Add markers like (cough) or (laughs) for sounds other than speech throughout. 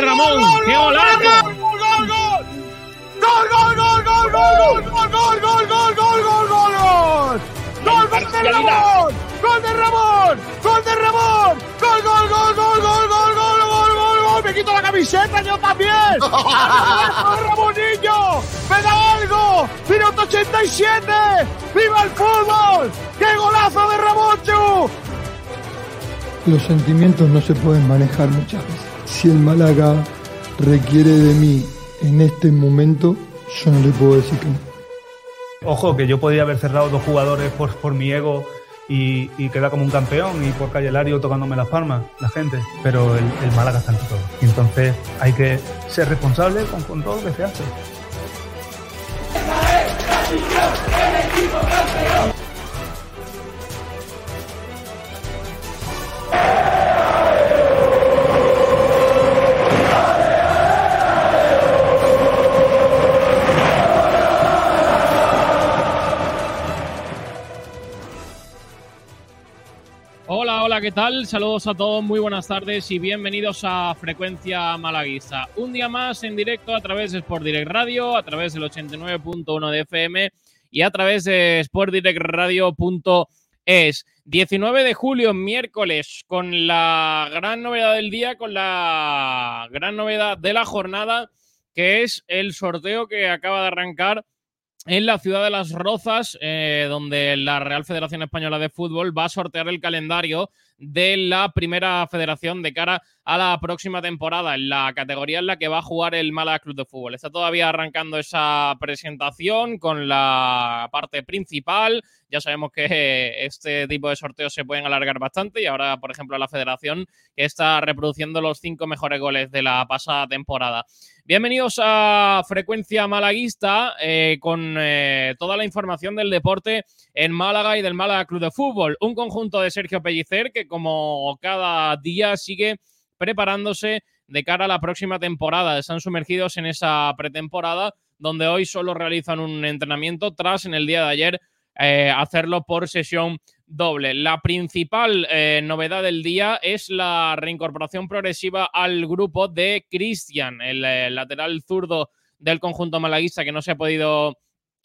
de Ramón! ¡Qué golazo! ¡Gol, gol, gol! ¡Gol, gol, gol, gol, gol, gol, gol, gol, gol, gol, gol, gol, gol! ¡Gol de Ramón! ¡Gol de Ramón! ¡Gol de Ramón! ¡Gol, gol, gol, gol, gol, gol, gol, gol, gol, gol! ¡Me quito la camiseta yo también! ¡Ramonillo! ¡Me da algo! ¡Minuto 87! ¡Viva el fútbol! ¡Qué golazo de Ramonchu! Los sentimientos no se pueden manejar muchas veces. Si el Málaga requiere de mí en este momento, yo no le puedo decir que no. Ojo, que yo podía haber cerrado dos jugadores por, por mi ego y, y como un campeón y por Calle Lario tocándome las palmas, la gente. Pero el, el Málaga está ante todo. Y entonces hay que ser responsable con, con todo lo que se hace. Hola, hola, ¿qué tal? Saludos a todos, muy buenas tardes y bienvenidos a Frecuencia Malaguista. Un día más en directo a través de Sport Direct Radio, a través del 89.1 de FM y a través de sportdirectradio.es. 19 de julio, miércoles, con la gran novedad del día, con la gran novedad de la jornada, que es el sorteo que acaba de arrancar en la ciudad de Las Rozas, eh, donde la Real Federación Española de Fútbol va a sortear el calendario de la primera federación de cara a la próxima temporada, en la categoría en la que va a jugar el Málaga Club de Fútbol. Está todavía arrancando esa presentación con la parte principal. Ya sabemos que (laughs) este tipo de sorteos se pueden alargar bastante y ahora, por ejemplo, la federación que está reproduciendo los cinco mejores goles de la pasada temporada. Bienvenidos a Frecuencia Malaguista eh, con eh, toda la información del deporte en Málaga y del Málaga Club de Fútbol. Un conjunto de Sergio Pellicer que como cada día sigue preparándose de cara a la próxima temporada. Están sumergidos en esa pretemporada donde hoy solo realizan un entrenamiento tras en el día de ayer eh, hacerlo por sesión doble. La principal eh, novedad del día es la reincorporación progresiva al grupo de Cristian, el eh, lateral zurdo del conjunto malaguista que no se ha podido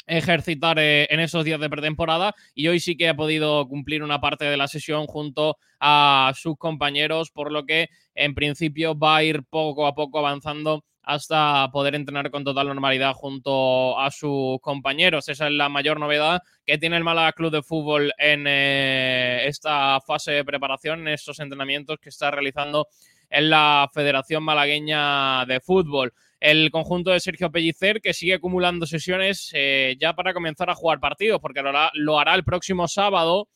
ejercitar eh, en esos días de pretemporada y hoy sí que ha podido cumplir una parte de la sesión junto a sus compañeros, por lo que en principio va a ir poco a poco avanzando hasta poder entrenar con total normalidad junto a sus compañeros. Esa es la mayor novedad que tiene el Málaga Club de Fútbol en eh, esta fase de preparación, en estos entrenamientos que está realizando en la Federación Malagueña de Fútbol. El conjunto de Sergio Pellicer que sigue acumulando sesiones eh, ya para comenzar a jugar partidos, porque lo hará, lo hará el próximo sábado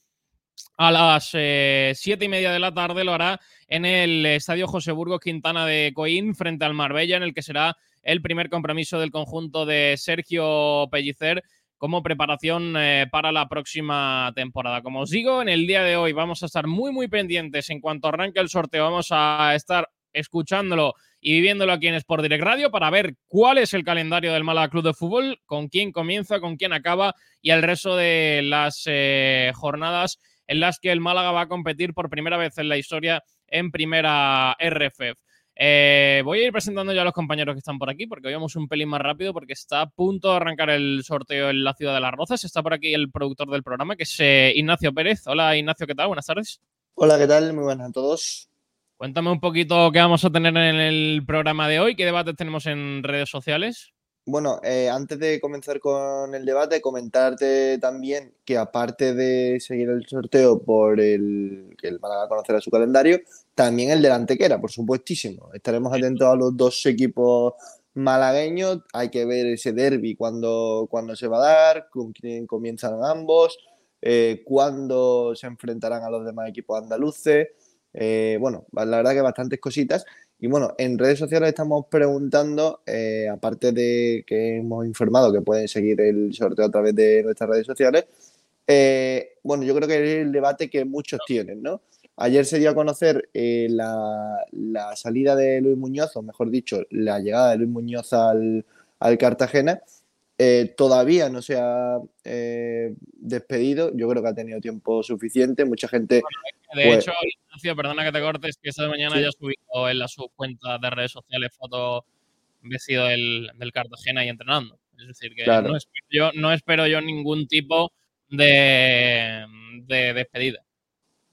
a las eh, siete y media de la tarde, lo hará en el Estadio José Burgos Quintana de Coín frente al Marbella, en el que será el primer compromiso del conjunto de Sergio Pellicer como preparación eh, para la próxima temporada. Como os digo, en el día de hoy vamos a estar muy, muy pendientes en cuanto arranque el sorteo. Vamos a estar escuchándolo y viviéndolo aquí en Sport Direct Radio para ver cuál es el calendario del Málaga Club de Fútbol, con quién comienza, con quién acaba y el resto de las eh, jornadas en las que el Málaga va a competir por primera vez en la historia en primera RFF. Eh, voy a ir presentando ya a los compañeros que están por aquí, porque hoy vamos un pelín más rápido, porque está a punto de arrancar el sorteo en la ciudad de Las Rozas. Está por aquí el productor del programa, que es eh, Ignacio Pérez. Hola Ignacio, ¿qué tal? Buenas tardes. Hola, ¿qué tal? Muy buenas a todos. Cuéntame un poquito qué vamos a tener en el programa de hoy, qué debates tenemos en redes sociales. Bueno, eh, antes de comenzar con el debate, comentarte también que aparte de seguir el sorteo por el que el Málaga conocerá su calendario, también el de la Antequera, por supuestísimo. Estaremos atentos a los dos equipos malagueños. Hay que ver ese derby cuando, cuando se va a dar, con quién comienzan ambos, eh, cuándo se enfrentarán a los demás equipos andaluces. Eh, bueno, la verdad que bastantes cositas. Y bueno, en redes sociales estamos preguntando, eh, aparte de que hemos informado que pueden seguir el sorteo a través de nuestras redes sociales, eh, bueno, yo creo que es el debate que muchos tienen, ¿no? Ayer se dio a conocer la, la, salida de Luis Muñoz, o mejor dicho, la llegada de Luis Muñoz al, al Cartagena. Eh, todavía no se ha eh, despedido. Yo creo que ha tenido tiempo suficiente. Mucha gente. De pues- hecho, Ignacio, perdona que te cortes, que esta mañana Sí. ya ha subido en la su cuenta de redes sociales fotos vestido del, del Cartagena y entrenando. Es decir, que Claro. no, espero yo, no espero yo ningún tipo de, de despedida.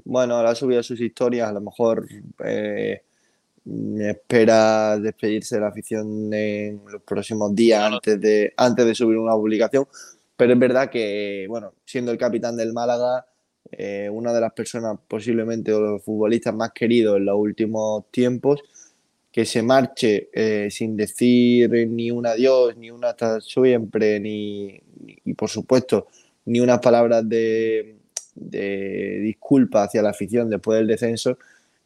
Bueno, ahora ha subido sus historias. A lo mejor eh, espera despedirse de la afición en los próximos días antes de, antes de subir una publicación. Pero es verdad que, bueno, siendo el capitán del Málaga, eh, una de las personas posiblemente o los futbolistas más queridos en los últimos tiempos, que se marche eh, sin decir ni un adiós, ni un hasta siempre, ni, ni- y por supuesto, ni unas palabras de, de disculpa hacia la afición después del descenso,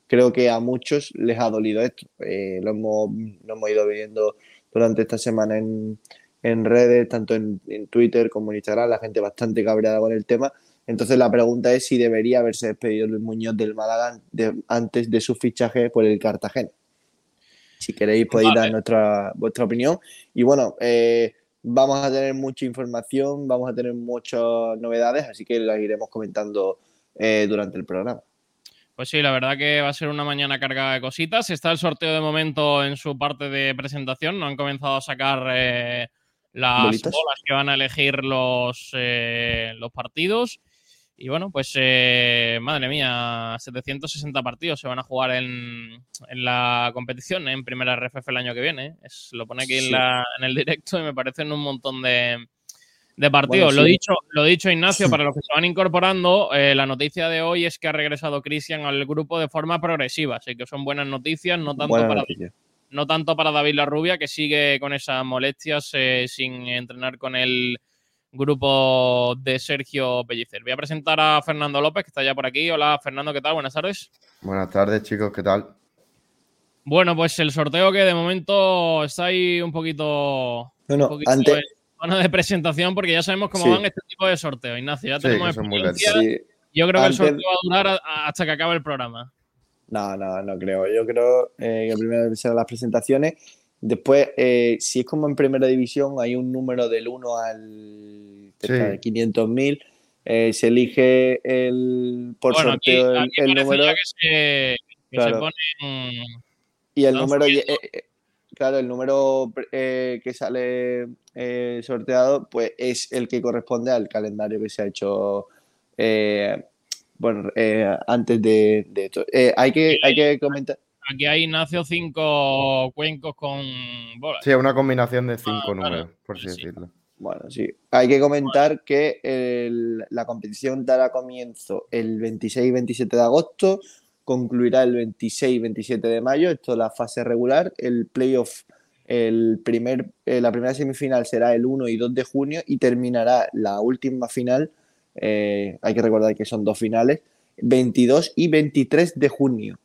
creo que a muchos les ha dolido esto. Eh, lo, hemos, lo hemos ido viendo durante esta semana en, en redes, tanto en, en Twitter como en Instagram, la gente bastante cabreada con el tema. Entonces la pregunta es si debería haberse despedido Luis Muñoz del Málaga de- antes de su fichaje por el Cartagena. Si queréis podéis Vale. dar nuestra, vuestra opinión. Y bueno, eh, vamos a tener mucha información, vamos a tener muchas novedades, así que las iremos comentando eh, durante el programa. Pues sí, la verdad que va a ser una mañana cargada de cositas. Está el sorteo de momento en su parte de presentación. No han comenzado a sacar eh, las Bolitas. bolas que van a elegir los, eh, los partidos. Y bueno, pues eh, madre mía, 760 partidos se van a jugar en, en la competición en primera RFF el año que viene. Es, lo pone aquí Sí. en, la- en el directo y me parecen un montón de, de partidos. Bueno, Lo dicho, lo dicho, Ignacio, para los que se van incorporando, eh, la noticia de hoy es que ha regresado Cristian al grupo de forma progresiva, así que son buenas noticias, no tanto, Buena para, noticia. no tanto para David Larrubia, que sigue con esas molestias eh, sin entrenar con el grupo de Sergio Pellicer. Voy a presentar a Fernando López, que está ya por aquí. Hola, Fernando, ¿qué tal? Buenas tardes. Buenas tardes, chicos, ¿qué tal? Bueno, pues el sorteo que de momento está ahí un poquito, No, no, un poquito antes, zona de presentación, porque ya sabemos cómo Sí. van este tipo de sorteos, Ignacio. Ya Sí, tenemos experiencia. sí, Yo creo que el sorteo va a durar a- hasta que acabe el programa. No, no, no creo. Yo creo eh, que primero serán las presentaciones. Después, eh, si es como en primera división, hay un número del 1 al cerca Sí. de 500.000. eh, se elige el, por bueno, sorteo el- aquí el, número ya que se, que se Claro. ponen y el número, eh, eh, claro, el número eh, que sale eh, sorteado, pues es el que corresponde al calendario que se ha hecho eh, bueno, eh, antes de, de esto. Eh, hay que, hay que comentar. Aquí hay Ignacio cinco cuencos con bolas. Sí, una combinación de cinco Ah, claro. números, por así Sí. decirlo. Bueno, sí. Hay que comentar que el- la competición dará comienzo el 26 y 27 de agosto, concluirá el 26 y 27 de mayo, esto es la fase regular, el playoff, el primer, eh, la primera semifinal será el 1 y 2 de junio y terminará la última final, eh, hay que recordar que son dos finales, 22 y 23 de junio.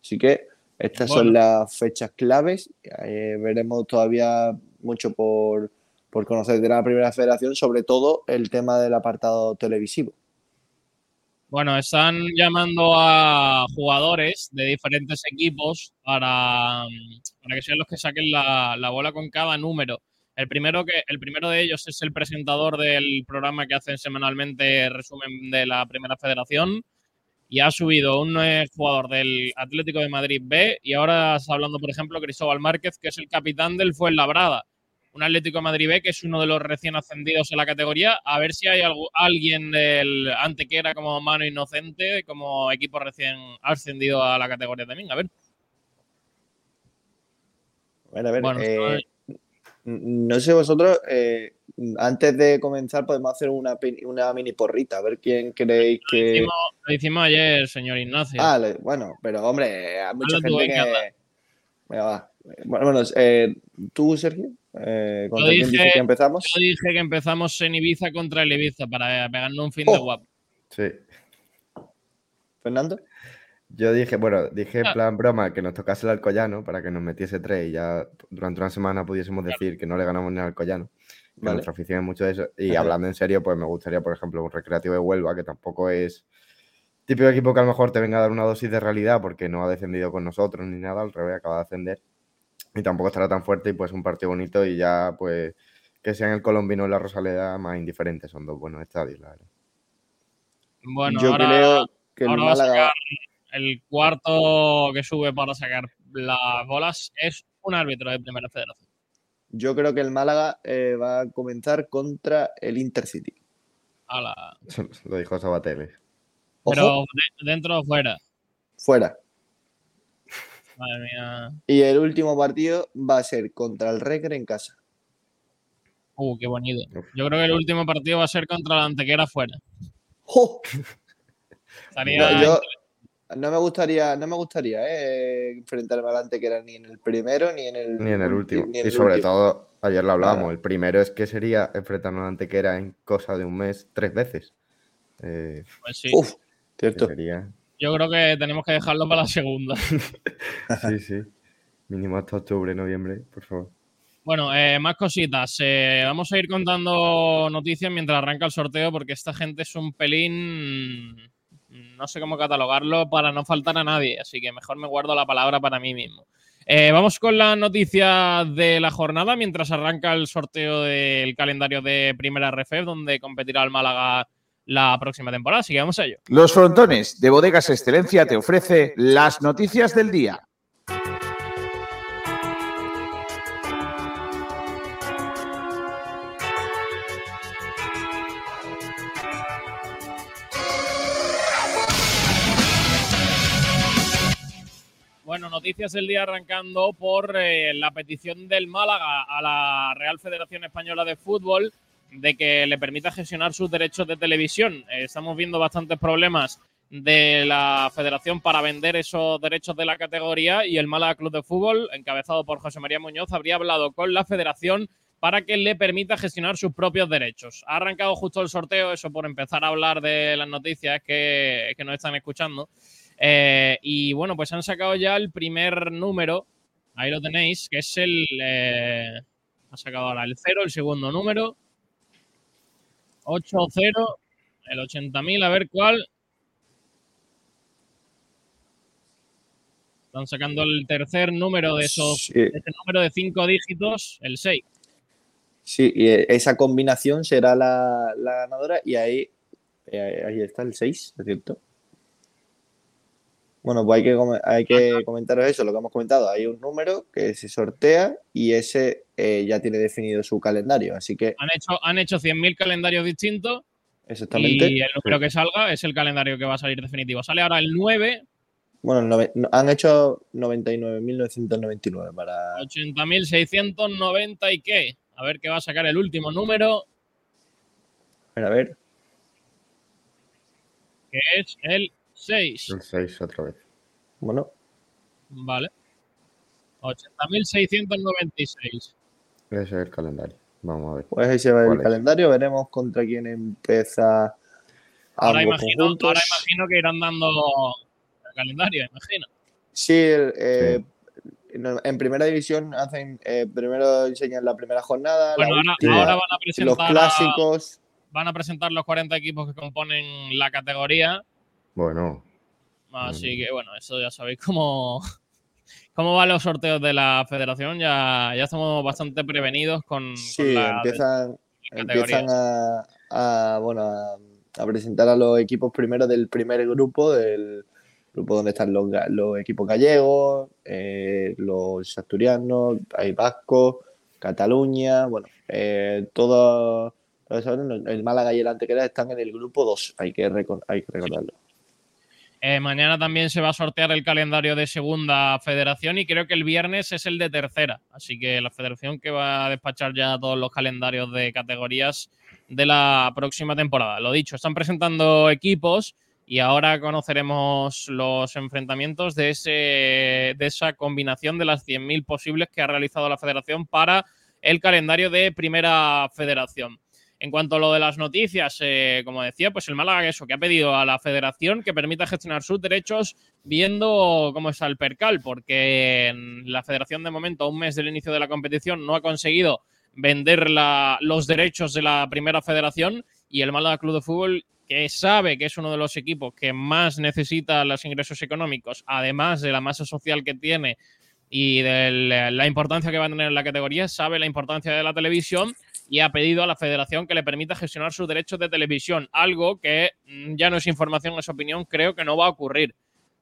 Así que estas son las fechas claves, eh, veremos todavía mucho por por conocer de la primera federación, sobre todo el tema del apartado televisivo. Bueno, están llamando a jugadores de diferentes equipos para, para que sean los que saquen la, la bola con cada número. El primero, que, el primero de ellos es el presentador del programa que hacen semanalmente resumen de la primera federación. Y ha subido un jugador del Atlético de Madrid B. Y ahora está hablando, por ejemplo, Cristóbal Márquez, que es el capitán del Fuenlabrada un Atlético de Madrid B, que es uno de los recién ascendidos en la categoría. A ver si hay algo, alguien del Antequera como mano inocente, como equipo recién ascendido a la categoría también. A ver. Bueno, a ver, Bueno, eh, no sé vosotros, eh, antes de comenzar podemos hacer una, una mini porrita, a ver quién creéis Lo que... hicimos, lo hicimos ayer, señor Ignacio. Ah, bueno, pero hombre, hay mucha gente que... Venga, va. Bueno, bueno, eh, tú, Sergio, eh, ¿contra Yo quién dije- dices que empezamos? Yo dije que empezamos en Ibiza contra el Ibiza para pegarnos un fin de Oh. guapo. Sí. Fernando. Yo dije, bueno, dije Ah. en plan broma que nos tocase el Alcoyano para que nos metiese tres y ya durante una semana pudiésemos decir que no le ganamos ni al Alcoyano. Vale. nuestra afición es mucho de eso. Y Ajá. hablando en serio, pues me gustaría, por ejemplo, un recreativo de Huelva, que tampoco es típico equipo que a lo mejor te venga a dar una dosis de realidad porque no ha descendido con nosotros ni nada, al revés, acaba de ascender. Y tampoco estará tan fuerte y pues un partido bonito y ya pues que sean el Colombino y la Rosaleda más indiferentes. Son dos buenos estadios, la verdad. Bueno, Yo ahora, creo que el ahora va a Málaga. sacar el cuarto que sube para sacar las bolas es un árbitro de primera federación. Yo creo que el Málaga eh, va a comenzar contra el Intercity. Ala. (laughs) Lo dijo Sabateles. Pero de- dentro o fuera. fuera. Madre mía. Y el último partido va a ser contra el Recre en casa. Uh, qué bonito. Yo creo que el último partido va a ser contra la Antequera fuera. No, yo no me gustaría, no me gustaría eh, enfrentarme adelante que era ni en el primero ni en el, Ni en el último. ni en y el sobre último. todo, ayer lo hablábamos, Claro. el primero es que sería enfrentarnos a Antequera en cosa de un mes tres veces. Eh, pues sí. Uf, cierto. sería. Yo creo que tenemos que dejarlo para la segunda. (laughs) Sí, sí. Mínimo hasta octubre, noviembre, por favor. Bueno, eh, más cositas. Eh, vamos a ir contando noticias mientras arranca el sorteo porque esta gente es un pelín... No sé cómo catalogarlo para no faltar a nadie, así que mejor me guardo la palabra para mí mismo. Eh, vamos con las noticias de la jornada mientras arranca el sorteo del calendario de Primera RFF donde competirá el Málaga la próxima temporada, así que vamos a ello. Los frontones de Bodegas Excelencia te ofrece las noticias del día. Bueno, noticias del día arrancando por eh, la petición del Málaga a la Real Federación Española de Fútbol de que le permita gestionar sus derechos de televisión. Eh, estamos viendo bastantes problemas de la federación para vender esos derechos de la categoría y el Málaga Club de Fútbol, encabezado por José María Muñoz, habría hablado con la federación para que le permita gestionar sus propios derechos. Ha arrancado justo el sorteo, eso por empezar a hablar de las noticias que, que nos están escuchando. Eh, y bueno, pues han sacado ya el primer número. Ahí lo tenéis, que es el. eh, ha sacado ahora el 0, el segundo número. 8-0, el 80.000, a ver cuál. Están sacando el tercer número de esos. Sí, de ese número de cinco dígitos, el 6. sí, y esa combinación será la, la ganadora y ahí, eh, ahí está el 6, ¿es cierto? Bueno, pues hay que, hay que comentaros eso, lo que hemos comentado. Hay un número que se sortea y ese eh, ya tiene definido su calendario. Así que, Han hecho, han hecho 100.000 calendarios distintos exactamente. y el número que salga es el calendario que va a salir definitivo. Sale ahora el 9, Bueno, nove- han hecho 99.999 para. 80.690 y qué. A ver qué va a sacar el último número, A ver, a ver. que es el 6. El 6 otra vez. Bueno, Vale. 80.696. Ese es el calendario. Vamos a ver. pues ahí se va el calendario. Veremos contra quién empieza. Ahora imagino, ahora imagino que irán dando el calendario, imagino. Sí, el, eh, en primera división hacen eh, primero enseñan la primera jornada, Bueno, la ahora, última, ahora van a los presentar a- clásicos. van a presentar los 40 equipos que componen la categoría. Bueno, Así que bueno, eso ya sabéis cómo, (laughs) cómo van los sorteos de la federación. Ya, ya estamos bastante prevenidos con, con Sí, la empiezan, empiezan a, a, bueno, a, a presentar a los equipos primero del primer grupo, del grupo donde están los, los equipos gallegos, eh, los asturianos, hay vascos, Cataluña, bueno, eh, todo, todo eso, el Málaga y el Antequera están en el grupo 2, hay que, recor- hay que recordarlo. Eh, mañana también se va a sortear el calendario de segunda federación y creo que el viernes es el de tercera. Así que la federación que va a despachar ya todos los calendarios de categorías de la próxima temporada. Lo dicho, están presentando equipos y ahora conoceremos los enfrentamientos de, ese, de esa combinación de las 100.000 posibles que ha realizado la federación para el calendario de primera federación. En cuanto a lo de las noticias, eh, como decía, pues el Málaga eso, que ha pedido a la federación que permita gestionar sus derechos viendo cómo está el percal, porque la federación de momento, a un mes del inicio de la competición, no ha conseguido vender los derechos de la primera federación y el Málaga Club de Fútbol, que sabe que es uno de los equipos que más necesita los ingresos económicos, además de la masa social que tiene y de la importancia que va a tener la categoría, sabe la importancia de la televisión y ha pedido a la federación que le permita gestionar sus derechos de televisión, algo que mm, ya no es información, es opinión, creo que no va a ocurrir.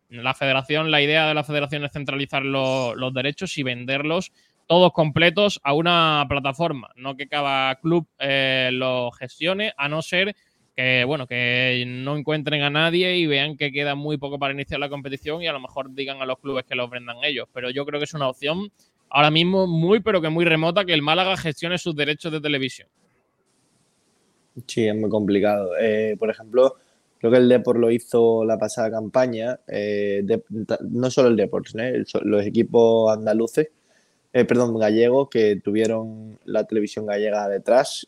La federación, la idea de la federación es centralizar los derechos y venderlos todos completos a una plataforma, no que cada club eh, lo gestione, a no ser que bueno, que no encuentren a nadie y vean que queda muy poco para iniciar la competición y a lo mejor digan a los clubes que lo vendan ellos. Pero yo creo que es una opción ahora mismo muy, pero que muy remota que el Málaga gestione sus derechos de televisión. Sí, es muy complicado. Eh, por ejemplo, creo que el Deport lo hizo la pasada campaña, eh, no solo el Deport, ¿eh? los equipos andaluces, perdón, gallegos, que tuvieron la televisión gallega detrás.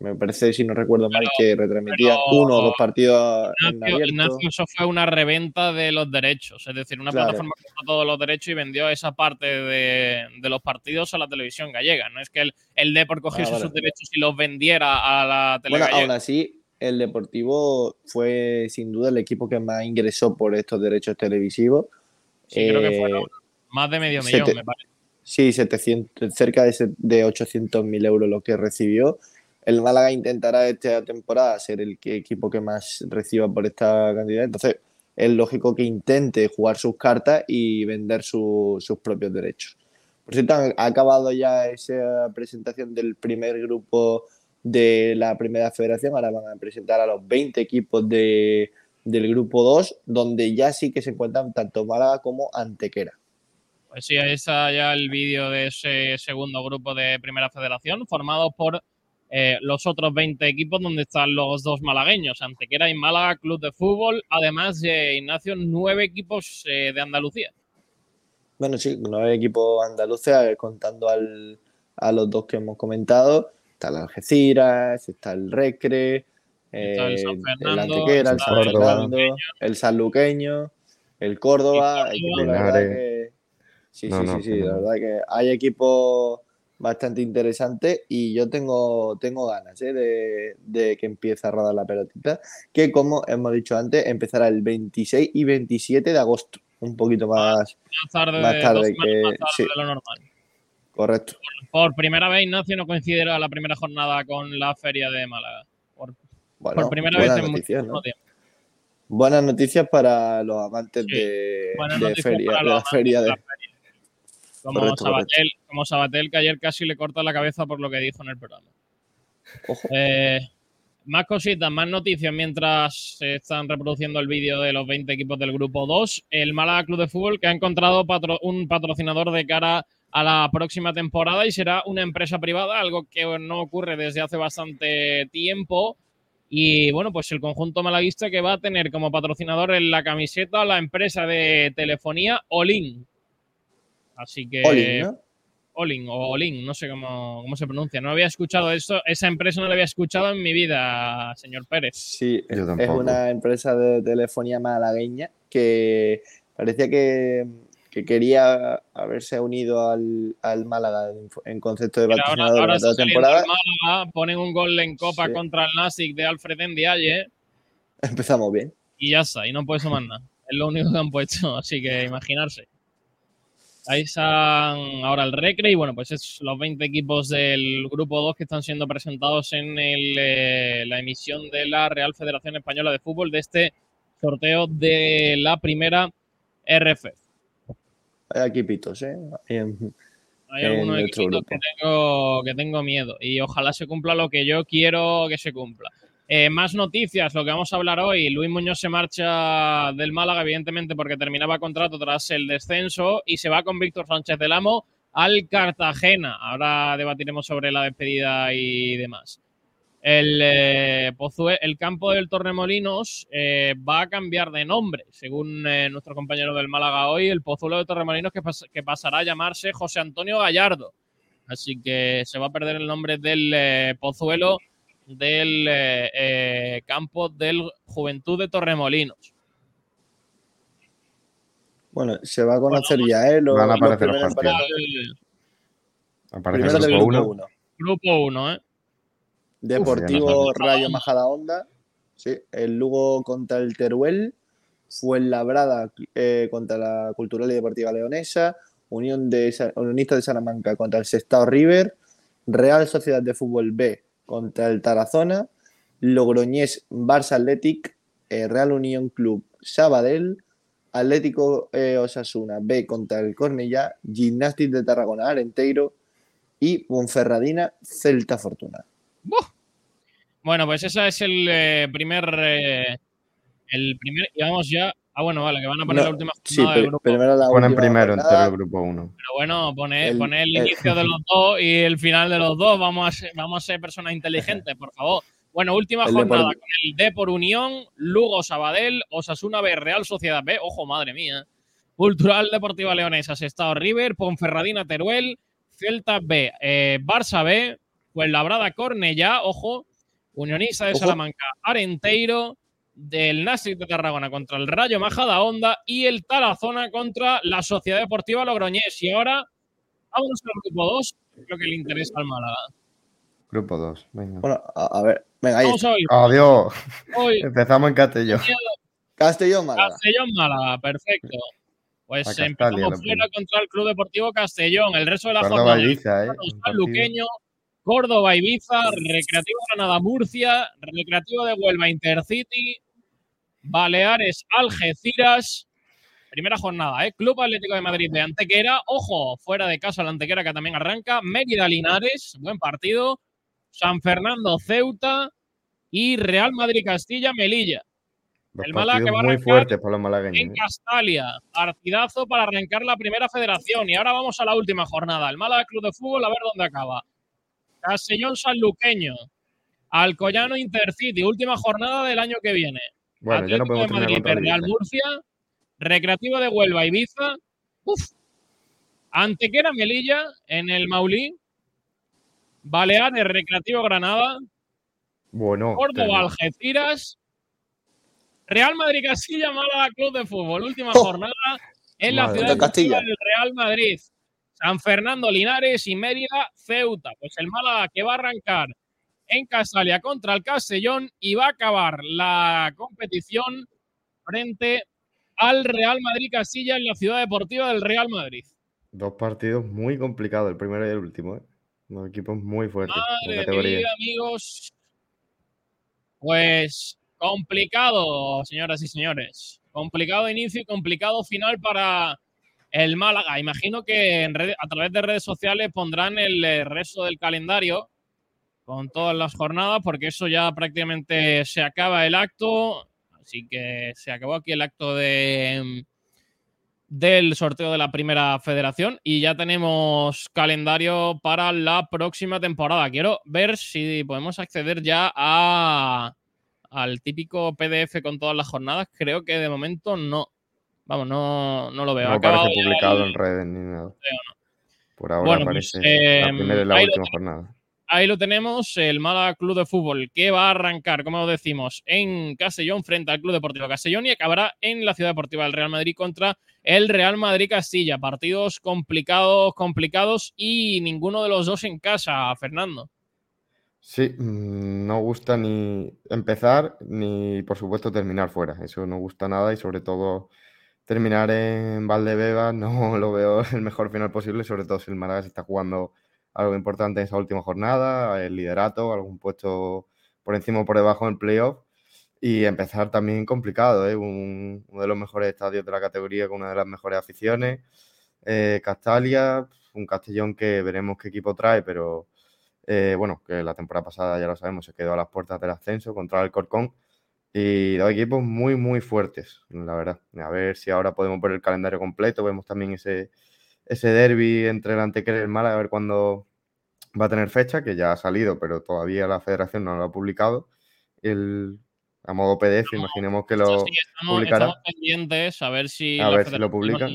Me parece, si no recuerdo mal, que retransmitía uno o dos partidos en abierto. eso fue una reventa de los derechos. Es decir, una plataforma que compró todos los derechos y vendió esa parte de, los partidos a la televisión gallega. No es que el, el Depor cogiese ah, sus derechos y los vendiera a la televisión bueno, aún así, el Deportivo fue sin duda el equipo que más ingresó por estos derechos televisivos. Sí, creo que fueron eh, más de medio millón, me parece. Sí, 700, cerca de, de 800.000 euros lo que recibió el Málaga intentará esta temporada ser el equipo que más reciba por esta cantidad. Entonces, es lógico que intente jugar sus cartas y vender sus propios derechos. Por cierto, ha acabado ya esa presentación del primer grupo de la primera federación. Ahora van a presentar a los 20 equipos del grupo 2, donde ya sí que se encuentran tanto Málaga como Antequera. Pues sí, ahí está ya el vídeo de ese segundo grupo de primera federación, formado por eh, los otros 20 equipos donde están los dos malagueños, Antequera y Málaga Club de Fútbol, además de Ignacio, nueve equipos eh, de Andalucía. Bueno, sí, nueve equipos andaluces, contando al, a los dos que hemos comentado. Está el Algeciras, está el Recre, el, eh, Antequera, el San Fernando, el Sanluqueño, el Córdoba. sí, sí, sí, sí, la verdad que hay equipos bastante interesante y yo tengo, tengo ganas ¿eh? de, que empiece a rodar la pelotita, que como hemos dicho antes, empezará el 26 y 27 de agosto, un poquito más, tarde, que lo normal. Correcto. Por, primera vez, Ignacio no coincide la primera jornada con la feria de Málaga. Por, primera vez en mucho tiempo. Buenas noticias para los amantes de, feria, de la feria de... Como, Sabatel, como Sabatel, que ayer casi le corta la cabeza por lo que dijo en el programa. Eh, más cositas, más noticias mientras se están reproduciendo el vídeo de los 20 equipos del grupo 2. El Málaga Club de Fútbol que ha encontrado un patrocinador de cara a la próxima temporada y será una empresa privada, algo que no ocurre desde hace bastante tiempo. Y bueno, pues el conjunto malaguista que va a tener como patrocinador en la camiseta la empresa de telefonía Olin, Así que. Olin, ¿no? Olin o Olin, no sé cómo, se pronuncia. No había escuchado esto, esa empresa no la había escuchado en mi vida, señor Pérez. Sí, es una empresa de telefonía malagueña que parecía que, quería haberse unido al, Málaga en concepto de patrocinador ahora, ahora temporada. Málaga, ponen un gol en Copa contra el Nasic de Alfred Ndiaye. Empezamos bien. Y ya está, y no puede sumar nada. Es lo único que han puesto, así que imaginarse. Ahí están ahora el Recre y bueno, pues es los 20 equipos del grupo 2 que están siendo presentados en eh, la emisión de la Real Federación Española de Fútbol de este sorteo de la primera RF. Hay equipitos, ¿eh? Hay algunos equipos que tengo, que tengo miedo y ojalá se cumpla lo que yo quiero que se cumpla. Eh, más noticias, lo que vamos a hablar hoy. Luis Muñoz se marcha del Málaga, evidentemente, porque terminaba contrato tras el descenso y se va con Víctor Sánchez del Amo al Cartagena. Ahora debatiremos sobre la despedida y demás. El, eh, el campo del Torremolinos eh, va a cambiar de nombre, según nuestro compañero del Málaga hoy, el Pozuelo de Torremolinos que, que, pasará a llamarse José Antonio Gallardo. Así que se va a perder el nombre del Pozuelo del eh, eh, campo del Juventud de Torremolinos. Bueno, se va a conocer ya, ¿eh? Van a aparecer los partidos. Aparece el grupo 1. Grupo 1, ¿eh? Deportivo Rayo Majada Onda. Sí, el Lugo contra el Teruel. Fuenlabrada eh, contra la Cultural y Deportiva Leonesa, Unión de, Unionista de Salamanca contra el Sestao River, Real Sociedad de Fútbol B contra el Tarazona, Logroñés Barça Athletic, eh, Real Unión Club Sabadell, Atlético eh, Osasuna B contra el Cornellá, Gimnàstic de Tarragona Arenteiro y Ponferradina Celta Fortuna. Bueno, pues ese es el eh, primer. el primer. Y vamos ya. Ah, bueno, vale, que van a poner No, la última Sí, jornada del grupo. primero la Ponen última primero jornada. entero el grupo 1. Pero bueno, pone, El- pone el el- inicio de los dos y el final de los dos. Vamos a ser, vamos a ser personas inteligentes, por favor. Bueno, última El jornada Depor- con el Depor Unión, Lugo Sabadell, Osasuna B, Real Sociedad B, ojo, madre mía. Cultural Deportiva Leonesa, Sestao River, Ponferradina Teruel, Celta B, eh, Barça B, Fuenlabrada Cornellá, ojo, Unionista de Ojo. Salamanca, Arenteiro, del Nastic de Tarragona contra el Rayo Majada Honda y el Tarazona contra la Sociedad Deportiva Logroñés. Y ahora, vámonos al grupo 2, lo que le interesa al Málaga. Grupo 2. Venga. Bueno, a, a ver, venga, ahí Vamos a Adiós. hoy (laughs) Empezamos en Castellón. Castellón Málaga. Castellón Málaga, perfecto. Pues Castalia, empezamos fuera contra el Club Deportivo Castellón. El resto de la Córdoba jornada. Ibiza, ¿eh? San. Luqueño, Córdoba, Ibiza, Recreativo Granada, Murcia, Recreativo de Huelva, Intercity, Baleares, Algeciras. Primera jornada, ¿eh? Club Atlético de Madrid de Antequera. Ojo, fuera de casa la Antequera que también arranca. Mérida Linares, buen partido. San Fernando Ceuta y Real Madrid Castilla Melilla. El Málaga que va a muy fuertes para los malagueños. En ¿eh? Castalia, partidazo para arrancar la primera federación. Y ahora vamos a la última jornada. El Málaga Club de Fútbol, a ver dónde acaba. Castellón Sanluqueño, Alcoyano Intercity, última jornada del año que viene. Bueno, ya no Atlético podemos de Madrid, Real. Murcia, Recreativo de Huelva, Ibiza, uf, Antequera Melilla en el Maulí, Baleares, Recreativo Granada, Bueno, Córdoba. Algeciras, Real Madrid Castilla, Málaga Club de Fútbol. Última Oh, jornada en la ciudad deportiva Castilla. del Real Madrid. San Fernando, Linares y Mérida, Ceuta. Pues el Málaga que va a arrancar en Castalia contra el Castellón y va a acabar la competición frente al Real Madrid Castilla en la ciudad deportiva del Real Madrid. Dos partidos muy complicados, el primero y el último. ¿eh? Dos equipos muy fuertes Madre vida, amigos. Pues complicado, señoras y señores. Complicado inicio y complicado final para el Málaga. Imagino que en red- a través de redes sociales pondrán el eh, resto del calendario con todas las jornadas, porque eso ya prácticamente se acaba el acto. Así que se acabó aquí el acto de, del sorteo de la primera federación y ya tenemos calendario para la próxima temporada. Quiero ver si podemos acceder ya a, al típico PDF con todas las jornadas. Creo que de momento no. Vamos, no, no lo veo. No acabado publicado el- en redes ni nada. Por ahora Bueno, pues, aparece eh, la primera y la ahí lo última jornada. Ahí lo tenemos, el Málaga Club de Fútbol, que va a arrancar, como decimos, en Castellón frente al Club Deportivo Castellón y acabará en la Ciudad Deportiva del Real Madrid contra el Real Madrid Castilla. Partidos complicados, complicados y ninguno de los dos en casa, Fernando. Sí, mm, no gusta ni empezar ni, por supuesto, terminar fuera. Eso no gusta nada y, sobre todo, terminar en Valdebeba (laughs) no lo veo el mejor final posible, sobre todo si el Málaga se está jugando algo importante en esa última jornada, el liderato, algún puesto por encima o por debajo en playoff. Y empezar también complicado, ¿eh? Un- uno de los mejores estadios de la categoría con una de las mejores aficiones. Eh, Castalia, un Castellón que veremos qué equipo trae, pero eh, bueno, que la temporada pasada ya lo sabemos, se quedó a las puertas del ascenso contra el Corcón. Y dos equipos muy, muy fuertes, la verdad. A ver si ahora podemos ver el calendario completo. Vemos también ese, ese derby entre el Antequera y el Málaga, a ver cuándo va a tener fecha, que ya ha salido, pero todavía la federación no lo ha publicado. El, a modo PDF, imaginemos que lo Sí, estamos, publicará. estamos pendientes a ver si A la ver si lo publican.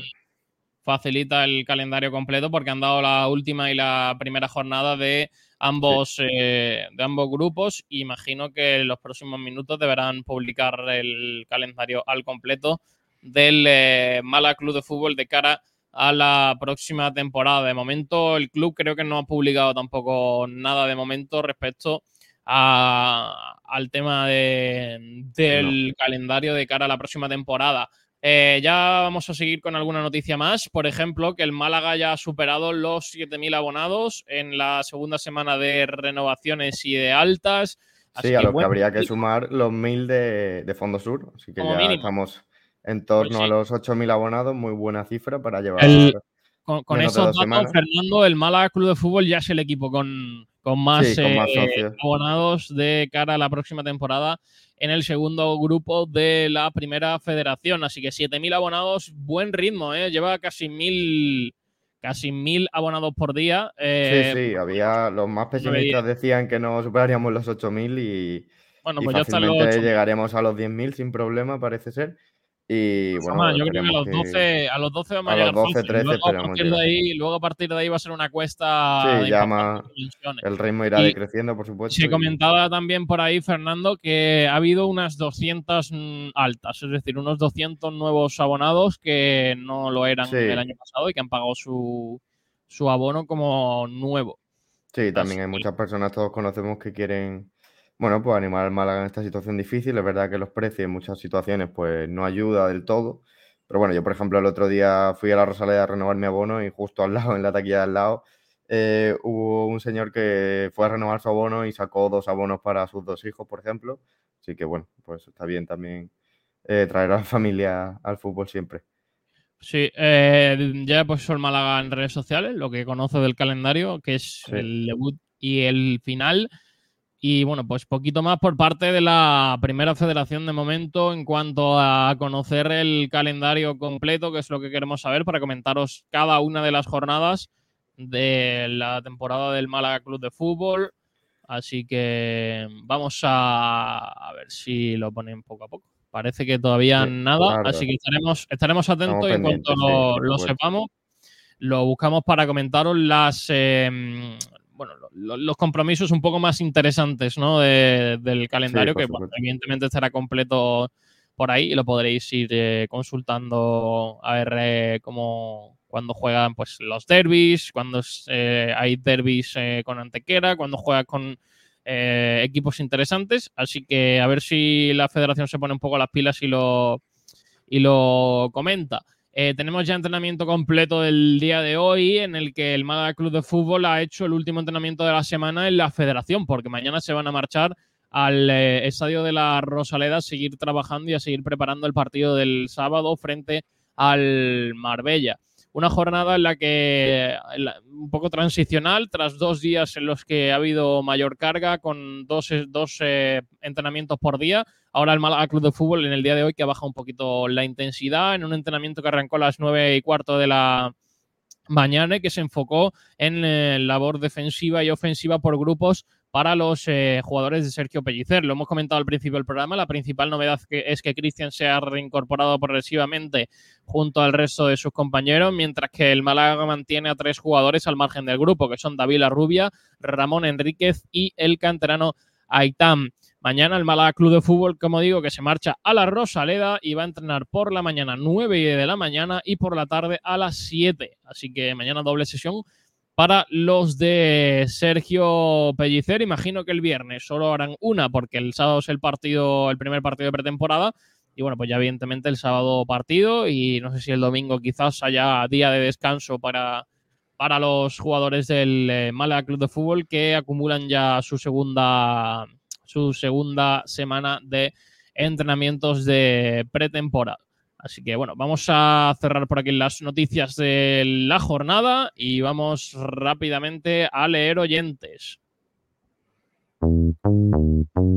facilita el calendario completo porque han dado la última y la primera jornada de ambos, eh, de ambos grupos. Imagino que en los próximos minutos deberán publicar el calendario al completo del eh, Mala Club de Fútbol de cara a la próxima temporada. De momento, el club creo que no ha publicado tampoco nada de momento respecto al tema del calendario de cara a la próxima temporada. Eh, ya vamos a seguir con alguna noticia más. Por ejemplo, que el Málaga ya ha superado los 7.000 abonados en la segunda semana de renovaciones y de altas. sí, a lo que habría que sumar los 1.000 de, de Fondo Sur. Así que ya estamos en torno pues a los 8.000 abonados. Muy buena cifra para llevar. con, esos datos, Fernando, el Málaga Club de Fútbol ya es el equipo con, más, eh, abonados de cara a la próxima temporada en el segundo grupo de la primera federación. Así que 7.000 abonados, buen ritmo, ¿eh? lleva casi 1.000 casi mil abonados por día. Eh, sí, sí, había los más pesimistas decían que no superaríamos los 8.000 y, bueno, pues ya fácilmente llegaríamos a los 10.000 sin problema, parece ser. Y bueno, yo creo que a los 12, a los 12 vamos a, llegar los 12, 13 luego, a partir de ahí, luego a partir de ahí va a ser una cuesta. Sí, más, el ritmo irá decreciendo, por supuesto. Se comentaba también por ahí, Fernando, que ha habido unas 200 mm, altas, es decir, unos 200 nuevos abonados que no lo eran el año pasado y que han pagado su, su abono como nuevo. Sí, también hay muchas personas, todos conocemos, que quieren bueno, pues animar al Málaga en esta situación difícil. Es verdad que los precios en muchas situaciones pues no ayuda del todo. Pero bueno, yo por ejemplo el otro día fui a la Rosaleda a renovar mi abono y justo al lado, (laughs) en la taquilla de al lado, eh, hubo un señor que fue a renovar su abono y sacó dos abonos para sus dos hijos, por ejemplo. Así que bueno, pues está bien también eh, traer a la (laughs) familia al fútbol siempre. Sí, eh, ya he puesto el Málaga en redes sociales, lo que conoce del calendario, que es el debut y el final. Y bueno, pues poquito más por parte de la primera federación de momento en cuanto a conocer el calendario completo, que es lo que queremos saber para comentaros cada una de las jornadas de la temporada del Málaga Club de Fútbol. Así que vamos a, ver si lo ponen poco a poco. Parece que todavía nada, así que estaremos, estaremos atentos y en cuanto lo, sepamos, lo buscamos para comentaros las, eh, bueno, los compromisos un poco más interesantes ¿no? del calendario, que evidentemente estará completo por ahí y lo podréis ir eh, consultando a ver eh, cómo cuando juegan pues los derbis, cuando eh, hay derbis con Antequera, cuando juegas con equipos interesantes. Así que a ver si la federación se pone un poco las pilas y lo, y lo comenta. Eh, tenemos ya entrenamiento completo del día de hoy en el que el Málaga Club de Fútbol ha hecho el último entrenamiento de la semana en la federación, porque mañana se van a marchar al eh, estadio de la Rosaleda a seguir trabajando y a seguir preparando el partido del sábado frente al Marbella. Una jornada en la que un poco transicional, tras dos días en los que ha habido mayor carga, con dos, dos eh, entrenamientos por día. Ahora el Málaga Club de Fútbol en el día de hoy que ha bajado un poquito la intensidad en un entrenamiento que arrancó a las nueve y cuarto de la mañana y que se enfocó en eh, labor defensiva y ofensiva por grupos para los eh, jugadores de Sergio Pellicer. Lo hemos comentado al principio del programa. La principal novedad es que Cristian se ha reincorporado progresivamente junto al resto de sus compañeros, mientras que el Málaga mantiene a tres jugadores al margen del grupo, que son David Rubia, Ramón Enríquez y el canterano Aitam. Mañana el Málaga Club de Fútbol, como digo, que se marcha a la Rosaleda y va a entrenar por la mañana 9 de la mañana y por la tarde a las 7. Así que mañana doble sesión para los de Sergio Pellicer. Imagino que el viernes solo harán una porque el sábado es el partido, el primer partido de pretemporada. Y bueno, pues ya evidentemente el sábado partido y no sé si el domingo quizás haya día de descanso para, para los jugadores del eh, Málaga Club de Fútbol que acumulan ya su segunda, su segunda semana de entrenamientos de pretemporada. Así que bueno, vamos a cerrar por aquí las noticias de la jornada y vamos rápidamente a leer oyentes.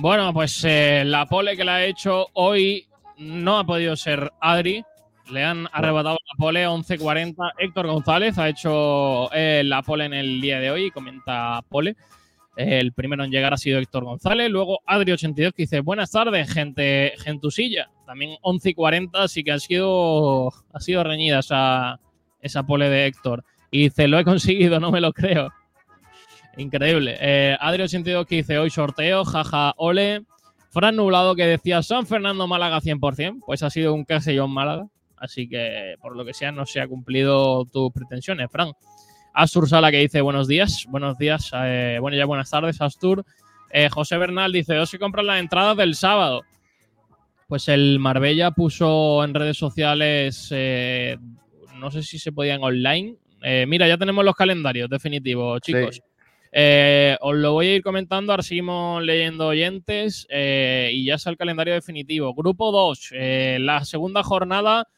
Bueno, pues eh, la pole que la ha hecho hoy no ha podido ser Adri. Le han arrebatado la pole 11.40. Héctor González ha hecho eh, la pole en el día de hoy, comenta pole. El primero en llegar ha sido Héctor González. Luego Adri82 que dice: Buenas tardes, gente, gentusilla. También 11 y 40, así que ha sido, ha sido reñida esa, esa pole de Héctor. Y dice: Lo he conseguido, no me lo creo. Increíble. Eh, Adri82 que dice: Hoy sorteo, jaja, ole. Fran Nublado que decía San Fernando Málaga 100%, pues ha sido un Castellón Málaga. Así que, por lo que sea, no se ha cumplido tus pretensiones, Fran. Astur Sala que dice buenos días, buenos días, eh, bueno ya buenas tardes Astur. Eh, José Bernal dice, ¿dos se compran las entradas del sábado? Pues el Marbella puso en redes sociales, eh, no sé si se podían online. mira, ya tenemos los calendarios definitivos, chicos. Os lo voy a ir comentando, ahora seguimos leyendo oyentes y ya está el calendario definitivo. Grupo 2, la segunda jornada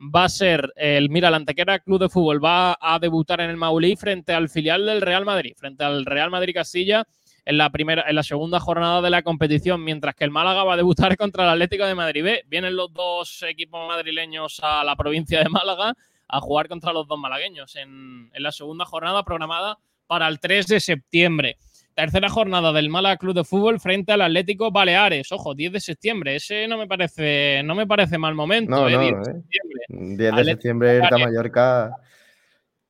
va a ser el, mira, la Antequera Club de Fútbol va a debutar en el Maulí frente al filial del Real Madrid, frente al Real Madrid Castilla en la primera, en la segunda jornada de la competición, mientras que el Málaga va a debutar (laughs) contra el Atlético de Madrid B. Vienen los dos equipos madrileños a la provincia de Málaga a jugar contra los dos malagueños en, en la segunda jornada programada para el 3 de septiembre. Tercera jornada del Málaga Club de Fútbol frente al Atlético Baleares. Ojo, 10 de septiembre. Ese no me parece, no me parece mal momento. No, eh, 10 de eh. septiembre. 10 de septiembre Mallorca.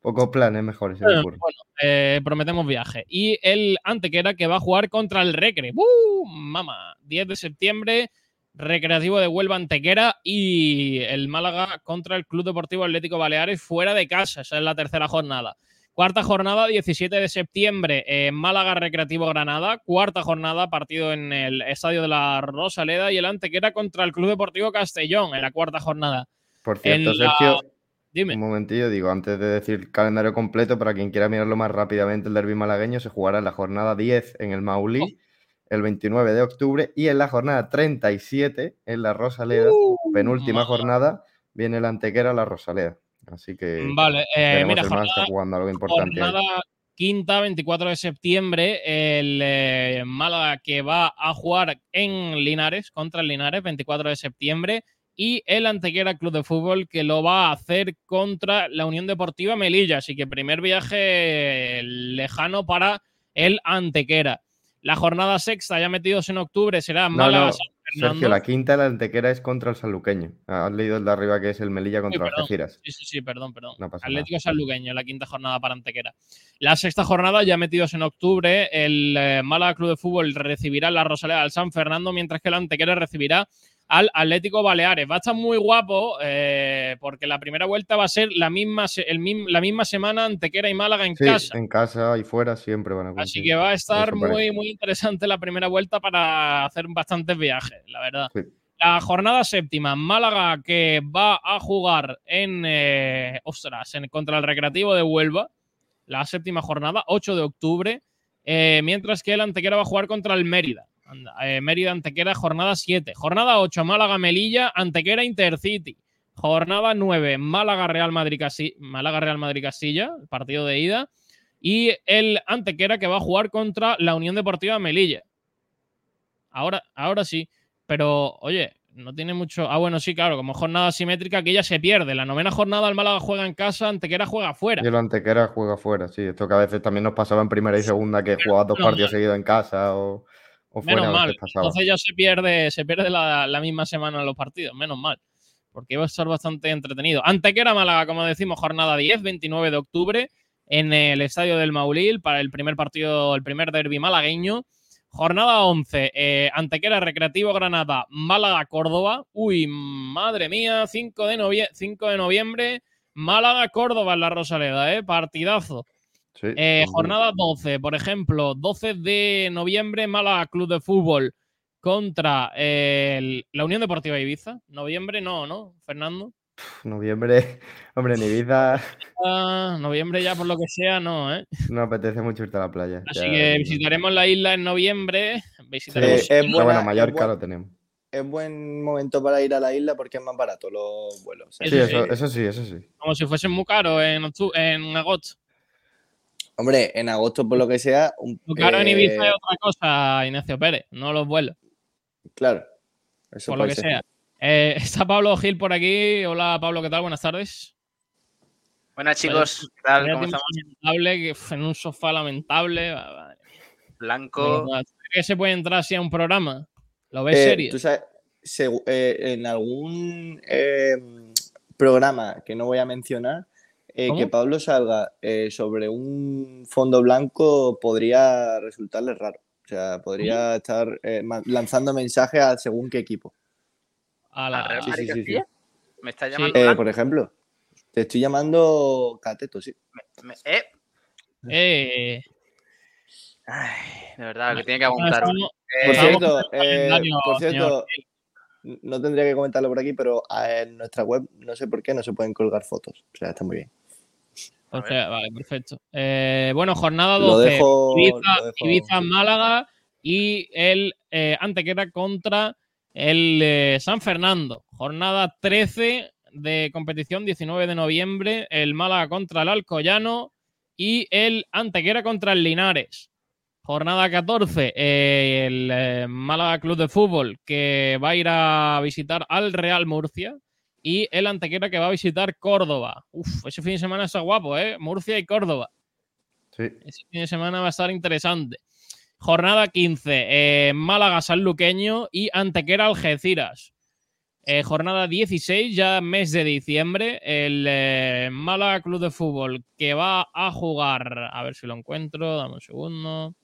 Pocos planes mejores. Bueno, bueno eh, prometemos viaje. Y el Antequera que va a jugar contra el Recre. ¡Uh! Mamá. 10 de septiembre. Recreativo de Huelva Antequera y el Málaga contra el Club Deportivo Atlético Baleares fuera de casa. Esa es la tercera jornada. Cuarta jornada, 17 de septiembre, en Málaga Recreativo Granada. Cuarta jornada, partido en el Estadio de la Rosaleda y el Antequera contra el Club Deportivo Castellón en la cuarta jornada. Por cierto, Sergio, Dime. un momentillo, digo, antes de decir calendario completo, para quien quiera mirarlo más rápidamente, el derby malagueño se jugará en la jornada 10 en el Maulí. Oh. El 29 de octubre y en la jornada 37 en la Rosaleda, uh, penúltima jornada, viene el Antequera a la Rosaleda. Así que vale, eh, mira, jornada, jugando algo importante. quinta, 24 de septiembre, el eh, Málaga que va a jugar en Linares, contra el Linares, 24 de septiembre, y el Antequera Club de Fútbol que lo va a hacer contra la Unión Deportiva Melilla. Así que primer viaje lejano para el Antequera. La jornada sexta, ya metidos en octubre, será Málaga. Sergio, la quinta de la antequera es contra el Sanluqueño. Has leído el de arriba que es el Melilla contra sí, Sí, sí, sí, perdón, perdón. Atlético Sanluqueño, la quinta jornada para Antequera. La sexta jornada, ya metidos en octubre, el eh, Málaga Club de Fútbol recibirá la Rosaleda al San Fernando, mientras que la Antequera recibirá al Atlético Baleares. Va a estar muy guapo eh, porque la primera vuelta va a ser la misma, la misma semana Antequera y Málaga en sí, casa. En casa y fuera siempre van a Así que va a estar muy, muy interesante la primera vuelta para hacer bastantes viajes, la verdad. La jornada séptima, Málaga que va a jugar en, eh, ostras, en, contra el Recreativo de Huelva. La séptima jornada, 8 de octubre. Eh, mientras que el Antequera va a jugar contra el Mérida. Eh, Mérida Antequera, jornada 7. Jornada 8, Málaga Melilla, Antequera Intercity. Jornada 9, Málaga Real Madrid, Málaga Real Madrid Castilla, partido de ida. Y el Antequera que va a jugar contra la Unión Deportiva Melilla. Ahora, ahora sí. Pero, oye, no tiene mucho. Ah, bueno, sí, claro, como jornada simétrica que ya se pierde. La novena jornada el Málaga juega en casa, Antequera juega fuera. Y el Antequera juega fuera, sí. Esto que a veces también nos pasaba en primera y segunda, que jugaba dos partidos seguidos en casa o. Menos mal. Entonces ya se pierde, se pierde la, misma semana en los partidos. Menos mal. Porque iba a estar bastante entretenido. Antequera Málaga, como decimos, jornada 10, 29 de octubre, en el estadio del Maulil para el primer partido, el primer derby malagueño. Jornada 11, eh, Antequera Recreativo Granada, Málaga Córdoba. Uy, madre mía, 5 de, 5 de noviembre, Málaga Córdoba en la Rosaleda, ¿eh? Partidazo. Eh, jornada 12, por ejemplo, 12 de noviembre, Málaga Club de Fútbol contra la Unión Deportiva Ibiza. Noviembre no, ¿no, Fernando? Noviembre, (laughs) hombre, en Ibiza. Ah, noviembre ya por lo que sea, no, ¿eh? No apetece mucho irte a la playa. Así que visitaremos la isla en noviembre. Visitaremos es bueno, Mallorca lo tenemos. Es buen momento para ir a la isla porque es más barato los vuelos. ¿eh? Sí, eso, eso, sí, eso sí. Como si fuesen muy caros en, en agosto. Hombre, en agosto, por lo que sea. Un, claro, en Ibiza es eh, otra cosa, Ignacio Pérez, no los vuelos. Claro. por lo que sea. Eh, (laughs) está Pablo Gil por aquí. Hola, Pablo, ¿qué tal? Buenas tardes. Buenas, chicos. ¿Qué tal? ¿Cómo estamos? Lamentable, en un sofá lamentable. Blanco. ¿Crees que se puede entrar así a un programa? ¿Lo ves Eh, serio? tú sabes, eh, en algún eh, programa que no voy a mencionar, eh, que Pablo salga eh, sobre un fondo blanco podría resultarle raro. O sea, podría estar eh, lanzando mensajes a según qué equipo. A ¿Al la- Real sí, Madrid sí? ¿Me está Sí. llamando Eh, por ejemplo, te estoy llamando Cateto, sí. Me- eh, Eh, ay, de verdad, que tiene que apuntar uno. estamos- Eh, Por cierto, eh, por cierto, no tendría que comentarlo por aquí, pero en nuestra web no sé por qué no se pueden colgar fotos. O sea, está muy bien. Entonces, vale, perfecto. Eh, bueno, jornada Lo 12. dejo- Ibiza, lo dejo- Ibiza, Málaga y el eh, Antequera contra el eh, San Fernando. Jornada 13 de competición, 19 de noviembre. El Málaga contra el Alcoyano y el Antequera contra el Linares. Jornada 14, eh, el eh, Málaga Club de Fútbol que va a ir a visitar al Real Murcia y el Antequera que va a visitar Córdoba. Uf, ese fin de semana está guapo, ¿eh? Murcia y Córdoba. Sí. Ese fin de semana va a estar interesante. Jornada 15, eh, Málaga Sanluqueño y Antequera Algeciras. Eh, jornada 16, ya mes de diciembre, el eh, Málaga Club de Fútbol que va a jugar, a ver si lo encuentro, dame un segundo.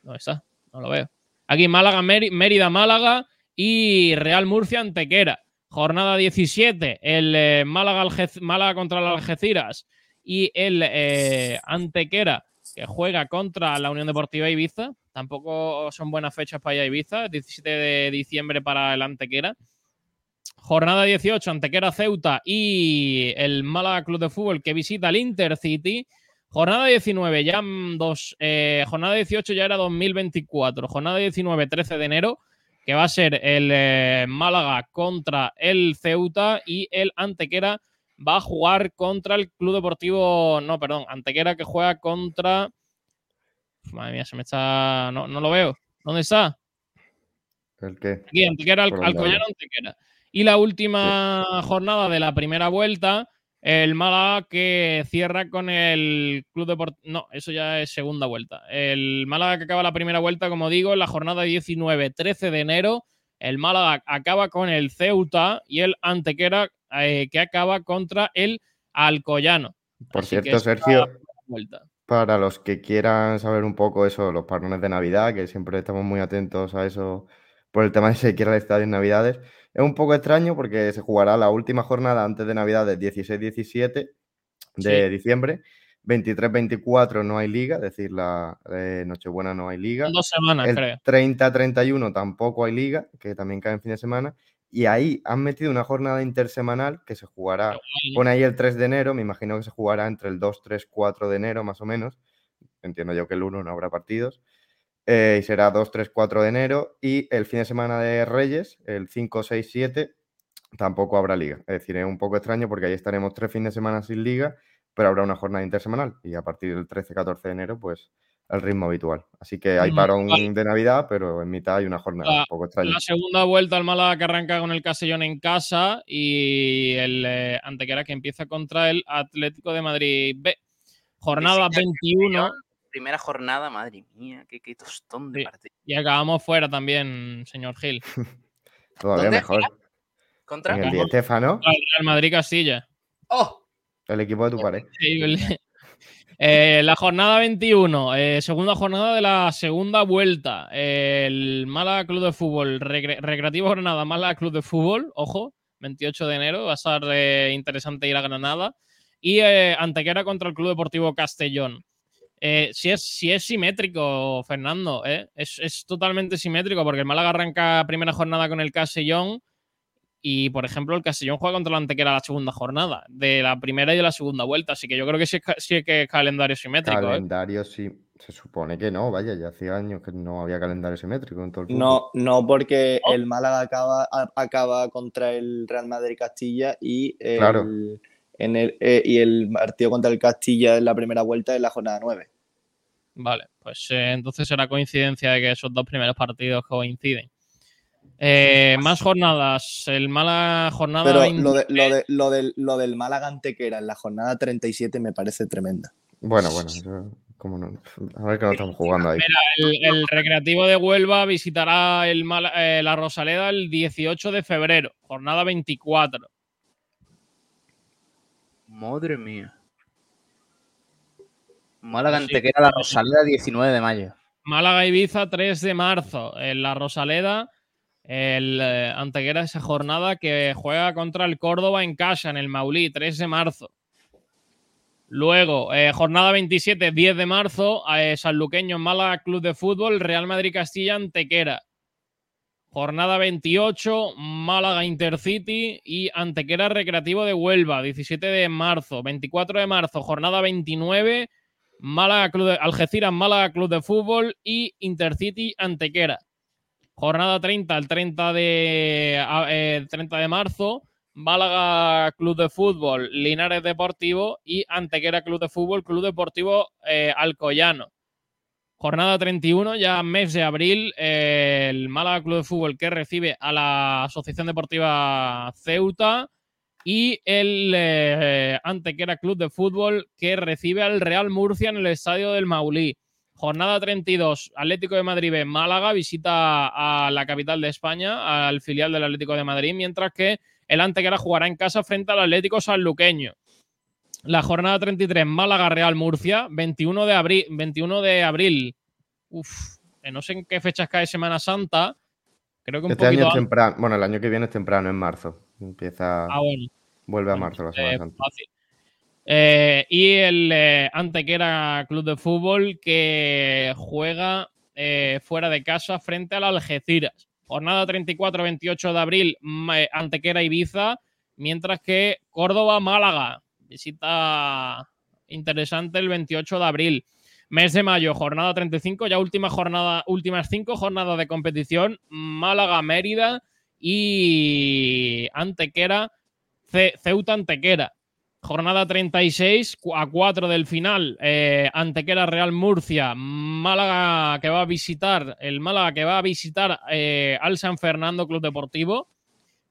¿Dónde está? No lo veo. Aquí Málaga, Méri- Mérida, Málaga y Real Murcia Antequera. Jornada 17, el eh, Málaga, Málaga contra el Algeciras y el eh, Antequera que juega contra la Unión Deportiva Ibiza. Tampoco son buenas fechas para ir a Ibiza. 17 de diciembre para el Antequera. Jornada 18, Antequera Ceuta y el Málaga Club de Fútbol que visita el Intercity. Jornada 19, ya dos. eh, jornada 18 ya era 2024. Jornada 19, 13 de enero, que va a ser el eh, Málaga contra el Ceuta y el Antequera va a jugar contra el Club Deportivo. No, perdón, Antequera que juega contra. Madre mía, se me está. No, no lo veo. ¿Dónde está? ¿El qué? Aquí, Antequera, Al- Alcoyano, Antequera. Y la última jornada de la primera vuelta, el Málaga que cierra con el Club Deportivo. No, eso ya es segunda vuelta. El Málaga que acaba la primera vuelta, como digo, en la jornada 19, 13 de enero. El Málaga acaba con el Ceuta y el Antequera eh, que acaba contra el Alcoyano. Por Así cierto, Sergio, para los que quieran saber un poco eso, los parones de Navidad, que siempre estamos muy atentos a eso por el tema de si ir al estadio en Navidades, es un poco extraño porque se jugará la última jornada antes de Navidades, 16-17 de Sí. diciembre. 23-24 no hay liga, es decir, la eh, Nochebuena no hay liga. Dos semanas, creo. El 30-31 tampoco hay liga, que también cae en fin de semana. Y ahí han metido una jornada intersemanal que se jugará, pone ahí el 3 de enero, me imagino que se jugará entre el 2, 3, 4 de enero más o menos. Entiendo yo que el 1 no habrá partidos. Eh, y será 2, 3, 4 de enero. Y el fin de semana de Reyes, el 5, 6, 7, tampoco habrá liga. Es decir, es un poco extraño porque ahí estaremos tres fines de semana sin liga, pero habrá una jornada intersemanal. Y a partir del 13, 14 de enero, pues el ritmo habitual. Así que hay parón vale. de Navidad, pero en mitad hay una jornada La- un poco extraña. La segunda vuelta al Málaga que arranca con el Castellón en casa y el eh, Antequera que empieza contra el Atlético de Madrid B. Jornada Visita el 21 Primera jornada, madre mía, qué, qué tostón de Sí. partido. y acabamos fuera también, señor Gil. Todavía ¿Dónde? mejor. ¿Contra? En el. Di Real Madrid Castilla. ¡Oh! el equipo de tu pared. (laughs) Increíble. (laughs) Eh, la jornada 21, eh, segunda jornada de la segunda vuelta. El Málaga Club de Fútbol, Recre- Recreativo Granada, Málaga Club de Fútbol, ojo, 28 de enero, va a estar eh, interesante ir a Granada. Y eh, Antequera contra el Club Deportivo Castellón. Eh, si, es, si es simétrico, Fernando, ¿eh? es, es totalmente simétrico porque el Málaga arranca primera jornada con el Castellón y, por ejemplo, el Castellón juega contra el Antequera la segunda jornada, de la primera y de la segunda vuelta. Así que yo creo que sí, es sí que es calendario simétrico. ¿eh? Calendario sí. Se supone que no, vaya, ya hacía años que no había calendario simétrico en todo el fútbol. No, no, porque el Málaga acaba, acaba contra el Real Madrid Castilla y el, Claro. En el, eh, y el partido contra el Castilla en la primera vuelta es la jornada 9. Vale, pues eh, entonces será coincidencia de que esos dos primeros partidos coinciden. Eh, más jornadas. El mala jornada. Pero 20 lo, de- lo, de- lo del, lo del Málaga Antequera en la jornada 37 me parece tremenda. Bueno, bueno, ¿Cómo no? A ver que no estamos jugando ahí. El, el Recreativo de Huelva visitará el Mal- eh, la Rosaleda el 18 de febrero, jornada 24. Madre mía. Málaga. Antequera, la Rosaleda, 19 de mayo. Málaga Ibiza 3 de marzo. En la Rosaleda, el eh, Antequera esa jornada que juega contra el Córdoba en casa, en el Maulí, 3 de marzo. Luego, eh, jornada 27, 10 de marzo, eh, Sanluqueño, Málaga Club de Fútbol, Real Madrid Castilla, Antequera. Jornada 28, Málaga Intercity y Antequera Recreativo de Huelva, 17 de marzo. 24 de marzo, jornada 29, Málaga Club de, Algeciras, Málaga Club de Fútbol y Intercity Antequera. Jornada 30 al 30 de, eh, 30 de marzo, Málaga Club de Fútbol, Linares Deportivo y Antequera Club de Fútbol, Club Deportivo eh, Alcoyano. Jornada 31, ya mes de abril, el Málaga Club de Fútbol que recibe a la Asociación Deportiva Ceuta y el eh, Antequera Club de Fútbol que recibe al Real Murcia en el Estadio del Maulí. Jornada 32, Atlético de Madrid B, Málaga visita a la capital de España, al filial del Atlético de Madrid, mientras que el Antequera jugará en casa frente al Atlético Sanluqueño. La jornada 33, Málaga Real Murcia, 21 de abril. 21 de abril. Uf, eh, no sé en qué fechas cae Semana Santa. Creo que un Este año es temprano. Bueno, el año que viene es temprano, en marzo. Empieza. Ah, bueno. Vuelve a marzo la eh, Semana Santa. fácil. Eh, y el eh, Antequera Club de Fútbol que juega eh, fuera de casa frente al Algeciras. Jornada 34-28 de abril, eh, Antequera Ibiza, mientras que Córdoba-Málaga. Visita interesante el 28 de abril. Mes de mayo, jornada 35, ya última jornada, últimas cinco jornadas de competición. Málaga-Mérida y Antequera Ce- Ceuta Antequera. Jornada 36 cu- a 4 del final. eh, Antequera Real Murcia. Málaga que va a visitar. El Málaga que va a visitar eh, al San Fernando Club Deportivo.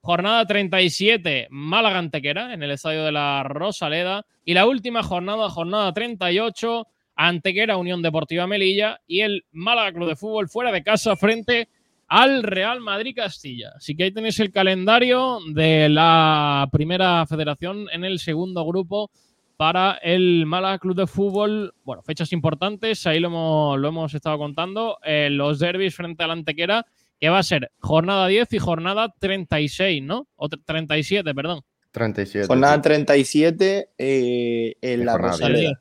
Jornada 37, Málaga Antequera, en el estadio de la Rosaleda. Y la última jornada, jornada 38, Antequera Unión Deportiva Melilla. Y el Málaga Club de Fútbol fuera de casa frente al Real Madrid Castilla. Así que ahí tenéis el calendario de la primera federación en el segundo grupo para el Málaga Club de Fútbol. Bueno, fechas importantes, ahí lo hemos, lo hemos estado contando. Eh, los derbis frente al Antequera, que va a ser jornada 10 y jornada 36, ¿no? O tre- 37, perdón. 37. Jornada sí. 37 eh, en Y la jornada Rosaleda.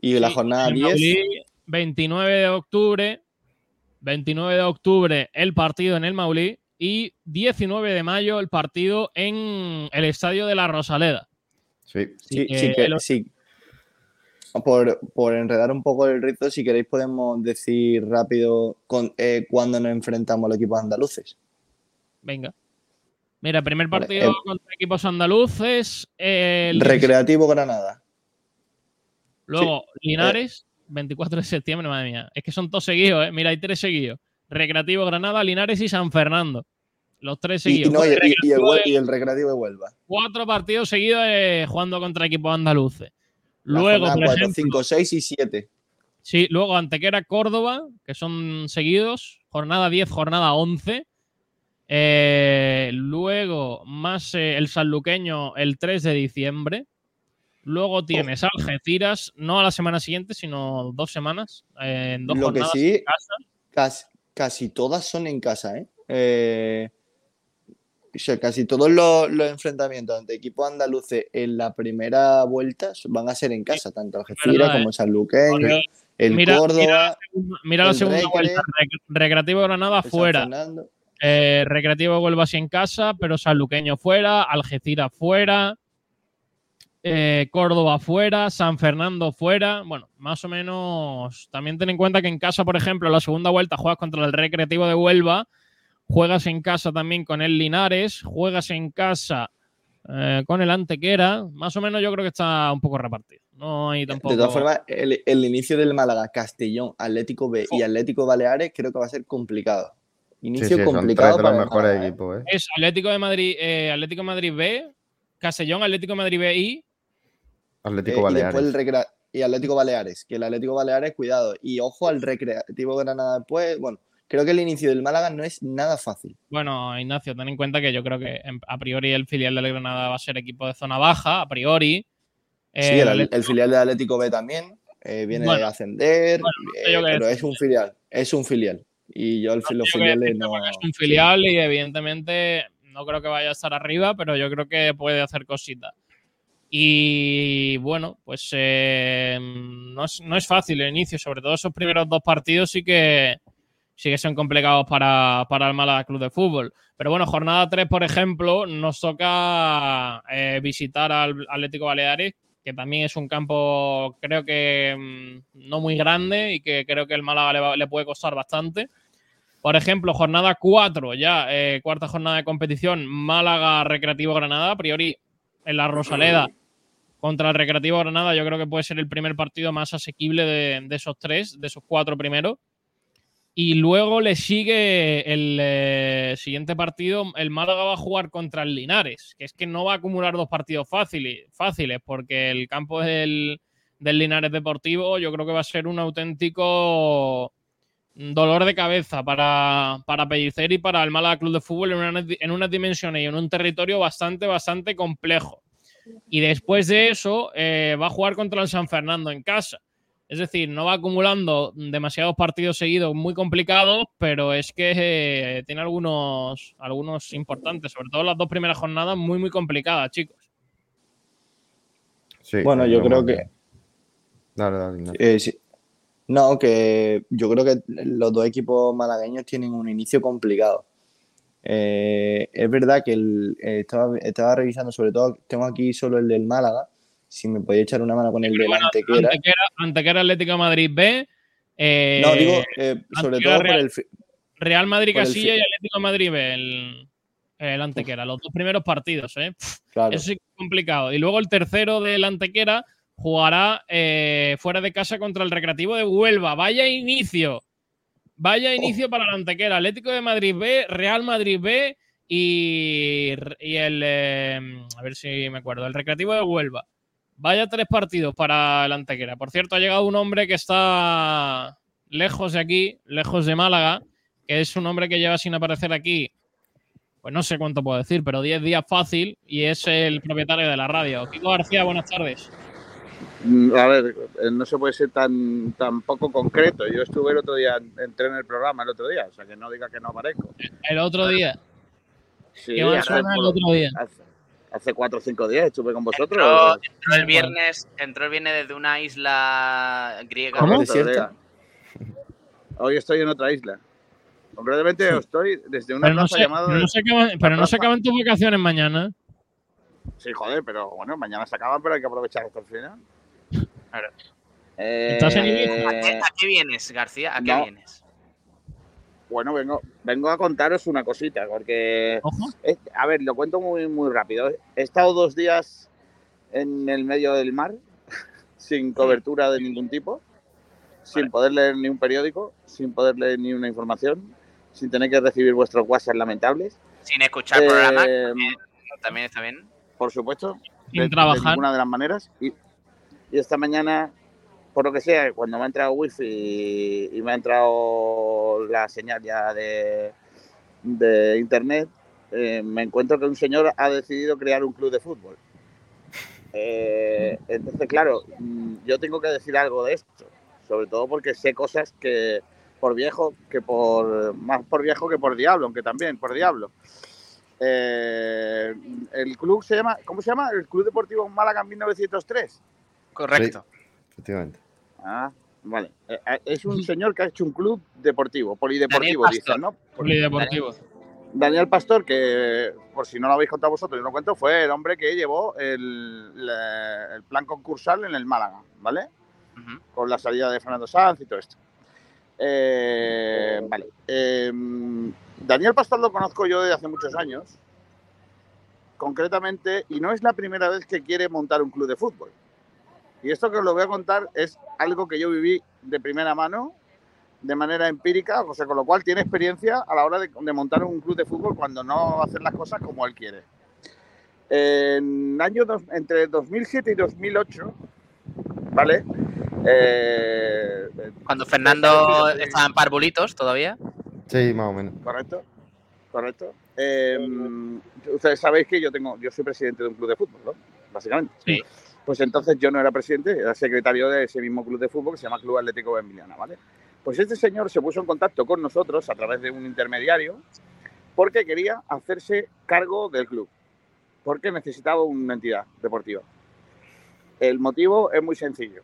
Y la Sí, jornada el 10, Maulí, 29 de octubre. 29 de octubre el partido en el Maulí y 19 de mayo el partido en el estadio de la Rosaleda. Sí. sí, que sí que- el- sí. Por, por enredar un poco el ritmo, si queréis podemos decir rápido con, eh, cuándo nos enfrentamos al equipo andaluces. Venga. Mira, primer Vale, partido eh, contra equipos andaluces. el- Recreativo Granada. luego Linares, 24 de septiembre, madre mía. Es que son todos seguidos, ¿eh? Mira, hay tres seguidos. Recreativo Granada, Linares y San Fernando. Los tres Y, y seguidos. no, y- y- y el, Recreativo Hue- de- y el Recreativo de Huelva. cuatro partidos seguidos eh, jugando contra equipos andaluces. Luego, jornada por 4, ejemplo, 5, 6 y 7. sí, luego Antequera Córdoba, que son seguidos, jornada 10, jornada 11. Eh, luego, más eh, el sanluqueño el 3 de diciembre. Luego tienes Algeciras, no a la semana siguiente, sino dos semanas. eh, en dos Lo que jornadas sí, en casa. casi, casi todas son en casa, ¿eh? Eh, casi todos los, los enfrentamientos ante equipos andaluces en la primera vuelta van a ser en casa, tanto Algeciras verdad, como Sanluqueño, el Mira- Córdoba, Mira la el segunda Recre, vuelta. Rec- Recreativo Granada el fuera. Eh, Recreativo Huelva así en casa, pero Sanluqueño fuera, Algeciras fuera, eh, Córdoba fuera, San Fernando fuera. Bueno, más o menos. También ten en cuenta que en casa, por ejemplo, la segunda vuelta juegas contra el Recreativo de Huelva, juegas en casa también con el Linares, juegas en casa eh, con el Antequera. Más o menos yo creo que está un poco repartido. No hay tampoco. De todas formas, el, el inicio del Málaga, Castellón, Atlético B y Atlético Baleares creo que va a ser complicado. Sí, Inicio sí, son tres complicado de los para el mejores Málaga, ¿eh? equipos, ¿eh? Es Atlético de Madrid, eh, Atlético de Madrid B, Castellón, Atlético de Madrid B y Atlético Eh, y, después Baleares. el recrea- y Atlético Baleares. Que el Atlético Baleares, cuidado. Y ojo al Recreativo Granada después. Bueno, creo que el inicio del Málaga no es nada fácil. Bueno, Ignacio, ten en cuenta que yo creo que a priori el filial del Granada va a ser equipo de zona baja, a priori. sí, Eh, el, el filial del Atlético B también. eh, viene Bueno, de ascender. bueno, no sé eh, pero es un filial. Es un filial. Y yo el, los Yo creo que filiales es no. un filial y evidentemente no creo que vaya a estar arriba, pero yo creo que puede hacer cositas. Y bueno, pues eh, no, es, no es fácil el inicio, sobre todo esos primeros dos partidos sí que, sí que son complicados para, para el Málaga Club de Fútbol. Pero bueno, jornada 3, por ejemplo, nos toca eh, visitar al Atlético Baleares, que también es un campo, creo que mm, no muy grande y que creo que el Málaga le, puede costar bastante. Por ejemplo, jornada 4, ya, eh, cuarta jornada de competición, Málaga Recreativo Granada, a priori en la Rosaleda contra el Recreativo Granada, yo creo que puede ser el primer partido más asequible de, de esos tres, de esos cuatro primeros. Y luego le sigue el eh, siguiente partido. El Málaga va a jugar contra el Linares, que es que no va a acumular dos partidos fáciles, fáciles porque el campo del, del Linares Deportivo yo creo que va a ser un auténtico dolor de cabeza para, para Pellicer y para el Málaga Club de Fútbol en, una, en unas dimensiones y en un territorio bastante, bastante complejo. Y después de eso eh, va a jugar contra el San Fernando en casa. Es decir, no va acumulando demasiados partidos seguidos muy complicados, pero es que eh, tiene algunos, algunos importantes, sobre todo las dos primeras jornadas muy, muy complicadas, chicos. Sí, Bueno, yo creo ver. que. Dale, dale, Ignacio. eh, sí. No, que yo creo que los dos equipos malagueños tienen un inicio complicado. Eh, es verdad que el- eh, estaba, estaba revisando, sobre todo, tengo aquí solo el del Málaga. Si me podía echar una mano con el del Bueno, Antequera. Antequera, Antequera Atlético de Madrid B. eh, No, digo, eh, sobre todo por Real. el. fi- Real Madrid por el Casilla y Atlético de Madrid B, el, el Antequera. Los dos primeros partidos, ¿eh? Claro. Eso sí que es complicado. Y luego el tercero del Antequera jugará eh, fuera de casa contra el Recreativo de Huelva. Vaya inicio. Vaya inicio para el Antequera. Atlético de Madrid B, Real Madrid B y, y el. eh, a ver si me acuerdo. El Recreativo de Huelva. Vaya tres partidos para el Antequera. Por cierto, ha llegado un hombre que está lejos de aquí, lejos de Málaga, que es un hombre que lleva sin aparecer aquí. Pues no sé cuánto puedo decir, pero 10 días fácil y es el propietario de la radio. Kiko García, buenas tardes. Mm, A ver, eh, no se puede ser tan, tan poco concreto. Yo estuve el otro día, entré en el programa el otro día, o sea que no diga que no aparezco. El otro día. Sí, ¿Qué más hace, suena el otro día? hace, hace cuatro o cinco días estuve con vosotros. Entró, entró el viernes, entró el viernes desde una isla griega. ¿Cómo? ¿Desierta? (laughs) Hoy estoy en otra isla. Concretamente (laughs) estoy desde una Pero no, llamada... pero no se acaban, pero no se plaza- acaban tus vacaciones mañana. Sí, joder, pero bueno, mañana se acaban, pero hay que aprovechar hasta el final. Claro. (laughs) Eh, ¿Estás en? ¿A qué, a qué vienes, García? ¿A qué no. vienes? Bueno, vengo, vengo a contaros una cosita, porque Ojo. Eh, A ver, lo cuento muy, muy rápido. He estado dos días en el medio del mar, (laughs) sin cobertura de ningún tipo, sin poder leer ni un periódico, sin poder leer ni una información, sin tener que recibir vuestros WhatsApp lamentables. Sin escuchar programa, Eh, también está bien. por supuesto, Sin de, de trabajar. ninguna de las maneras. Y, y esta mañana, por lo que sea, cuando me ha entrado wifi y me ha entrado la señal ya de, de internet, eh, me encuentro que un señor ha decidido crear un club de fútbol. Eh, entonces, claro, mm, yo tengo que decir algo de esto, sobre todo porque sé cosas que por viejo, que por más por viejo que por diablo, aunque también por diablo. Eh, el club se llama, ¿cómo se llama? El Club Deportivo Málaga 1903. Correcto. Efectivamente. Ah, vale. Eh, eh, es un (laughs) señor que ha hecho un club deportivo, polideportivo, Daniel dicen, ¿no? Polideportivo. Daniel Pastor, que por si no lo habéis contado vosotros, yo lo cuento, fue el hombre que llevó el, la- el plan concursal en el Málaga, ¿vale? Con la salida de Fernando Sanz y todo esto. Eh, vale. Eh, Daniel Pastor lo conozco yo desde hace muchos años, concretamente, y no es la primera vez que quiere montar un club de fútbol. Y esto que os lo voy a contar es algo que yo viví de primera mano, de manera empírica, o sea, con lo cual tiene experiencia a la hora de, de montar un club de fútbol cuando no hacer las cosas como él quiere. En año dos- entre 2007 y 2008, ¿vale? Eh, Cuando Fernando estaba en parvulitos todavía. Sí, más o menos. Correcto, correcto. Eh, ustedes sabéis que yo tengo, yo soy presidente de un club de fútbol, ¿no? Básicamente. Sí. Pues entonces yo no era presidente, era secretario de ese mismo club de fútbol que se llama Club Atlético ¿vale? Pues este señor se puso en contacto con nosotros a través de un intermediario porque quería hacerse cargo del club, porque necesitaba una entidad deportiva. El motivo es muy sencillo.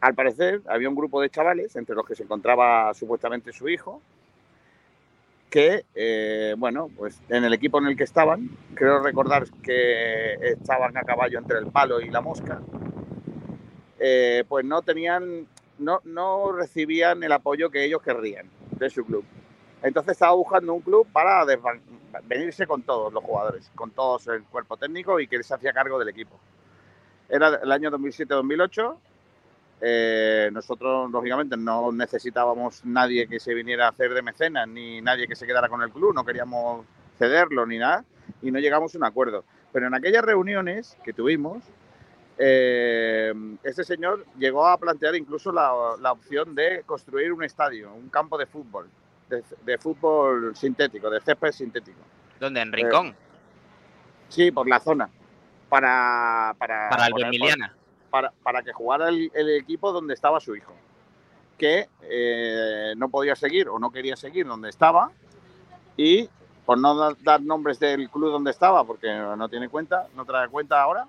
Al parecer había un grupo de chavales, entre los que se encontraba supuestamente su hijo, que, eh, bueno, pues en el equipo en el que estaban, creo recordar que estaban a caballo entre el palo y la mosca, eh, pues no tenían, no, no recibían el apoyo que ellos querrían de su club. Entonces estaba buscando un club para venirse con todos los jugadores, con todos el cuerpo técnico y que se hacía cargo del equipo. Era el año 2007-2008. Eh, nosotros, lógicamente, no necesitábamos nadie que se viniera a hacer de mecenas, ni nadie que se quedara con el club, no queríamos cederlo ni nada, y no llegamos a un acuerdo. Pero en aquellas reuniones que tuvimos, eh, este señor llegó a plantear incluso la, la opción de construir un estadio, un campo de fútbol, de, de fútbol sintético, de césped sintético. ¿Dónde? En Rincón. Sí, por la zona. Para, para, para el Emiliana. Para, para que jugara el, el equipo donde estaba su hijo, que eh, no podía seguir o no quería seguir donde estaba y por no dar, dar nombres del club donde estaba, porque no tiene cuenta, no trae cuenta ahora,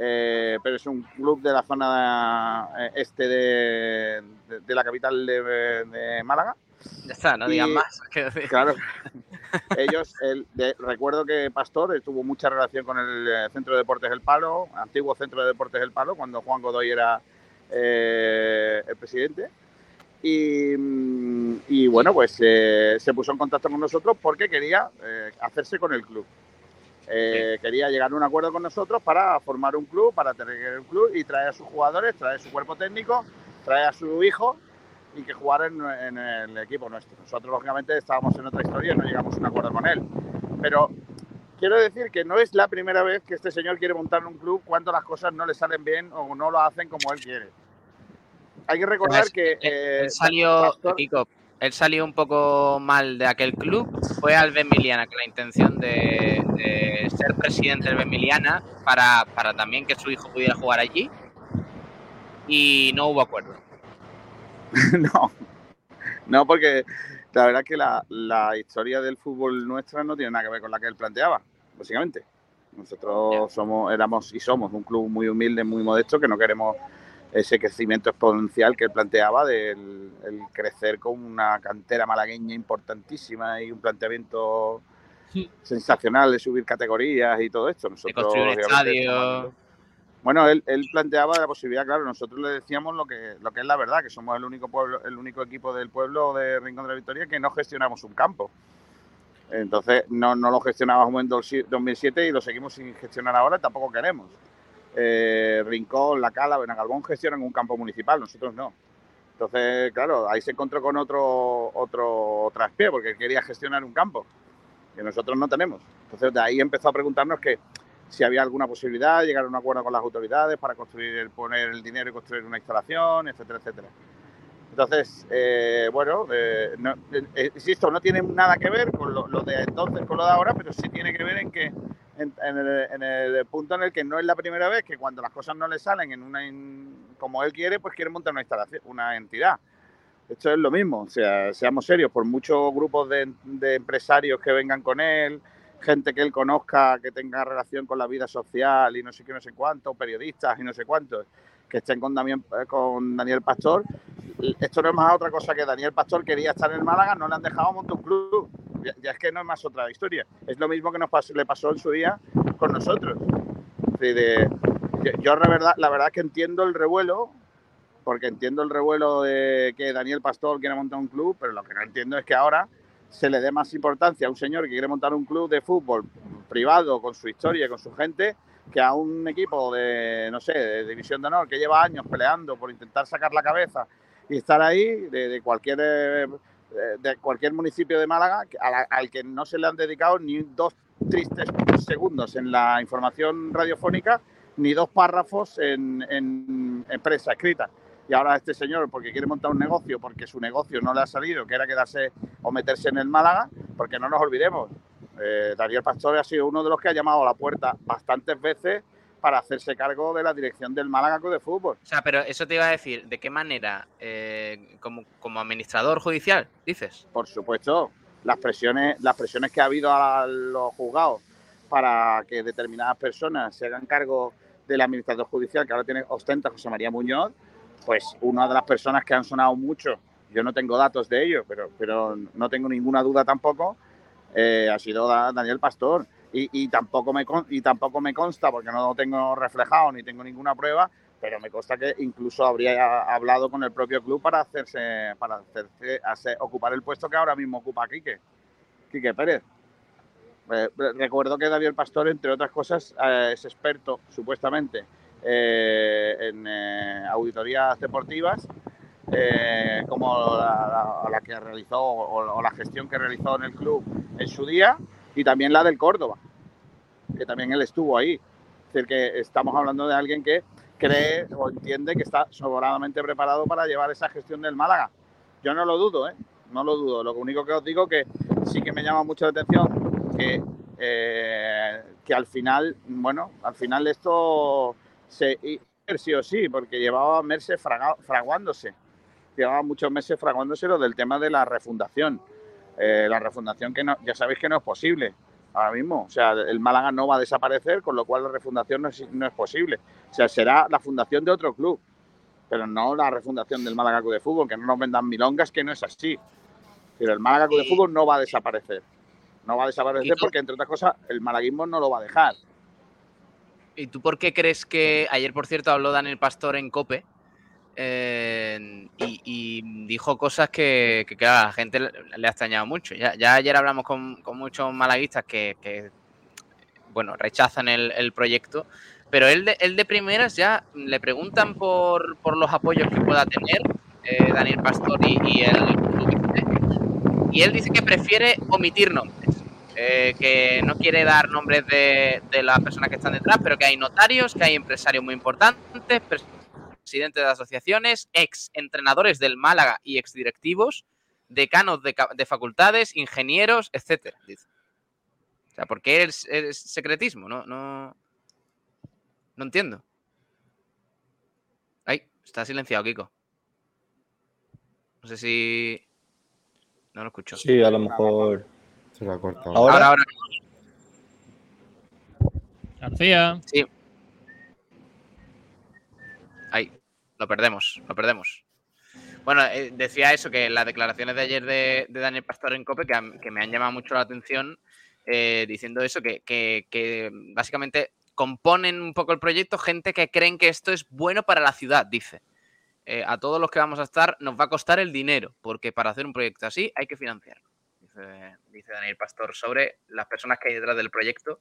eh, pero es un club de la zona eh, este de, de- de la capital de, de Málaga. Ya está, no digan Y- más. (laughs) Claro. Ellos, el, de- recuerdo que Pastor tuvo mucha relación con el eh, Centro de Deportes El Palo, antiguo Centro de Deportes El Palo, cuando Juan Godoy era eh, el presidente. Y, mm, y bueno, pues eh, se puso en contacto con nosotros porque quería eh, hacerse con el club. Quería llegar a un acuerdo con nosotros para formar un club, para tener un club y traer a sus jugadores, traer su cuerpo técnico, traer a su hijo y que jugara en, en el equipo nuestro. Nosotros, lógicamente, estábamos en otra historia y no llegamos a un acuerdo con él. Pero quiero decir que no es la primera vez que este señor quiere montar un club cuando las cosas no le salen bien o no lo hacen como él quiere. Hay que recordar que... él- eh, él salió, Pastor- Kiko, él salió un poco mal de aquel club. Fue al Benmiliana con la intención de, de ser presidente del Benmiliana para, para también que su hijo pudiera jugar allí. Y no hubo acuerdo. (laughs) no, no, porque la verdad es que la, la historia del fútbol nuestra no tiene nada que ver con la que él planteaba, básicamente. Nosotros somos, éramos y somos un club muy humilde, muy modesto, que no queremos ese crecimiento exponencial que él planteaba del el crecer con una cantera malagueña importantísima y un planteamiento Sí. sensacional de subir categorías y todo esto. Nosotros, construir un estadio. Bueno, él, él planteaba la posibilidad, claro, nosotros le decíamos lo que, lo que es la verdad, que somos el único pueblo, el único equipo del pueblo de Rincón de la Victoria que no gestionamos un campo. Entonces, no, no lo gestionábamos en dos- 2007 y lo seguimos sin gestionar ahora, tampoco queremos. Eh, Rincón, La Cala, Benagalbón gestionan un campo municipal, nosotros no. Entonces, claro, ahí se encontró con otro, otro traspié, porque quería gestionar un campo, que nosotros no tenemos. Entonces, de ahí empezó a preguntarnos que si había alguna posibilidad llegar a un acuerdo con las autoridades para construir, el- poner el dinero y construir una instalación, etcétera, etcétera. Entonces, eh, bueno, eh, no- eh, insisto, no tiene nada que ver con lo, de entonces, con lo de ahora, pero sí tiene que ver en que en, el, punto en el que no es la primera vez que cuando las cosas no le salen en una como él quiere, pues quiere montar una instalación, una entidad. Esto es lo mismo, o sea, seamos serios, por muchos grupos de empresarios que vengan con él, gente que él conozca, que tenga relación con la vida social y no sé qué, no sé cuánto, periodistas y no sé cuántos, que estén con Daniel, con Daniel Pastor. Esto no es más otra cosa que Daniel Pastor quería estar en Málaga, no le han dejado montar un club. Ya, ya es que no es más otra historia. Es lo mismo que nos pas- le pasó en su día con nosotros. Decir, de- yo, la, verdad, la verdad es que entiendo el revuelo, porque entiendo el revuelo de que Daniel Pastor quiere montar un club, pero lo que no entiendo es que ahora se le dé más importancia a un señor que quiere montar un club de fútbol privado con su historia, con su gente, que a un equipo de, no sé, de división de honor que lleva años peleando por intentar sacar la cabeza y estar ahí de, cualquier eh, de cualquier municipio de Málaga al que no se le han dedicado ni dos tristes segundos en la información radiofónica ni dos párrafos en, en, en prensa escrita. Y ahora este señor, porque quiere montar un negocio, porque su negocio no le ha salido, que era quedarse o meterse en el Málaga, porque no nos olvidemos, eh, Daniel Pastor ha sido uno de los que ha llamado a la puerta bastantes veces para hacerse cargo de la dirección del Málaga de Fútbol. O sea, pero eso te iba a decir, ¿de qué manera? Eh, como, como administrador judicial, dices. Por supuesto, las presiones, las presiones que ha habido a los juzgados para que determinadas personas se hagan cargo del administrador judicial que ahora tiene ostenta José María Muñoz, pues una de las personas que han sonado mucho, yo no tengo datos de ello, pero, pero no tengo ninguna duda tampoco, eh, ha sido Daniel Pastor. Y, tampoco me, y tampoco me consta, porque no tengo reflejado ni tengo ninguna prueba, pero me consta que incluso habría hablado con el propio club para hacerse para hacerse, ocupar el puesto que ahora mismo ocupa Quique, Quique Pérez. Eh, recuerdo que Daniel Pastor, entre otras cosas, eh, es experto, supuestamente, en auditorías deportivas eh, como la, que realizó o, la gestión que realizó en el club en su día y también la del Córdoba, que también él estuvo ahí. Es decir, que estamos hablando de alguien que cree o entiende que está sobradamente preparado para llevar esa gestión del Málaga. Yo no lo dudo, ¿eh? No lo dudo. Lo único que os digo que sí que me llama mucho la atención que, eh, que al final, bueno, al final esto se sí o sí, porque llevaba meses fraguándose llevaba muchos meses fraguándose lo del tema de la refundación. Eh, la refundación que no, ya sabéis que no es posible ahora mismo. O sea, el Málaga no va a desaparecer, con lo cual la refundación no es, no es posible. O sea, será la fundación de otro club, pero no la refundación del Málaga Club de Fútbol, que no nos vendan milongas, que no es así. Pero el Málaga Club de Fútbol no va a desaparecer. No va a desaparecer porque, entre otras cosas, el malaguismo no lo va a dejar. ¿Y tú por qué crees que ayer, por cierto, habló Daniel Pastor en COPE eh, y, dijo cosas que, a la gente le ha extrañado mucho. Ya, ayer hablamos con, muchos malaguistas que, bueno, rechazan el, proyecto, pero él de, él de, primeras ya le preguntan por, los apoyos que pueda tener eh, Daniel Pastor y, él, y él dice que prefiere omitir nombres. Eh, que no quiere dar nombres de, de las personas que están detrás, pero que hay notarios, que hay empresarios muy importantes, presidente de asociaciones, ex entrenadores del Málaga y ex directivos, decanos de, facultades, ingenieros, etcétera. O sea, ¿por qué es, secretismo? No, no, no entiendo. Ay, está silenciado, Kiko. No sé si. No lo escucho. Sí, a lo mejor. Se lo ha cortado. Ahora, ahora. García. Sí. Ahí, lo perdemos, lo perdemos. Bueno, eh, decía eso, que las declaraciones de ayer de, Daniel Pastor en COPE, que, me han llamado mucho la atención, eh, diciendo eso, que, básicamente componen un poco el proyecto gente que creen que esto es bueno para la ciudad, dice. Eh, a todos los que vamos a estar nos va a costar el dinero, porque para hacer un proyecto así hay que financiarlo. Dice, dice Daniel Pastor sobre las personas que hay detrás del proyecto.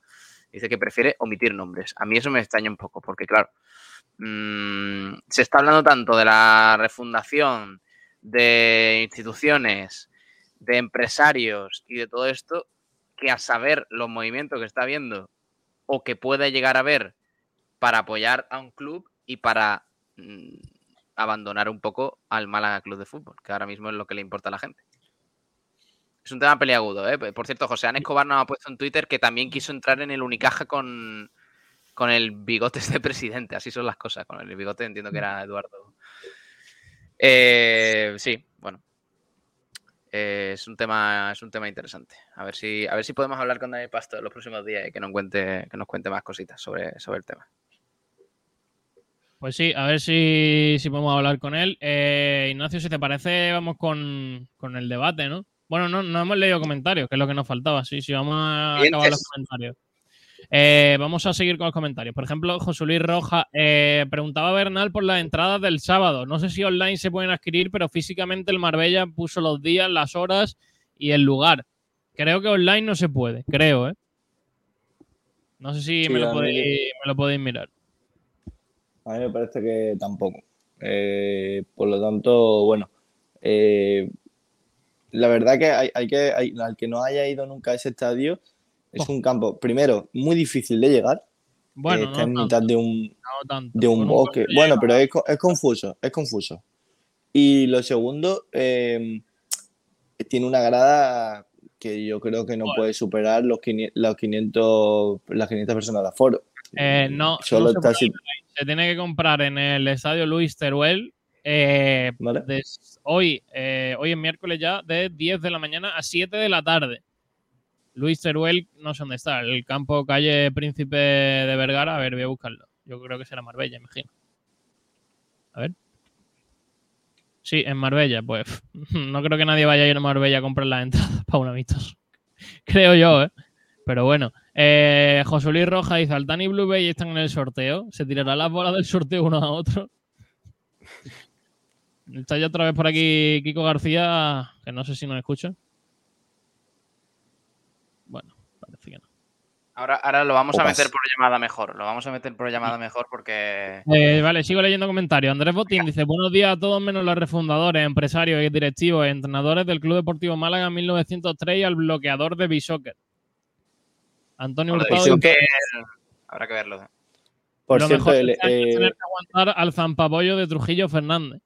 Dice que prefiere omitir nombres. A mí eso me extraña un poco, porque claro, Mm, se está hablando tanto de la refundación, de instituciones, de empresarios y de todo esto, que a saber los movimientos que está habiendo o que puede llegar a haber para apoyar a un club y para mm, abandonar un poco al Málaga Club de Fútbol, que ahora mismo es lo que le importa a la gente. Es un tema peliagudo, ¿eh? Por cierto, José Ana Escobar nos ha puesto en Twitter que también quiso entrar en el Unicaja con, con el bigote de presidente. Así son las cosas. Con el bigote entiendo que era Eduardo. Eh, sí, bueno. Eh, es un tema, es un tema interesante. A ver si, a ver si podemos hablar con Daniel Pasto en los próximos días y que nos cuente, que nos cuente más cositas sobre, sobre el tema. Pues sí, a ver si, podemos hablar con él. Eh, Ignacio, si te parece, vamos con, el debate, ¿no? Bueno, no, no hemos leído comentarios, que es lo que nos faltaba. Sí, sí, vamos a acabar los comentarios. Eh, vamos a seguir con los comentarios. Por ejemplo, José Luis Roja eh, preguntaba a Bernal por las entradas del sábado. No sé si online se pueden adquirir, pero físicamente el Marbella puso los días, las horas y el lugar. Creo que online no se puede, creo, ¿eh? No sé si me, lo podéis, mirar. A mí me parece que tampoco. Eh, por lo tanto, bueno, la verdad que hay, que al que no haya ido nunca a ese estadio, es un campo, primero, muy difícil de llegar, Bueno, está en mitad tanto, de un, no tanto. de un bosque. coche Bueno, pero es, es confuso, es confuso. Y lo segundo, eh, tiene una grada que yo creo que no puede superar los 500, los 500 las 500 personas de aforo. Eh, no, Solo no se, está puede, así, se tiene que comprar en el estadio Luis Teruel eh, hoy, eh, hoy es miércoles ya, de 10 de la mañana a 7 de la tarde. Luis Teruel, no sé dónde está, el campo calle Príncipe de Vergara. A ver, voy a buscarlo. Yo creo que será Marbella, imagino. A ver. Sí, en Marbella, pues (laughs) no creo que nadie vaya a ir a Marbella a comprar las entradas (laughs) para un amistoso. (laughs) Creo yo, ¿eh? Pero bueno, eh, José Luis Roja dice, Altani y Blue Bay están en el sorteo. ¿Se tirarán las bolas del sorteo uno a otro? Está ya otra vez por aquí Kiko García, que no sé si nos escucha. Bueno, parece que no. Ahora, ahora lo vamos a meter por llamada mejor. Lo vamos a meter por llamada mejor porque. Eh, vale, sigo leyendo comentarios. Andrés Botín dice: Buenos días a todos, menos los refundadores, empresarios y directivos, entrenadores del Club Deportivo Málaga en 1903 y al bloqueador de Bishocker. Antonio Hurtado Habrá que verlo. Por lo cierto, mejor el, es eh, tener que aguantar al zampapollo de Trujillo Fernández.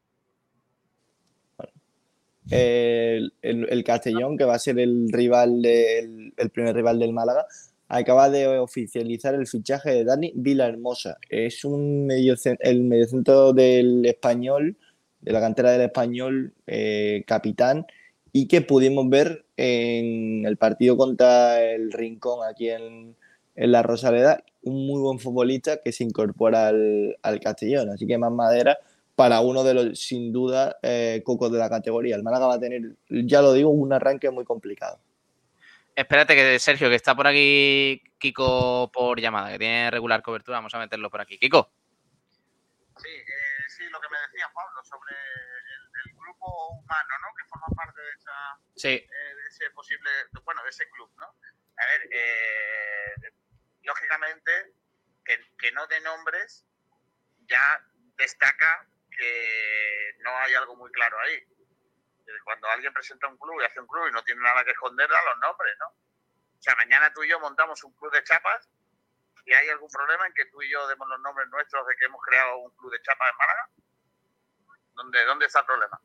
El, el- el Castellón, que va a ser el rival del, el primer rival del Málaga, acaba de oficializar el fichaje de Dani Villahermosa. Es un el mediocentro del español, de la cantera del español, eh, capitán, y que pudimos ver en el partido contra el Rincón aquí en, en la Rosaleda, un muy buen futbolista que se incorpora al, al Castellón. Así que más madera para uno de los, sin duda, eh, cocos de la categoría. El Málaga va a tener, ya lo digo, un arranque muy complicado. Espérate que Sergio, que está por aquí Kiko por llamada, que tiene regular cobertura. Vamos a meterlo por aquí. Kiko. Sí, eh, sí, lo que me decía Pablo sobre el, el grupo humano, ¿no? Que forma parte de, esa, Sí. eh, de ese posible, bueno, de ese club, ¿no? A ver, eh, lógicamente, que, que no de nombres ya destaca que no hay algo muy claro ahí. Cuando alguien presenta un club y hace un club y no tiene nada que esconder, da los nombres, ¿no? O sea, mañana tú y yo montamos un club de chapas y hay algún problema en que tú y yo demos los nombres nuestros de que hemos creado un club de chapas en Málaga. ¿Dónde, dónde está el problema?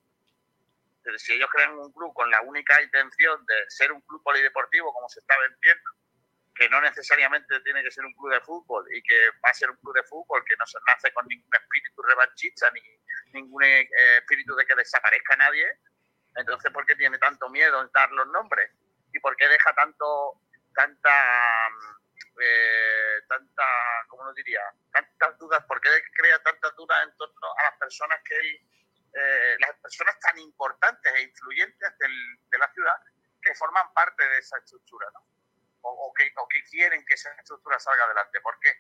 Pero si ellos crean un club con la única intención de ser un club polideportivo, como se está vendiendo, que no necesariamente tiene que ser un club de fútbol y que va a ser un club de fútbol que no se nace con ningún espíritu revanchista ni ningún eh, espíritu de que desaparezca nadie, entonces ¿por qué tiene tanto miedo en dar los nombres? ¿Y por qué deja tanto, tanta, eh, tanta, ¿cómo lo diría? Tantas dudas, ¿por qué crea tantas dudas en torno a las personas que él, eh, las personas tan importantes e influyentes del- de la ciudad que forman parte de esa estructura, ¿no? O, o que, o que quieren que esa estructura salga adelante. ¿Por qué?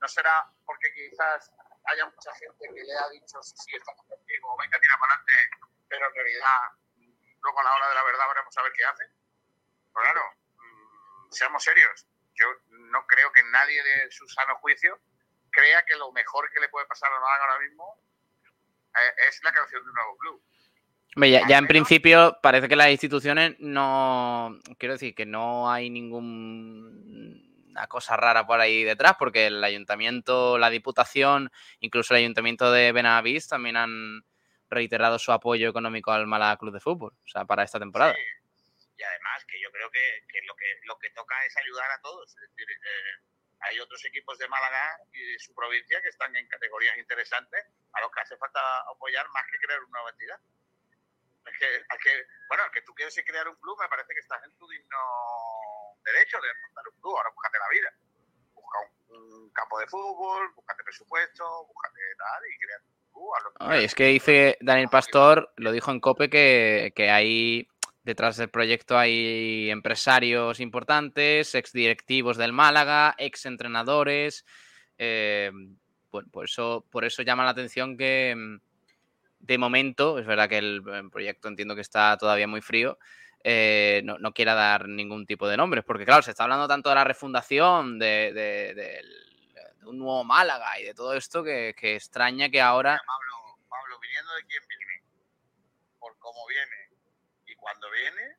¿No será porque quizás haya mucha gente que le ha dicho sí, sí, estamos contigo, venga, tira para adelante, pero en realidad luego a la hora de la verdad veremos a ver qué hace? Pero claro, mm, seamos serios. Yo no creo que nadie de su sano juicio crea que lo mejor que le puede pasar a Málaga ahora mismo eh, es la creación de un nuevo club. Hombre, ya, ya en principio parece que las instituciones no. Quiero decir que no hay ninguna cosa rara por ahí detrás, porque el ayuntamiento, la diputación, incluso el ayuntamiento de Benavís también han reiterado su apoyo económico al Málaga Club de Fútbol, o sea, para esta temporada. Sí. Y además que yo creo que, que lo que lo que toca es ayudar a todos. Es decir, eh, hay otros equipos de Málaga y de su provincia que están en categorías interesantes a los que hace falta apoyar más que crear una nueva entidad. Es que, es que, bueno, que tú quieres crear un club, me parece que estás en tu digno derecho de montar un club. Ahora búscate la vida. Busca un, un campo de fútbol, búscate presupuesto, búscate tal y crea un club. que Ay, quieras. es que dice Daniel Pastor, lo dijo en COPE, que, que hay detrás del proyecto hay empresarios importantes, exdirectivos del Málaga, exentrenadores. Eh, bueno, por eso, por eso llama la atención que mm, de momento, es verdad que el proyecto entiendo que está todavía muy frío, eh, no, no quiera dar ningún tipo de nombres, porque claro, se está hablando tanto de la refundación, de, de- del- de un nuevo Málaga y de todo esto que, que extraña que ahora... Pablo, Pablo, viniendo de quién viene, por cómo viene y cuando viene,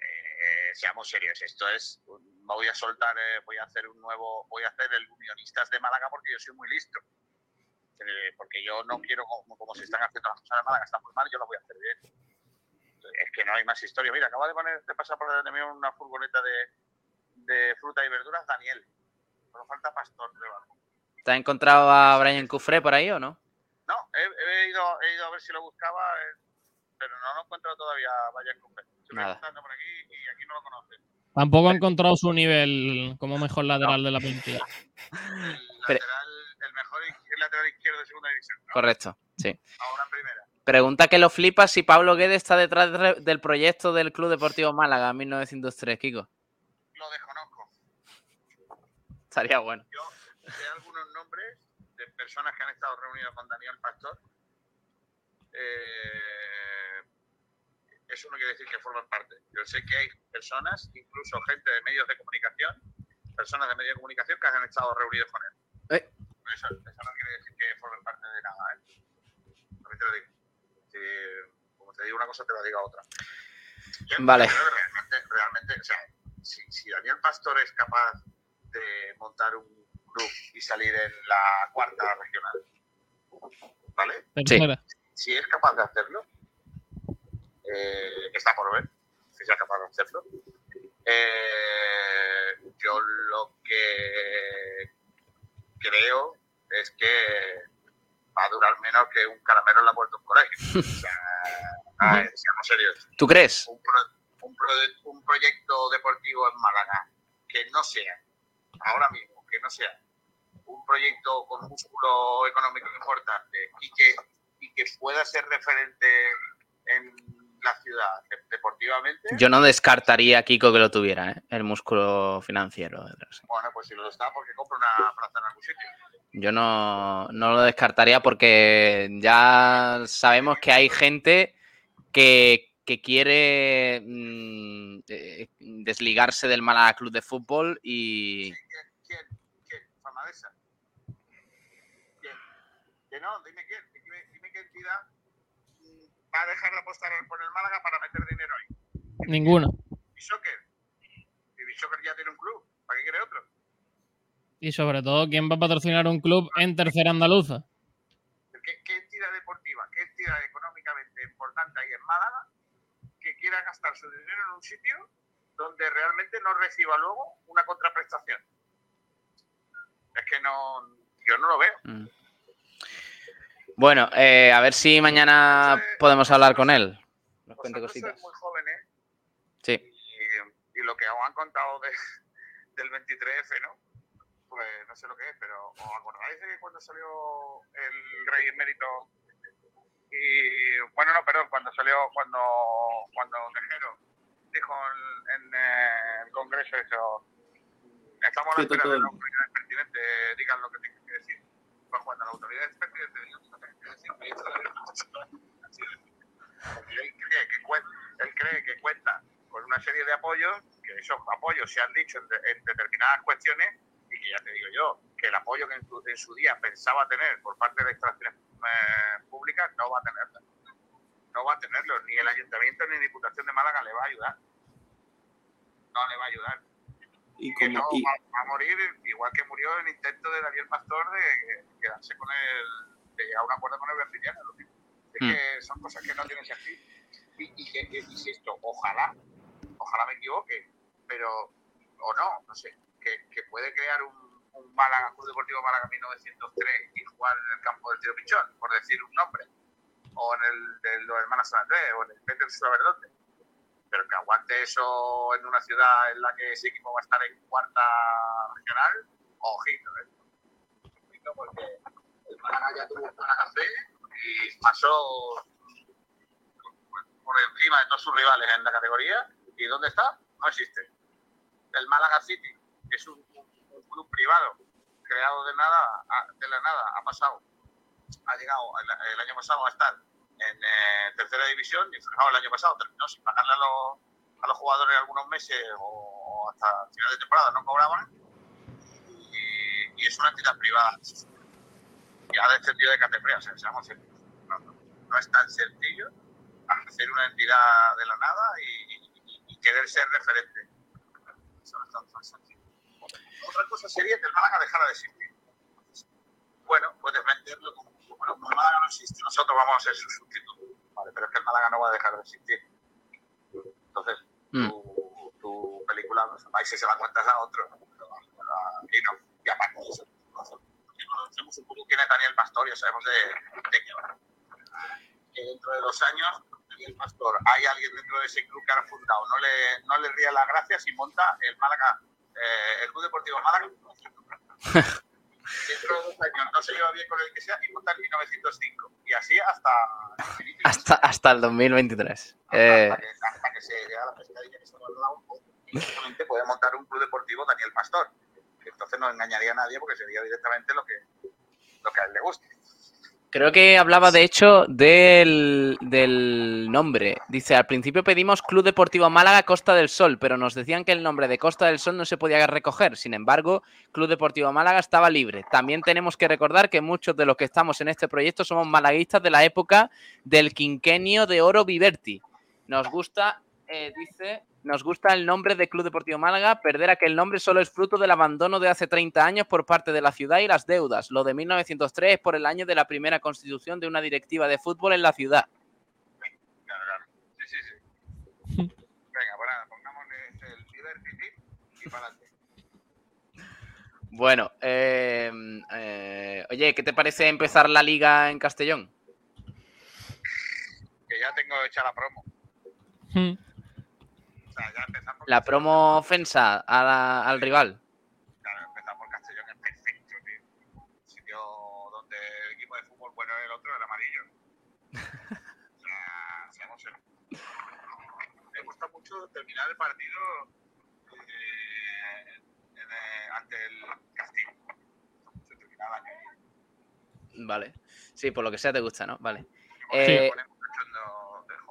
eh, seamos serios, esto es un- voy a soltar, eh, voy a hacer un nuevo, voy a hacer el Unionistas de Málaga porque yo soy muy listo. Eh, porque yo no quiero, como, como se están haciendo las cosas de Málaga, están muy mal, yo lo voy a hacer bien. Es que no hay más historia. Mira, acaba de poner, de pasar por delante mío una furgoneta de, de fruta y verduras, Daniel. Solo falta Pastor debajo. ¿Te has encontrado a Brian Cufré por ahí o no? No, he, he ido, he ido a ver si lo buscaba, eh, pero no lo encuentro todavía, Brian Cufré. Estoy Nada. por aquí y aquí no lo conoce. Tampoco ha encontrado su nivel como mejor lateral de la plantilla. El Pero- lateral, el mejor el lateral izquierdo de segunda división. ¿no? Correcto, sí. Ahora en primera. Pregunta que lo flipa si Pablo Guedes está detrás de- del proyecto del Club Deportivo Málaga 1903, Kiko. Lo desconozco. Estaría bueno. Yo sé algunos nombres de personas que han estado reunidas con Daniel Pastor. Eh, eso no quiere decir que formen parte. Yo sé que hay personas, incluso gente de medios de comunicación, personas de medios de comunicación que han estado reunidos con él. Eh. Eso, eso no quiere decir que formen parte de nada. ¿eh? También te lo digo. Como te digo una cosa, te la digo otra. Yo Vale. creo que realmente, realmente, o sea, si, si Daniel Pastor es capaz de montar un club y salir en la cuarta regional, ¿vale? Tercera. Si es capaz de hacerlo, eh, está por ver si sea capaz de hacerlo. Eh, yo lo que creo es que va a durar menos que un caramelo en la puerta de un colegio. (laughs) O sea, a ver, seamos serios ¿Tú crees? un, pro- un, pro- un proyecto deportivo en Málaga que no sea, ahora mismo, que no sea un proyecto con músculo económico importante y que, y que pueda ser referente en la ciudad de- deportivamente, Yo no descartaría a Kiko que lo tuviera, ¿eh? el músculo financiero. bueno, pues si lo está, porque compra una plaza en algún sitio. Yo no, no lo descartaría porque ya sabemos que hay gente que, que quiere mm, eh, desligarse del Málaga Club de Fútbol y ¿Quién? ¿Quién? ¿Quién? ¿Famadesa? ¿Quién? Que no, dime quién, dime, dime qué entidad va a dejar de apostar por el Málaga para meter dinero ahí. Ninguna. Y Bishoker ya tiene un club. ¿Para qué quiere otro? Y sobre todo, ¿quién va a patrocinar un club en tercera andaluza? ¿Qué, qué entidad deportiva, qué entidad económicamente importante hay en Málaga que quiera gastar su dinero en un sitio donde realmente no reciba luego una contraprestación? Es que no, yo no lo veo. Mm. Bueno, eh, a ver si mañana podemos hablar con él. Nos cuente cositas. muy jóvenes Sí. y, y lo que os han contado de- del 23F, ¿no? Pues no sé lo que es, pero ¿os acordáis de cuando salió el rey emérito? Y bueno, no, perdón, cuando salió, cuando, cuando Tejero dijo en, en, eh, el Congreso eso, estamos a la espera de las autoridades pertinentes, digan lo que tengan que decir. Pues cuando las autoridades pertinentes digan lo que tengan que decir, él cree que cuenta, él cree que cuenta con una serie de apoyos, que esos apoyos se han dicho en, de- en determinadas cuestiones, y que ya te digo yo, que el apoyo que en, su- en su día pensaba tener por parte de instalaciones eh, públicas no va a tenerlo. No va a tenerlo, ni el ayuntamiento ni Diputación de Málaga le va a ayudar. No le va a ayudar. Y Que no y, va, va a morir igual que murió el intento de Daniel Pastor de quedarse con el, de llegar a un acuerdo con el mismo. Es Mm. que son cosas que no tienen sentido. Y, y, que- que- insisto, ojalá, ojalá me equivoque, pero, o no, no sé, que, que puede crear un, un Málaga, Club Deportivo Málaga 1903 y jugar en el campo del Tiro Pichón, por decir un nombre, o en el de los hermanos San Andrés, o en el Peter Suaverdonte. Pero que aguante eso en una ciudad en la que ese equipo va a estar en cuarta regional, ojito, ¿eh? Ojito porque el Málaga ya tuvo un Málaga B y pasó por encima de todos sus rivales en la categoría. ¿Y dónde está? No existe. El Málaga City, que es un, un- un club privado creado de nada, de la nada, ha pasado, ha llegado el, el año pasado a estar en eh, tercera división y fijaos, el año pasado terminó sin pagarle a los, a los jugadores algunos meses o hasta final de temporada no cobraban y, y es una entidad privada y ha descendido de categoría, o sea, seamos serios. No, no, no es tan sencillo hacer una entidad de la nada y, y- y querer ser referente. Eso no está tan sencillo. Otra cosa sería que el Málaga dejara de existir. Bueno, puedes venderlo como, bueno, pues el Málaga no existe, nosotros vamos a ser su sustituto. Vale, pero es que el Málaga no va a dejar de existir. Entonces, Mm. tu, tu película, pues, ahí si se la cuentas a otro, ¿no? Y no. Y aparte de eso, porque conocemos un poco quién es Daniel Pastor y sabemos de, de qué va. Que dentro de dos años, Daniel Pastor, hay alguien dentro de ese club que ha fundado, no le, no le ría las gracias y monta el Málaga, eh, el Club Deportivo Málaga. (laughs) Dentro de dos años no se lleva bien con el que sea y monta el 1905. Y así hasta y Hasta, hasta el 2023. Eh, hasta, que, hasta que se llegue a la pescadilla que se va al lado, directamente puede montar un club deportivo Daniel Pastor. Entonces no engañaría a nadie porque sería directamente lo que, lo que a él le guste. Creo que hablaba de hecho del, del nombre. Dice, al principio pedimos Club Deportivo Málaga Costa del Sol, pero nos decían que el nombre de Costa del Sol no se podía recoger. Sin embargo, Club Deportivo Málaga estaba libre. También tenemos que recordar que muchos de los que estamos en este proyecto somos malaguistas de la época del quinquenio de Oro Viverti. Nos gusta, eh, dice, nos gusta el nombre de Club Deportivo Málaga. Perder aquel nombre solo es fruto del abandono de hace 30 años por parte de la ciudad y las deudas. Lo de 1903 es por el año de la primera constitución de una directiva de fútbol en la ciudad. Claro, claro. Sí, sí, sí. (laughs) Venga, pues nada, pongámosle el Liberty y para adelante. Bueno, eh, eh, oye, ¿qué te parece empezar la liga en Castellón? Que ya tengo hecha la promo. Mm. O sea, ya empezar por La promo ofensa a la- al rival. Claro, empezar por Castellón es perfecto, tío. Un sitio donde el equipo de fútbol bueno es el otro, el amarillo. (laughs) o sea, seamos. Me gusta mucho terminar el partido eh, en, eh, ante el Castillo. Terminar el año. Vale. Sí, por lo que sea te gusta, ¿no? Vale. Porque Eh, se de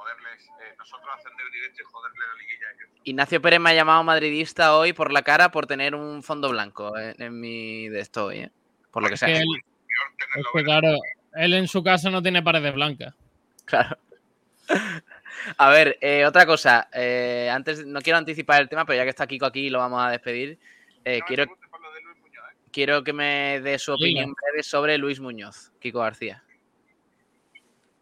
joderles, eh, nosotros ascender directo y joderle la liguilla a ellos. Ignacio Pérez me ha llamado madridista hoy por la cara por tener un fondo blanco en, en mi de esto hoy, ¿eh? Por lo que sea. Que él- es que, claro, él en su casa no tiene paredes blancas. (laughs) Claro. A ver, eh, otra cosa. eh, antes, no quiero anticipar el tema, pero ya que está Kiko aquí lo vamos a despedir. eh, No quiero, de Muñoz, ¿eh? quiero que me dé su opinión breve sobre Luis Muñoz, Kiko García.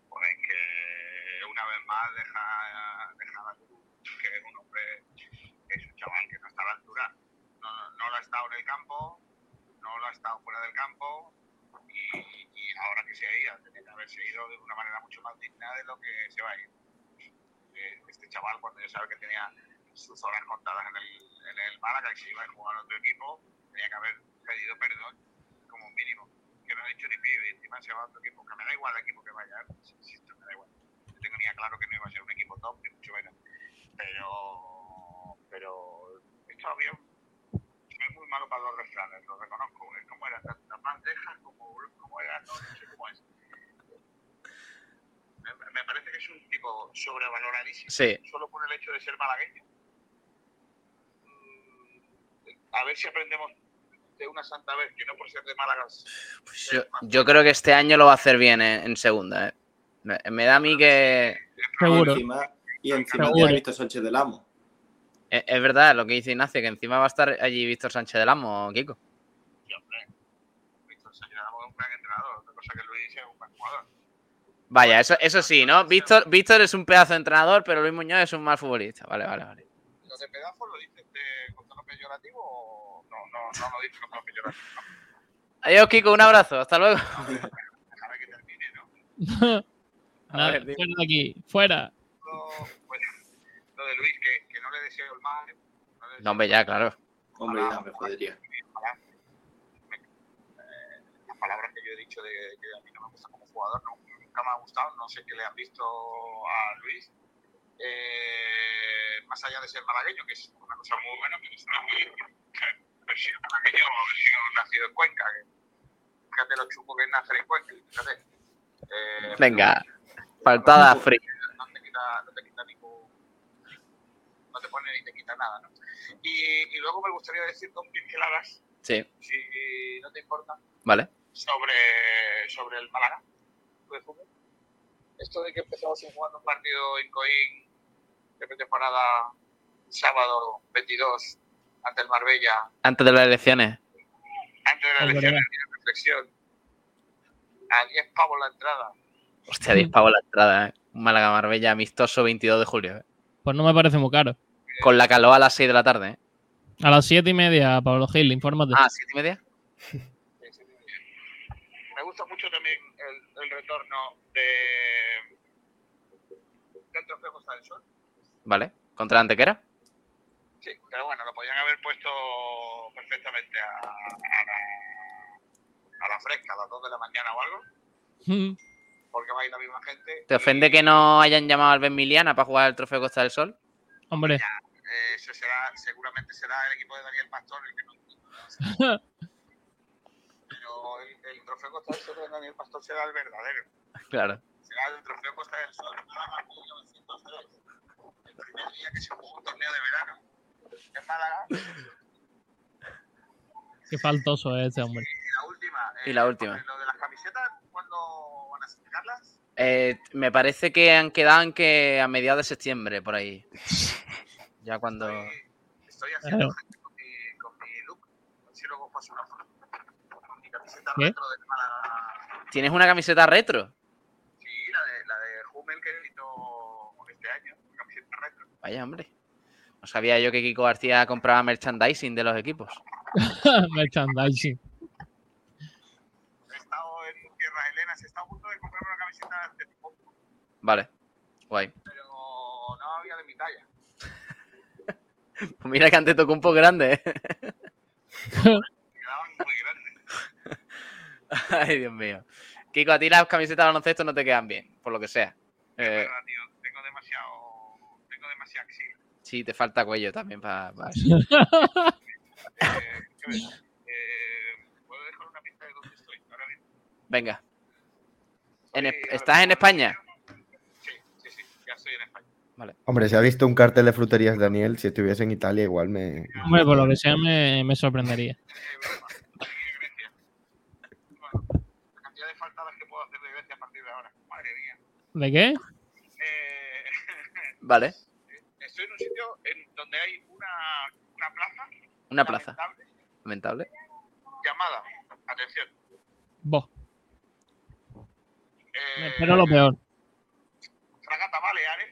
Pues que una vez más deja, deja la cruz, que es un hombre, que es un chaval que no está a la altura. No, no lo ha estado en el campo, no lo ha estado fuera del campo y, y ahora que se ha ido, tenía que haberse ido de una manera mucho más digna de lo que se va a ir. Eh, Este chaval, cuando ya sabe que tenía sus horas contadas en el, en el Málaga y se iba a jugar a otro equipo, tenía que haber pedido perdón como mínimo que no ha dicho ni pío y encima se va a otro equipo, que me da igual el equipo que vaya, si- si esto me da igual. Yo tenía claro que no iba a ser un equipo top, ni mucho menos. Pero, pero estaba bien. Malo para los refranes, lo reconozco. Es como era, tantas bandejas como, como era, no, no sé cómo es. Me, me parece que es un tipo sobrevaloradísimo, Sí. solo por el hecho de ser malagueño. Mm, A ver si aprendemos de una santa vez, que no por ser de Málaga Pues yo, yo creo que este año lo va a hacer bien en, en segunda. ¿eh? Me, me da a mí que Seguro. Y encima, y encima Seguro. te ha visto Sánchez del Amo. Es, es verdad lo que dice Ignacio, que encima va a estar allí Víctor Sánchez del Amo, Kiko. Sí, hombre. Víctor Sánchez Ramos es un gran entrenador, otra cosa que Luis es un buen jugador. Vaya, eso, eso sí, ¿no? Víctor, Víctor es un pedazo de entrenador, pero Luis Muñoz es un mal futbolista. Vale, vale, vale. ¿Lo de pedazos lo dices de, con tono peyorativo o no, no, no lo dices con tono peyorativo? Adiós, Kiko, un abrazo. Hasta luego. déjame que termine, ¿no? (laughs) Nada, ver, fuera de aquí, fuera. Lo, pues, lo de Luis, que, no deseo el mal. No, No, hombre, ya, claro. Hombre, ya me jodería. Eh, las palabras que yo he dicho de que a mí no me gusta como jugador, no, nunca me ha gustado, no sé qué le han visto a Luis. Eh, más allá de ser malagueño, que es una cosa muy buena, pero está muy haber sido malagueño o haber sido nacido en Cuenca. Que, fíjate lo chupo que es nacer en Cuenca, fíjate. Eh, Venga, faltada fría. no te quita, no te quita. No te pone ni te quita nada, ¿no? Y, y luego me gustaría decir dos pinceladas, Sí, si no te importa, vale. sobre, sobre el Málaga de fútbol. Esto de que empezamos jugar un partido en Coín de pretemporada sábado 22 ante el Marbella, Antes de las elecciones. antes de la Es elección, verdad. de reflexión. A 10 pavos la entrada. Hostia, 10 pavos la entrada, ¿eh? Un Málaga Marbella amistoso 22 de julio. ¿eh? Pues no me parece muy caro. Con la calor a las 6 de la tarde, ¿eh? A las siete y media, Pablo Gil, infórmate. Ah, 7 y media. (laughs) Me gusta mucho también el, el retorno de del trofeo Costa del Sol. Vale. ¿Contra la Antequera? Sí, pero bueno, lo podían haber puesto perfectamente a, a la, a la fresca, a las 2 de la mañana o algo, Mm. porque va a ir la misma gente. ¿Te ofende que no hayan llamado al Benmiliana para jugar el trofeo Costa del Sol? Hombre, Eh, ese será, seguramente será el equipo de Daniel Pastor el que no. Pero el, el trofeo Costa del Sol de Daniel Pastor será el verdadero. Claro. será el trofeo Costa del Sol Málaga 1903. El primer día que se jugó un torneo de verano en Málaga. qué faltoso es ese hombre. Y la última. Y la última. Lo de las camisetas, ¿cuándo van a sacarlas? Eh, me parece que han quedado en que a mediados de septiembre, por ahí. (laughs) Ya cuando... Estoy haciendo Claro. gente con mi, con mi look. A ver si luego paso una foto. Con mi camiseta ¿Qué? retro del Málaga. ¿Tienes una camiseta retro? Sí, la de, la de Hummel que editó este año. Camiseta retro. Vaya, hombre. No sabía yo que Kiko García compraba merchandising de los equipos. (laughs) Merchandising. He estado en Tierras Helenas, he estado a punto de comprar una camiseta de tipo, Vale. Guay. pero no había de mi talla. Pues (laughs) mira que antes tocó un poco grande, ¿eh? (laughs) Ay, Dios mío. Kiko, a ti las camisetas de baloncesto no te quedan bien, por lo que sea. Eh, verdad, tío. Tengo demasiado. Tengo demasiado axila. sí, te falta cuello también para eso. Eh. (laughs) Eh, ¿Puedo dejar una pista de dónde estoy? Ahora mismo. Venga. En ¿Estás en España? Sí, sí, sí. Ya estoy en España. Hombre, si ha visto un cartel de fruterías Daniel, si estuviese en Italia igual me... Hombre, por lo que sea me, me sorprendería. La cantidad de faltadas que puedo hacer de Grecia a partir de ahora. Madre mía. ¿De qué? Eh, (laughs) Vale. estoy en un sitio en donde hay una, una plaza. Una plaza. lamentable, Lamentable. Llamada. Atención. Vos. Eh, Espero lo peor. Fragata Baleares.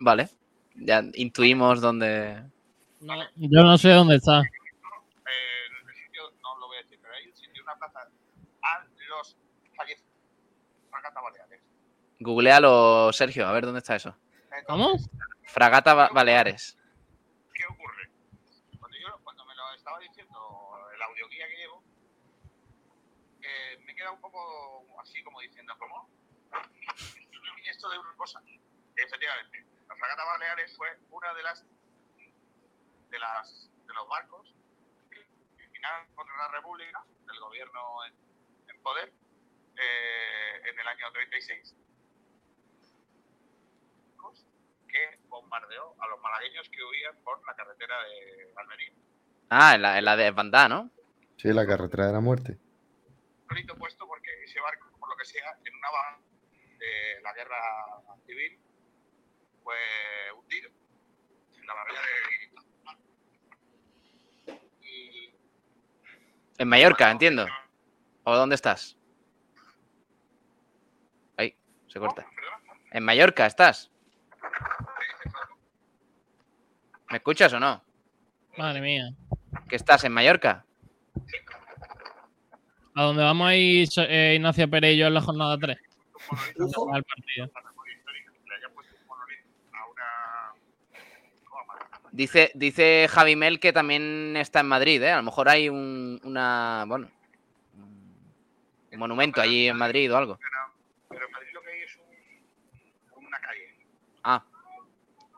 Vale. Ya intuimos dónde. No, yo no sé dónde está. Eh, el sitio no lo voy a decir, pero hay un sitio, una plaza a los fallecidos. Fragata Baleares. Googlealo, Sergio, a ver dónde está eso. ¿Cómo? Fragata Ba- Baleares. ¿Qué ocurre? Cuando, yo, cuando me lo estaba diciendo el audioguía que llevo, eh, me queda un poco así como diciendo, ¿cómo? ¿Y esto de una cosa? Efectivamente, la fragata Baleares fue una de las de las de los barcos que al final contra la República, del gobierno en, en poder, eh, en el año 36 que bombardeó a los malagueños que huían por la carretera de Almería. Ah, en la, en la de Bandá, ¿no? Sí, la carretera de la muerte. Grito puesto porque ese barco, por lo que sea, en una baja de la guerra civil, fue hundido en la bahía de y En Mallorca, entiendo. ¿O dónde estás? Ahí, se corta. En Mallorca estás. ¿Me escuchas o no? Madre mía. ¿Que estás en Mallorca? ¿A dónde vamos a ir eh, Ignacio Pérez y yo en la jornada 3? Un monolito, Al partido. una memoria histórica, que le haya puesto un monolito a una Roma. Dice, dice Javi Mel que también está en Madrid, ¿eh? A lo mejor hay un, una, bueno, un monumento allí en Madrid o algo. Pero, pero en Madrid lo que hay es un, una calle. Ah,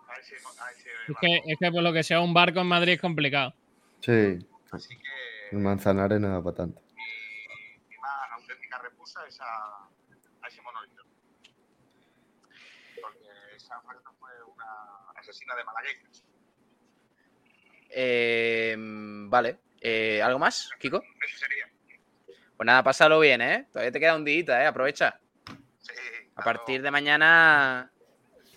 A ese, a ese Es que, es que por lo que sea un barco en Madrid es complicado. Sí, Así que. el Manzanares no da para tanto. mi, mi más auténtica repusa es a, a ese monolito. Porque esa fragata fue una asesina de malagueños. Eh, vale. Eh, ¿Algo más, Kiko? Eso sería. Pues nada, pásalo bien, ¿eh? Todavía te queda un día, ¿eh? Aprovecha. Sí, A partir de mañana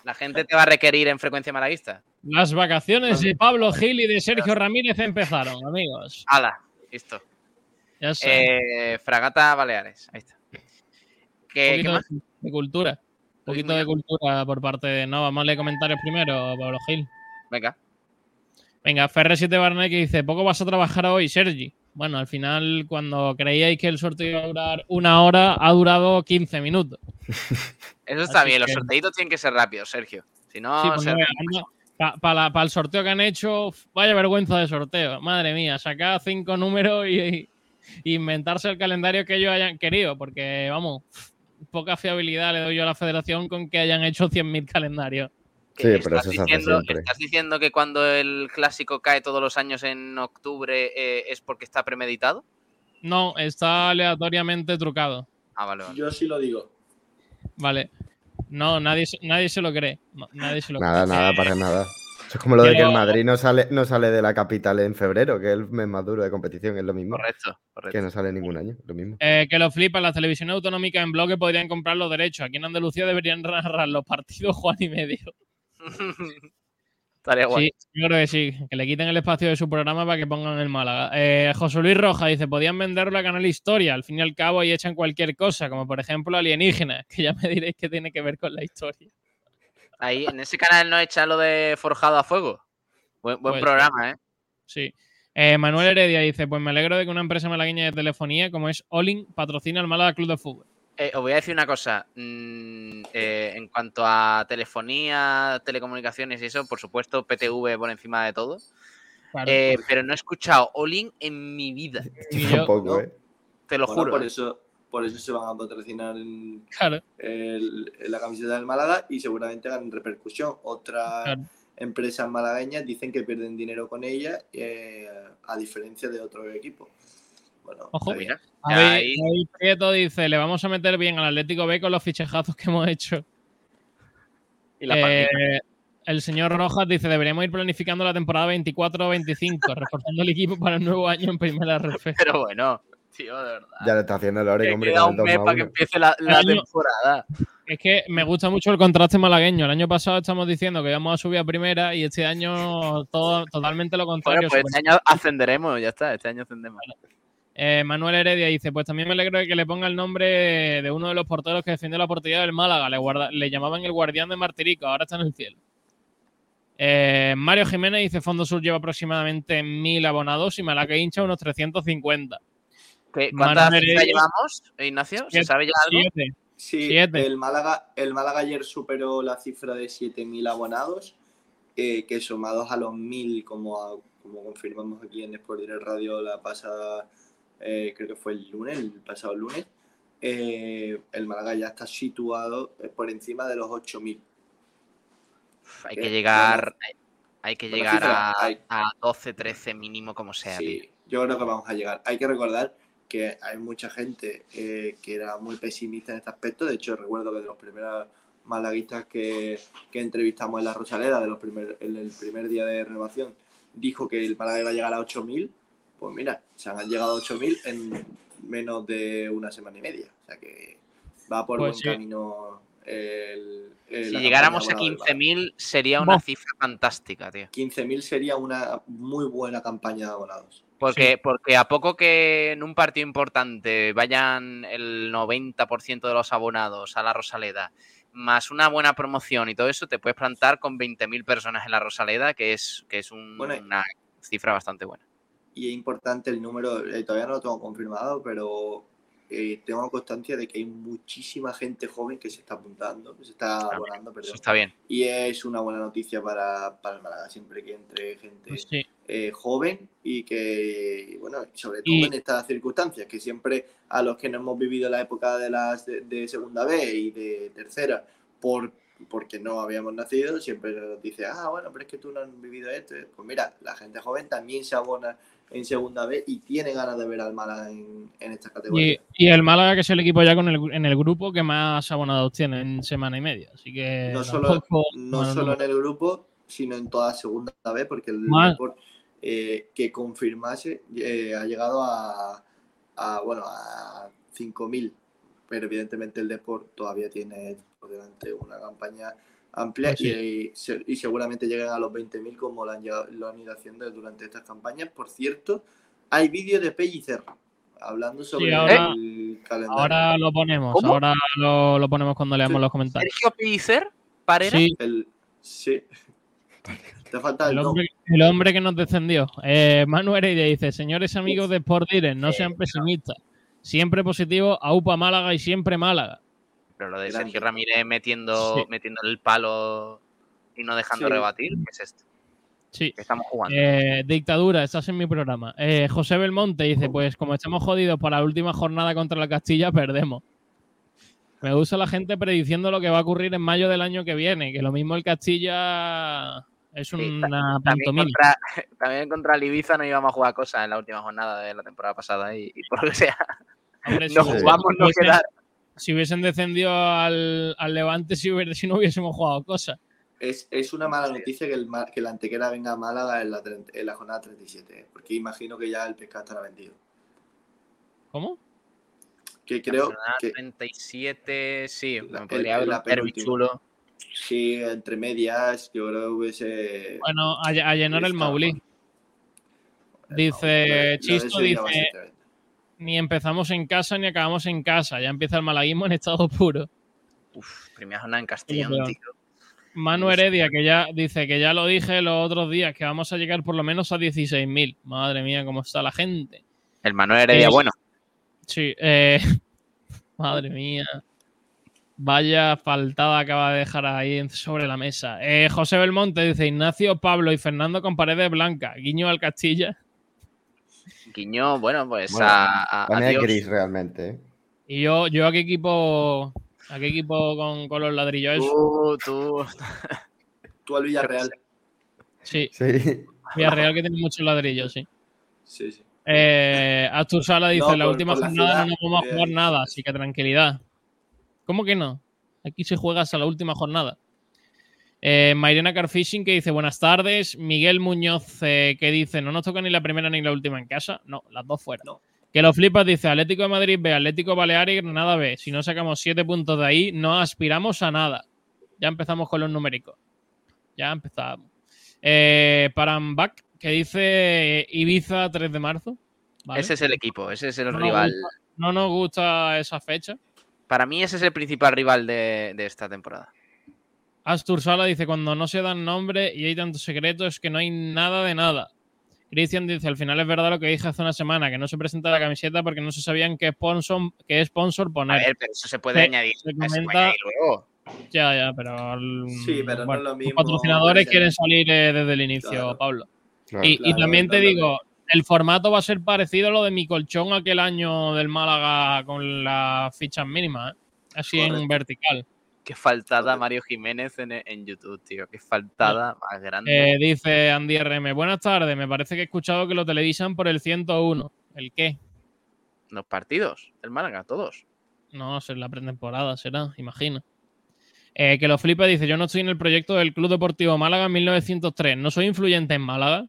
la gente te va a requerir en frecuencia malaguista. Las vacaciones de Pablo Gil y de Sergio Ramírez empezaron, amigos. Hala, listo. Ya sé. Eh, Fragata Baleares, ahí está. Un ¿Qué, qué poquito más? de, de cultura. Un poquito de cultura por parte de. No, vamos a leer comentarios primero, Pablo Gil. Venga. Venga, Ferre7 Barnet que dice: Poco vas a trabajar hoy, Sergi. Bueno, al final, cuando creíais que el sorteo iba a durar una hora, ha durado 15 minutos. (laughs) Eso está Así bien, los sorteitos tienen que ser rápidos, Sergio. Si no, Sí, pues se- Para el sorteo que han hecho, vaya vergüenza de sorteo. Madre mía, sacar cinco números y- y inventarse el calendario que ellos hayan querido, porque vamos, poca fiabilidad le doy yo a la federación con que hayan hecho 100.000 calendarios. Sí, pero ¿Estás eso diciendo, siempre. ¿Estás diciendo que cuando el clásico cae todos los años en octubre eh, es porque está premeditado? No, está aleatoriamente trucado. Ah, vale, vale. Yo sí lo digo. Vale. No, nadie, se- nadie se lo cree. Nadie se lo Nada, cree. nada, para nada. Eso es como lo de que el Madrid no sale, no sale de la capital en febrero, que es el mes más duro de competición, es lo mismo. Correcto, correcto. Que no sale ningún año, lo mismo. Eh, que lo flipan, las televisiones autonómicas en bloque podrían comprar los derechos. Aquí en Andalucía deberían (laughs) narrar los partidos Juan y medio. Estaría guay. Sí, yo creo que sí, que le quiten el espacio de su programa para que pongan el Málaga. Eh, José Luis Roja dice, podían venderlo a Canal Historia, al fin y al cabo, y echan cualquier cosa, como por ejemplo alienígenas, (laughs) que ya me diréis que tiene que ver con la historia. Ahí, en ese canal no echa lo de Forjado a Fuego. Buen, buen Pues- programa, ¿eh? Sí. Eh, Manuel Heredia dice, pues me alegro de que una empresa malagueña de telefonía como es Olin patrocina al Málaga Club de Fútbol. Eh, os voy a decir una cosa. mm, eh, en cuanto a telefonía, telecomunicaciones y eso, por supuesto, PTV por encima de todo. Claro. Eh, pero no he escuchado Olin en mi vida. Yo- (laughs) Tampoco, ¿no? ¿eh? Te lo Bueno, juro. por eso, por eso se van a patrocinar en, claro, el- en la camiseta del Málaga y seguramente hagan repercusión. Otras claro. empresas malagueñas dicen que pierden dinero con ella, eh, a diferencia de otros equipos. Bueno, Ojo. Mira, David, ahí- David Prieto dice, le vamos a meter bien al Atlético B con los fichejazos que hemos hecho. y la Eh, el señor Rojas dice, deberíamos ir planificando la temporada 24-25, reforzando el equipo para el nuevo año en primera (laughs) RF. Pero bueno, tío, de verdad. Ya lo está haciendo el Ore, hombre, queda con un mes 2 para que empiece la, la Año- temporada. Es que me gusta mucho el contraste malagueño. El año pasado estamos diciendo que íbamos a subir a primera y este año todo totalmente lo Bueno, contrario. pues Sobre- este año ascenderemos, ya está, este año ascendemos. Eh, Manuel Heredia dice, pues también me alegro de que le ponga el nombre de uno de los porteros que defendió la portería del Málaga. Le, guarda- le llamaban el guardián de Martirico, ahora está en el cielo. Eh, Mario Jiménez dice, Fondo Sur lleva aproximadamente 1.000 abonados y Málaga hincha unos 350. ¿Qué- Manuel ¿Cuántas Heredia- cifras llevamos, Ignacio? ¿Se Siete- sabe ya algo? siete. Sí, Siete. el Málaga, el Málaga ayer superó la cifra de 7.000 abonados, eh, que sumados a los 1.000, como, a- como confirmamos aquí en Sport Direct Radio la pasada, eh, creo que fue el lunes, el pasado lunes, eh, el Málaga ya está situado eh, por encima de los 8.000. Uf, Hay que llegar, hay, hay que llegar cifra, a, hay. a 12, 13 mínimo como sea. tío. Sí, yo creo que vamos a llegar. Hay que recordar que hay mucha gente eh, que era muy pesimista en este aspecto. De hecho, recuerdo que de los primeros malaguistas que, que entrevistamos en la Rosaleda, de los primer, en el primer día de renovación, dijo que el Málaga iba a llegar a 8.000. Pues mira, se han llegado a 8.000 en menos de una semana y media. O sea que va por Pues buen sí. camino el, el- Si llegáramos a campaña abonada del Málaga. 15.000 sería una cifra fantástica, tío. 15.000 sería una muy buena campaña de abonados. Porque, porque a poco que en un partido importante vayan el 90% de los abonados a la Rosaleda, más una buena promoción y todo eso, te puedes plantar con 20.000 personas en la Rosaleda, que es, que es un- Bueno, una cifra bastante buena. Y es importante el número, eh, todavía no lo tengo confirmado, pero eh, tengo constancia de que hay muchísima gente joven que se está apuntando, que se está Está abonando, Eso perdón. está bien. Y es una buena noticia para, para el Málaga, siempre que entre gente Pues sí. eh, joven y que, bueno, sobre todo Y- en estas circunstancias, que siempre a los que no hemos vivido la época de las de, de segunda B y de tercera, por porque no habíamos nacido, siempre nos dice, ah, bueno, pero es que tú no has vivido esto. Pues mira, la gente joven también se abona en segunda B y tiene ganas de ver al Málaga en, en esta Y, categoría. y el Málaga, que es el equipo ya con el, en el grupo que más abonados tiene en semana y media. Así que no solo, no bueno, solo no. en el grupo, sino en toda segunda B, porque el Mal. Depor, eh, que confirmase eh, ha llegado a, a, bueno a 5.000, pero evidentemente el Deport todavía tiene por delante una campaña amplia sí. y, se- y seguramente lleguen a los 20.000 como lo han, llegado- lo han ido haciendo durante estas campañas. Por cierto, hay vídeo de Pellicer hablando sobre ahora- el calendario. Ahora lo ponemos, ¿Cómo? ahora lo, lo ponemos cuando leamos Sí. los comentarios. Sergio Pellicer, Parera. Sí, El, sí. Te falta el hombre, el hombre que nos descendió. Eh, Manu Heredia dice, señores amigos de Sport Direct, no sean pesimistas. Siempre positivo, AUPA Málaga y siempre Málaga. Pero lo de Grande. Sergio Ramírez metiendo, Sí. metiendo el palo y no dejando Sí. rebatir, ¿qué es esto? Sí. ¿Qué estamos jugando? Eh, dictadura, estás en mi programa. Eh, José Belmonte dice, pues como estamos jodidos para la última jornada contra la Castilla, perdemos. Me gusta la gente prediciendo lo que va a ocurrir en mayo del año que viene, que lo mismo el Castilla es Sí, una También pantomima. contra, (laughs) también contra el Ibiza no íbamos a jugar cosas en la última jornada de la temporada pasada y, y por lo que sea, Hombre, (laughs) no jugamos, no quedar. Si hubiesen descendido al, al Levante, si, hubiera- si no hubiésemos jugado cosas. Es, es una mala noticia que el, que la Antequera venga a Málaga en la, en la jornada 37, ¿eh? porque imagino que ya el pescado estará vendido. ¿Cómo? Que creo Jornada que 37, sí, La- me podría el- haber la un chulo. sí, entre medias, yo creo que hubiese. Bueno, a, a llenar el. Maulí. dice Chisto, dice-. Ni empezamos en casa ni acabamos en casa. Ya empieza el malaguismo en estado puro. Uf, primera jornada en Castellón, tío. Manu Heredia, que ya dice que ya lo dije los otros días, que vamos a llegar por lo menos a 16.000. Madre mía, cómo está la gente. El Manuel Heredia, Eh, bueno, Sí, eh, (laughs) madre mía. Vaya faltada acaba de dejar ahí sobre la mesa. Eh, José Belmonte dice Ignacio, Pablo y Fernando con paredes blancas. Guiño al Castilla. Quiño, bueno, pues Bueno, a, a- adiós. gris realmente. ¿eh? Y yo, yo a qué equipo, a qué equipo con, con los ladrillos. Tú, tú. (laughs) Tú al Villarreal. Sí, Sí. Villarreal que tiene muchos ladrillos, sí. Sí, sí. Eh, Astur Sala dice, No, la por- última por la jornada ciudad, no nos vamos a jugar nada, así que tranquilidad. ¿Cómo que no? Aquí se juega hasta la última jornada. Eh, Mairena Carfishing que dice buenas tardes. Miguel Muñoz eh, que dice no nos toca ni la primera ni la última en casa. No, las dos fuera. No. Que lo flipas dice Atlético de Madrid B, Atlético Baleares y Granada B. Si no sacamos siete puntos de ahí, no aspiramos a nada. Ya empezamos con los numéricos. Ya empezamos. Eh, Parambak que dice Ibiza 3 de marzo. ¿vale? Ese es el equipo, ese es el No nos rival. gusta- no nos gusta esa fecha. Para mí ese es el principal rival de, de esta temporada. Astur Sala dice, cuando no se dan nombre y hay tantos secretos que no hay nada de nada. Cristian dice, al final es verdad lo que dije hace una semana, que no se presenta la camiseta porque no se sabían qué sponsor, qué sponsor A poner. ver, pero eso se puede Se- añadir. se se puede comenta- añadir luego. Ya, ya, pero... el- Sí, pero no es lo los mismo patrocinadores que- quieren salir eh, desde el inicio, Claro. Pablo. Claro. Y, y Claro, también te claro. digo, el formato va a ser parecido a lo de mi colchón aquel año del Málaga con las fichas mínimas, ¿eh? así en vertical. Qué faltada. Mario Jiménez en, en YouTube, tío. Qué faltada más grande. Eh, dice Andy RM, buenas tardes, me parece que he escuchado que lo televisan por el 101. ¿El qué? Los partidos del Málaga, todos. No, es la pretemporada, será, imagino. Eh, que lo flipa dice, yo no estoy en el proyecto del Club Deportivo Málaga en 1903, no soy influyente en Málaga.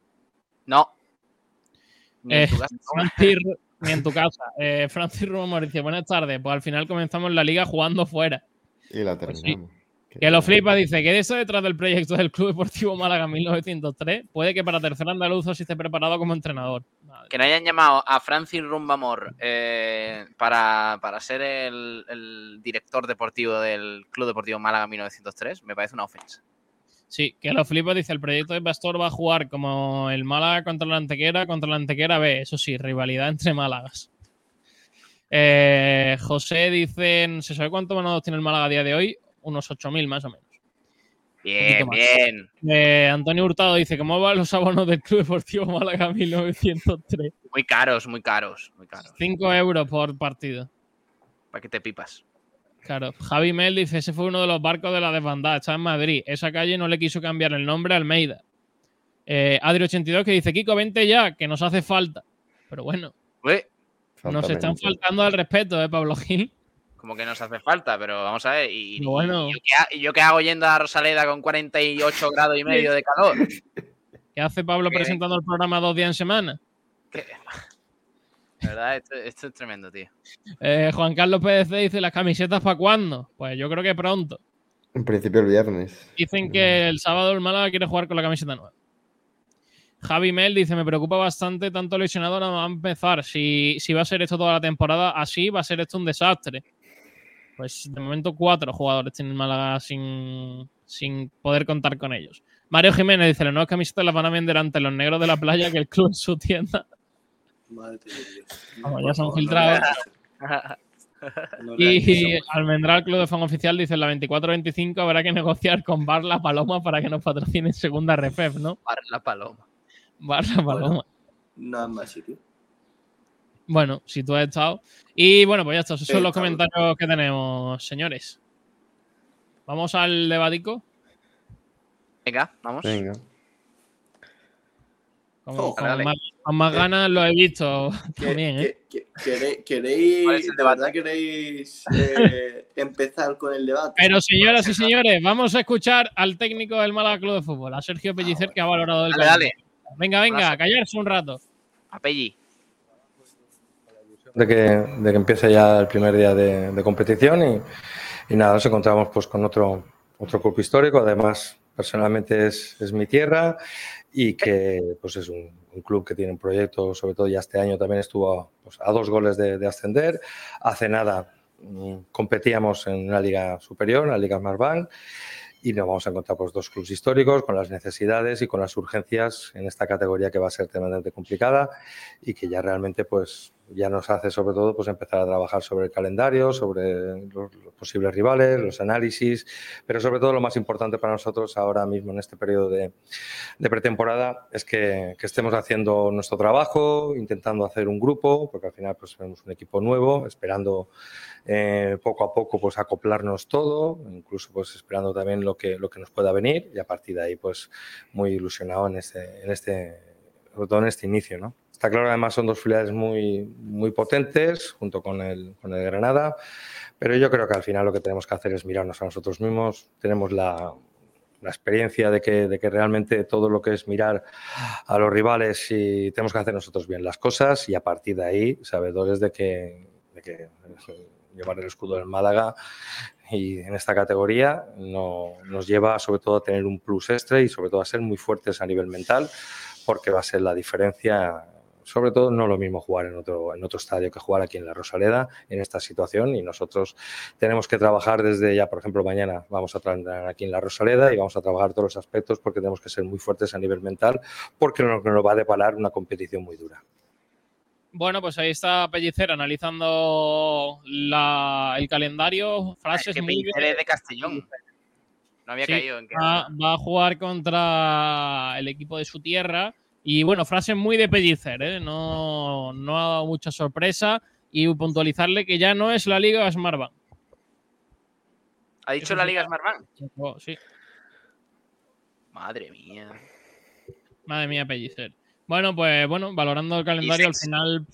No. Ni en Eh, tu casa. Francis, ni en tu casa. Francis Rumor dice, buenas tardes, pues al final comenzamos la liga jugando fuera. Y la Pues sí. terminamos. Que lo flipa, dice que de eso detrás del proyecto del Club Deportivo Málaga en 1903, puede que para tercer andaluzo sí esté preparado como entrenador. Madre. Que no hayan llamado a Francis Rumbamor eh, para, para ser el, el director deportivo del Club Deportivo Málaga 1903, me parece una ofensa. Sí, que lo flipa, dice, el proyecto de Pastor va a jugar como el Málaga contra la Antequera, contra la Antequera B, eso sí, rivalidad entre Málagas. Eh, José dice, ¿se sabe cuántos manados tiene el Málaga a día de hoy? Unos 8.000 más o menos. Bien, bien. Eh, Antonio Hurtado dice, ¿cómo van los abonos del Club Deportivo Málaga (laughs) 1903? Muy caros, muy caros, muy caros. 5 euros por partido. Para que te pipas. Claro, Javi Mel dice, ese fue uno de los barcos de la desbandada, está en Madrid. Esa calle no le quiso cambiar el nombre a Almeida. Eh, Adri82 que dice, Kiko, vente ya, que nos hace falta. Pero bueno, Ué, nos están faltando al respeto, ¿eh, Pablo Gil? como que nos hace falta, pero vamos a ver. ¿Y, Pero bueno. y yo, qué, ha- y yo qué hago yendo a Rosaleda con 48 grados y medio de calor? ¿Qué hace Pablo presentando el programa dos días en semana? ¿Qué? De verdad, esto, esto es tremendo, tío. Eh, Juan Carlos PDC dice, ¿las camisetas para cuándo? Pues yo creo que pronto. En principio el viernes. Dicen que el sábado el Málaga quiere jugar con la camiseta nueva. Javi Mel dice, me preocupa bastante tanto lesionado nada más empezar. Si, si va a ser esto toda la temporada así, va a ser esto un desastre. Pues de momento cuatro jugadores tienen Málaga sin, sin poder contar con ellos. Mario Jiménez dice, las nuevas camisetas las van a vender ante los negros de la playa que el club en su tienda. Madre. Vamos, ya son filtrados. no Y. Almendral Club de Fan Oficial dice, en la 24-25 habrá que negociar con Bar La Paloma para que nos patrocine en segunda refef, ¿no? Para la paloma. Bar La Paloma. No es más sitio. Bueno, si tú has estado. Y bueno, pues ya está. Esos son los comentarios que tenemos, señores. Vamos al debatico. Venga, vamos. Venga. Con, Oh, con más, con más ganas lo he visto Que- también, ¿eh? que- que- quere- ¿Queréis, ¿Cuál es el de debate? verdad queréis eh, empezar con el debate? Pero señoras y señores, vamos a escuchar al técnico del Málaga Club de Fútbol, a Sergio Pellicer, que ha valorado el Dale, dale. Venga, venga, Abrazo. callarse un rato. A Pelli. de que, de que empiece ya el primer día de, de competición y, y nada, nos encontramos pues con otro, otro club histórico, además personalmente es, es mi tierra y que pues es un, un club que tiene un proyecto, sobre todo ya este año también estuvo pues, a dos goles de, de ascender, hace nada mm, competíamos en una liga superior, en la Liga Smartbank y nos vamos a encontrar pues, dos clubes históricos con las necesidades y con las urgencias en esta categoría que va a ser tremendamente complicada y que ya realmente pues ya nos hace sobre todo pues empezar a trabajar sobre el calendario, sobre los, posibles rivales, los análisis, pero sobre todo lo más importante para nosotros ahora mismo en este periodo de, de pretemporada es que, que estemos haciendo nuestro trabajo, intentando hacer un grupo, porque al final pues tenemos un equipo nuevo, esperando eh, poco a poco pues acoplarnos todo, incluso pues esperando también lo que, lo que nos pueda venir y a partir de ahí pues muy ilusionado en este, en este, sobre todo en este inicio, ¿no? Está claro, además son dos filiales muy, muy potentes junto con el, con el Granada, pero yo creo que al final lo que tenemos que hacer es mirarnos a nosotros mismos. Tenemos la, la experiencia de que, de que realmente todo lo que es mirar a los rivales y tenemos que hacer nosotros bien las cosas y a partir de ahí, sabedores de que, de que llevar el escudo del Málaga y en esta categoría no, nos lleva sobre todo a tener un plus extra y sobre todo a ser muy fuertes a nivel mental porque va a ser la diferencia sobre todo no lo mismo jugar en otro, en otro estadio que jugar aquí en la Rosaleda en esta situación y nosotros tenemos que trabajar desde ya, por ejemplo, mañana vamos a trabajar aquí en la Rosaleda y vamos a trabajar todos los aspectos porque tenemos que ser muy fuertes a nivel mental porque nos va a deparar una competición muy dura. Bueno, pues ahí está Pellicer analizando la- el calendario, frases Es que muy Pellicer es de Castellón. No había Sí, caído en que. va, va a jugar contra el equipo de su tierra. Y bueno, frases muy de Pellicer, ¿eh? no, no ha dado mucha sorpresa. Y puntualizarle que ya no es la Liga Smartbank. ¿Ha dicho la. Liga Smartbank? Oh, sí, Madre mía. madre mía, Pellicer. Bueno, pues bueno, valorando el calendario, al final.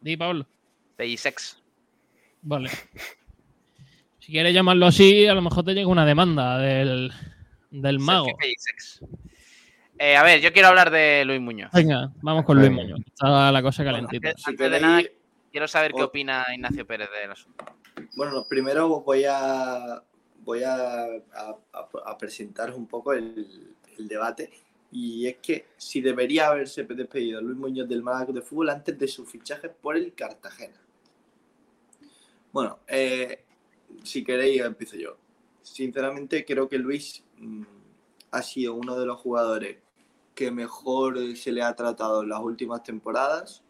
Di, Pablo. Pellisex. Vale. Si quieres llamarlo así, a lo mejor te llega una demanda del, del mago. Eh, a ver, yo quiero hablar de Luis Muñoz. Venga, vamos con Luis. Muñoz. Está la cosa calentita. Antes, de nada, quiero saber qué opina Ignacio Pérez del asunto. Bueno, no, primero voy a voy a, a- a- a presentaros un poco el, el debate. Y es que si debería haberse despedido Luis Muñoz del Málaga de Fútbol antes de su fichaje por el Cartagena. Bueno, eh, si queréis empiezo yo. Sinceramente creo que Luis mm, ha sido uno de los jugadores que mejor se le ha tratado en las últimas temporadas.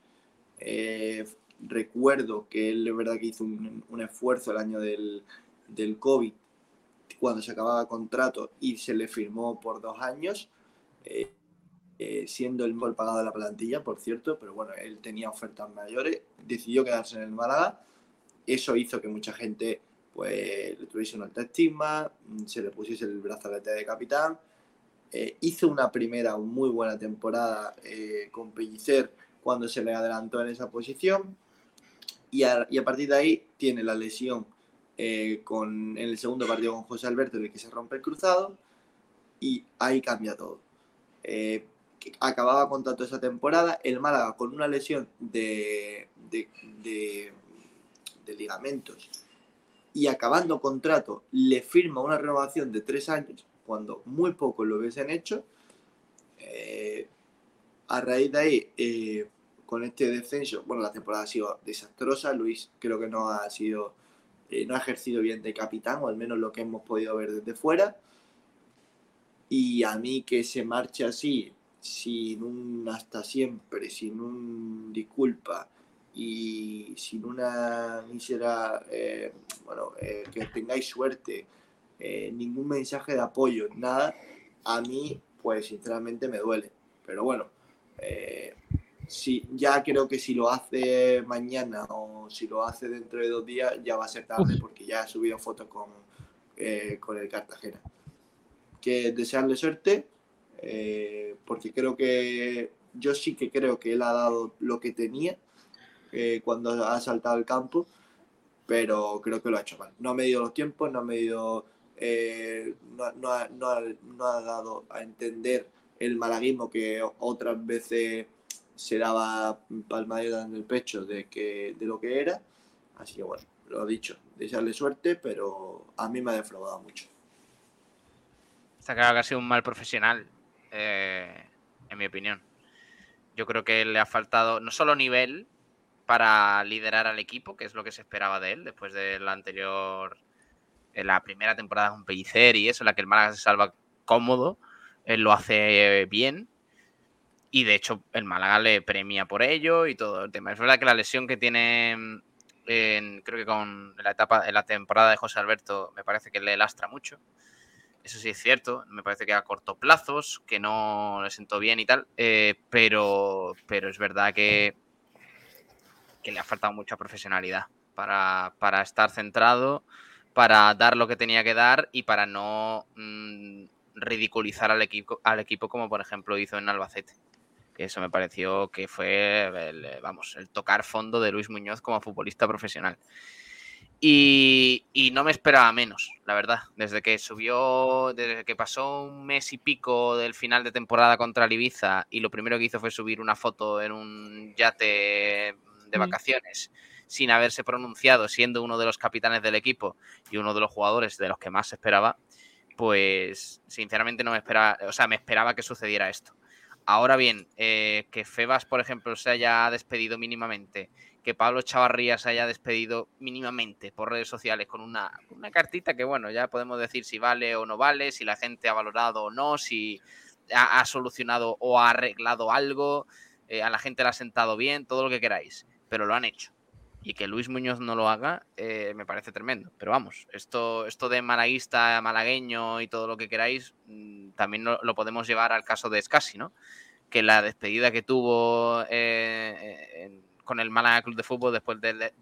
Eh, recuerdo que él es verdad que hizo un, un esfuerzo el año del, del COVID cuando se acababa contrato y se le firmó por dos años, eh, eh, siendo el mejor pagado de la plantilla, por cierto, pero bueno, él tenía ofertas mayores, decidió quedarse en el Málaga, eso hizo que mucha gente pues le tuviese un alto estigma, mm, se le pusiese el brazalete de capitán, eh, hizo una primera muy buena temporada con Pellicer cuando se le adelantó en esa posición. Y a, partir de ahí tiene la lesión con, en el segundo partido con José Alberto en el que se rompe el cruzado y ahí cambia todo. Eh, acababa contrato esa temporada, el Málaga con una lesión de, ligamentos y acabando contrato le firma una renovación de tres años, cuando muy pocos lo hubiesen hecho, eh, a raíz de ahí, eh, con este descenso, bueno, la temporada ha sido desastrosa, Luis creo que no ha sido, no ha ejercido bien de capitán, o al menos lo que hemos podido ver desde fuera, y a mí que se marche así, sin un hasta siempre, sin un disculpa, y sin una mísera, eh, bueno, eh, que tengáis suerte, eh, ningún mensaje de apoyo, nada, a mí, pues sinceramente me duele. Pero bueno, si, ya creo que si lo hace mañana o si lo hace dentro de dos días, ya va a ser tarde porque ya ha subido fotos con, con el Cartagena. Que desearle suerte, porque creo que yo sí que creo que él ha dado lo que tenía eh, cuando ha saltado el campo, pero creo que lo ha hecho mal. No ha medido los tiempos, no ha medido, eh, no, ha, dado a entender el malaguismo que otras veces se daba palmadera en el pecho de, que, de lo que era. Así que bueno, lo he dicho, desearle suerte, pero a mí me ha defraudado mucho. Está claro que ha sido un mal profesional, eh, en mi opinión. Yo creo que le ha faltado no solo nivel, para liderar al equipo, que es lo que se esperaba de él después de la anterior, en la primera temporada con Pellicer y eso, en la que el Málaga se salva cómodo, él lo hace bien y de hecho el Málaga le premia por ello y todo el tema. Es verdad que la lesión que tiene en, creo que con la etapa, en la temporada de José Alberto, me parece que le lastra mucho. Eso sí es cierto, me parece que a corto plazos, que no le sentó bien y tal, eh, pero, pero es verdad que que le ha faltado mucha profesionalidad para, estar centrado, para dar lo que tenía que dar y para no mm, ridiculizar al equipo, al equipo como por ejemplo hizo en Albacete. Que eso me pareció que fue el, vamos, el tocar fondo de Luis Muñoz como futbolista profesional. Y, no me esperaba menos, la verdad. Desde que subió, desde que pasó un mes y pico del final de temporada contra el Ibiza y lo primero que hizo fue subir una foto en un yate de vacaciones sin haberse pronunciado, siendo uno de los capitanes del equipo y uno de los jugadores de los que más esperaba, pues sinceramente no me esperaba, o sea, me esperaba que sucediera esto. Ahora bien, eh, que Febas, por ejemplo, se haya despedido mínimamente, que Pablo Chavarría se haya despedido mínimamente por redes sociales con una, una cartita que, bueno, ya podemos decir si vale o no vale, si la gente ha valorado o no, si ha, solucionado o ha arreglado algo, eh, a la gente le ha sentado bien, todo lo que queráis pero lo han hecho. Y que Luis Muñoz no lo haga eh, me parece tremendo. Pero vamos, esto, esto de malaguista, malagueño y todo lo que queráis, mm, también lo, podemos llevar al caso de Scassi, ¿no? Que la despedida que tuvo eh, con el Málaga Club de Fútbol después del,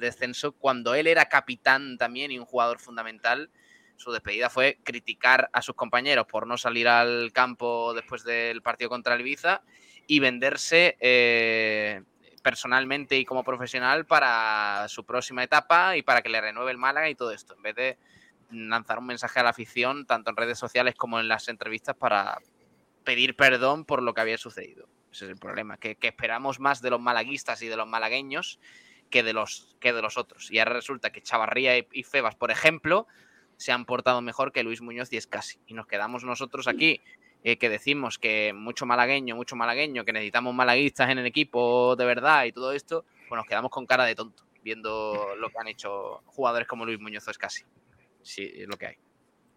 descenso, cuando él era capitán también y un jugador fundamental, su despedida fue criticar a sus compañeros por no salir al campo después del partido contra el Ibiza y venderse eh, personalmente y como profesional para su próxima etapa y para que le renueve el Málaga y todo esto, en vez de lanzar un mensaje a la afición, tanto en redes sociales como en las entrevistas, para pedir perdón por lo que había sucedido. Ese es el problema, que, esperamos más de los malaguistas y de los malagueños que de los, que de los otros. Y ahora resulta que Chavarría y, Febas, por ejemplo, se han portado mejor que Luis Muñoz y Escasi. Y nos quedamos nosotros aquí eh, que decimos que mucho malagueño, mucho malagueño, que necesitamos malaguistas en el equipo de verdad y todo esto, pues nos quedamos con cara de tonto viendo lo que han hecho jugadores como Luis Muñoz o Escasi. Sí, es lo que hay.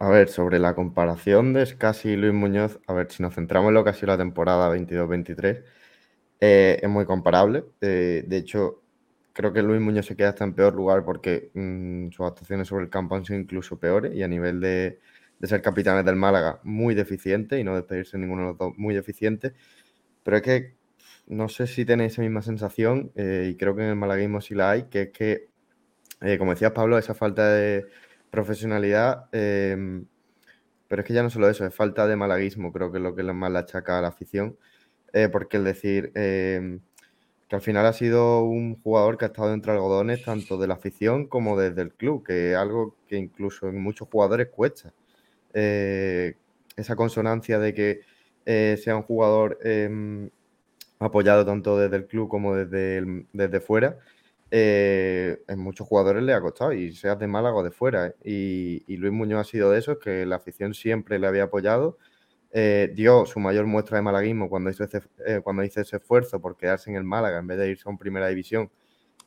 A ver, sobre la comparación de Escasi y Luis Muñoz, a ver, si nos centramos en lo que ha sido la temporada 22-23, eh, es muy comparable. Eh, de hecho, creo que Luis Muñoz se queda hasta en peor lugar porque mm, sus actuaciones sobre el campo han sido incluso peores y a nivel de, ser capitanes del Málaga muy deficiente y no despedirse ninguno de los dos muy deficiente. Pero es que no sé si tenéis esa misma sensación eh, y creo que en el malaguismo sí la hay, que es que, como decías Pablo, esa falta de profesionalidad, em, pero es que ya no solo eso, es falta de malaguismo, creo que es lo que más la achaca a la afición, eh, porque el decir em, que al final ha sido un jugador que ha estado entre algodones tanto de la afición como desde el club, que es algo que incluso en muchos jugadores cuesta. Eh, esa consonancia de que eh, sea un jugador em, apoyado tanto desde el club como desde, desde fuera. Eh, en muchos jugadores le ha costado, y seas de Málaga o de fuera. ¿eh? Y, Luis Muñoz ha sido de esos que la afición siempre le había apoyado. Eh, dio su mayor muestra de malaguismo cuando hizo, ese, cuando hizo ese esfuerzo por quedarse en el Málaga en vez de irse a un primera división,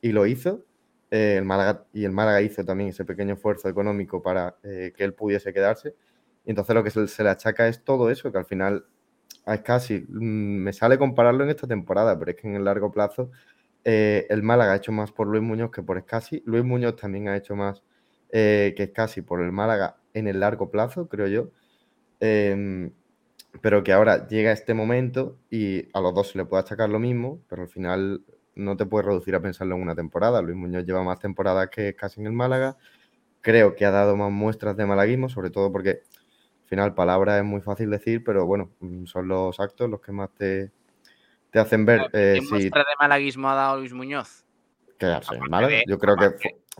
y lo hizo. El Málaga, y el Málaga hizo también ese pequeño esfuerzo económico para que él pudiese quedarse. Y entonces lo que se, se, le achaca es todo eso, que al final es casi, mm, me sale compararlo en esta temporada, pero es que en el largo plazo eh, el Málaga ha hecho más por Luis Muñoz que por Escasi. Luis Muñoz también ha hecho más eh, que Escasi por el Málaga en el largo plazo, creo yo. Eh, pero que ahora llega este momento y a los dos se le puede achacar lo mismo, pero al final no te puedes reducir a pensarlo en una temporada. Luis Muñoz lleva más temporadas que Escasi en el Málaga. Creo que ha dado más muestras de malaguismo, sobre todo porque al final palabra es muy fácil decir, pero bueno, mm, son los actos los que más te, te hacen ver. ¿Qué Eh, si muestra de malaguismo ha dado Luis Muñoz? quedarse en Málaga. Yo creo que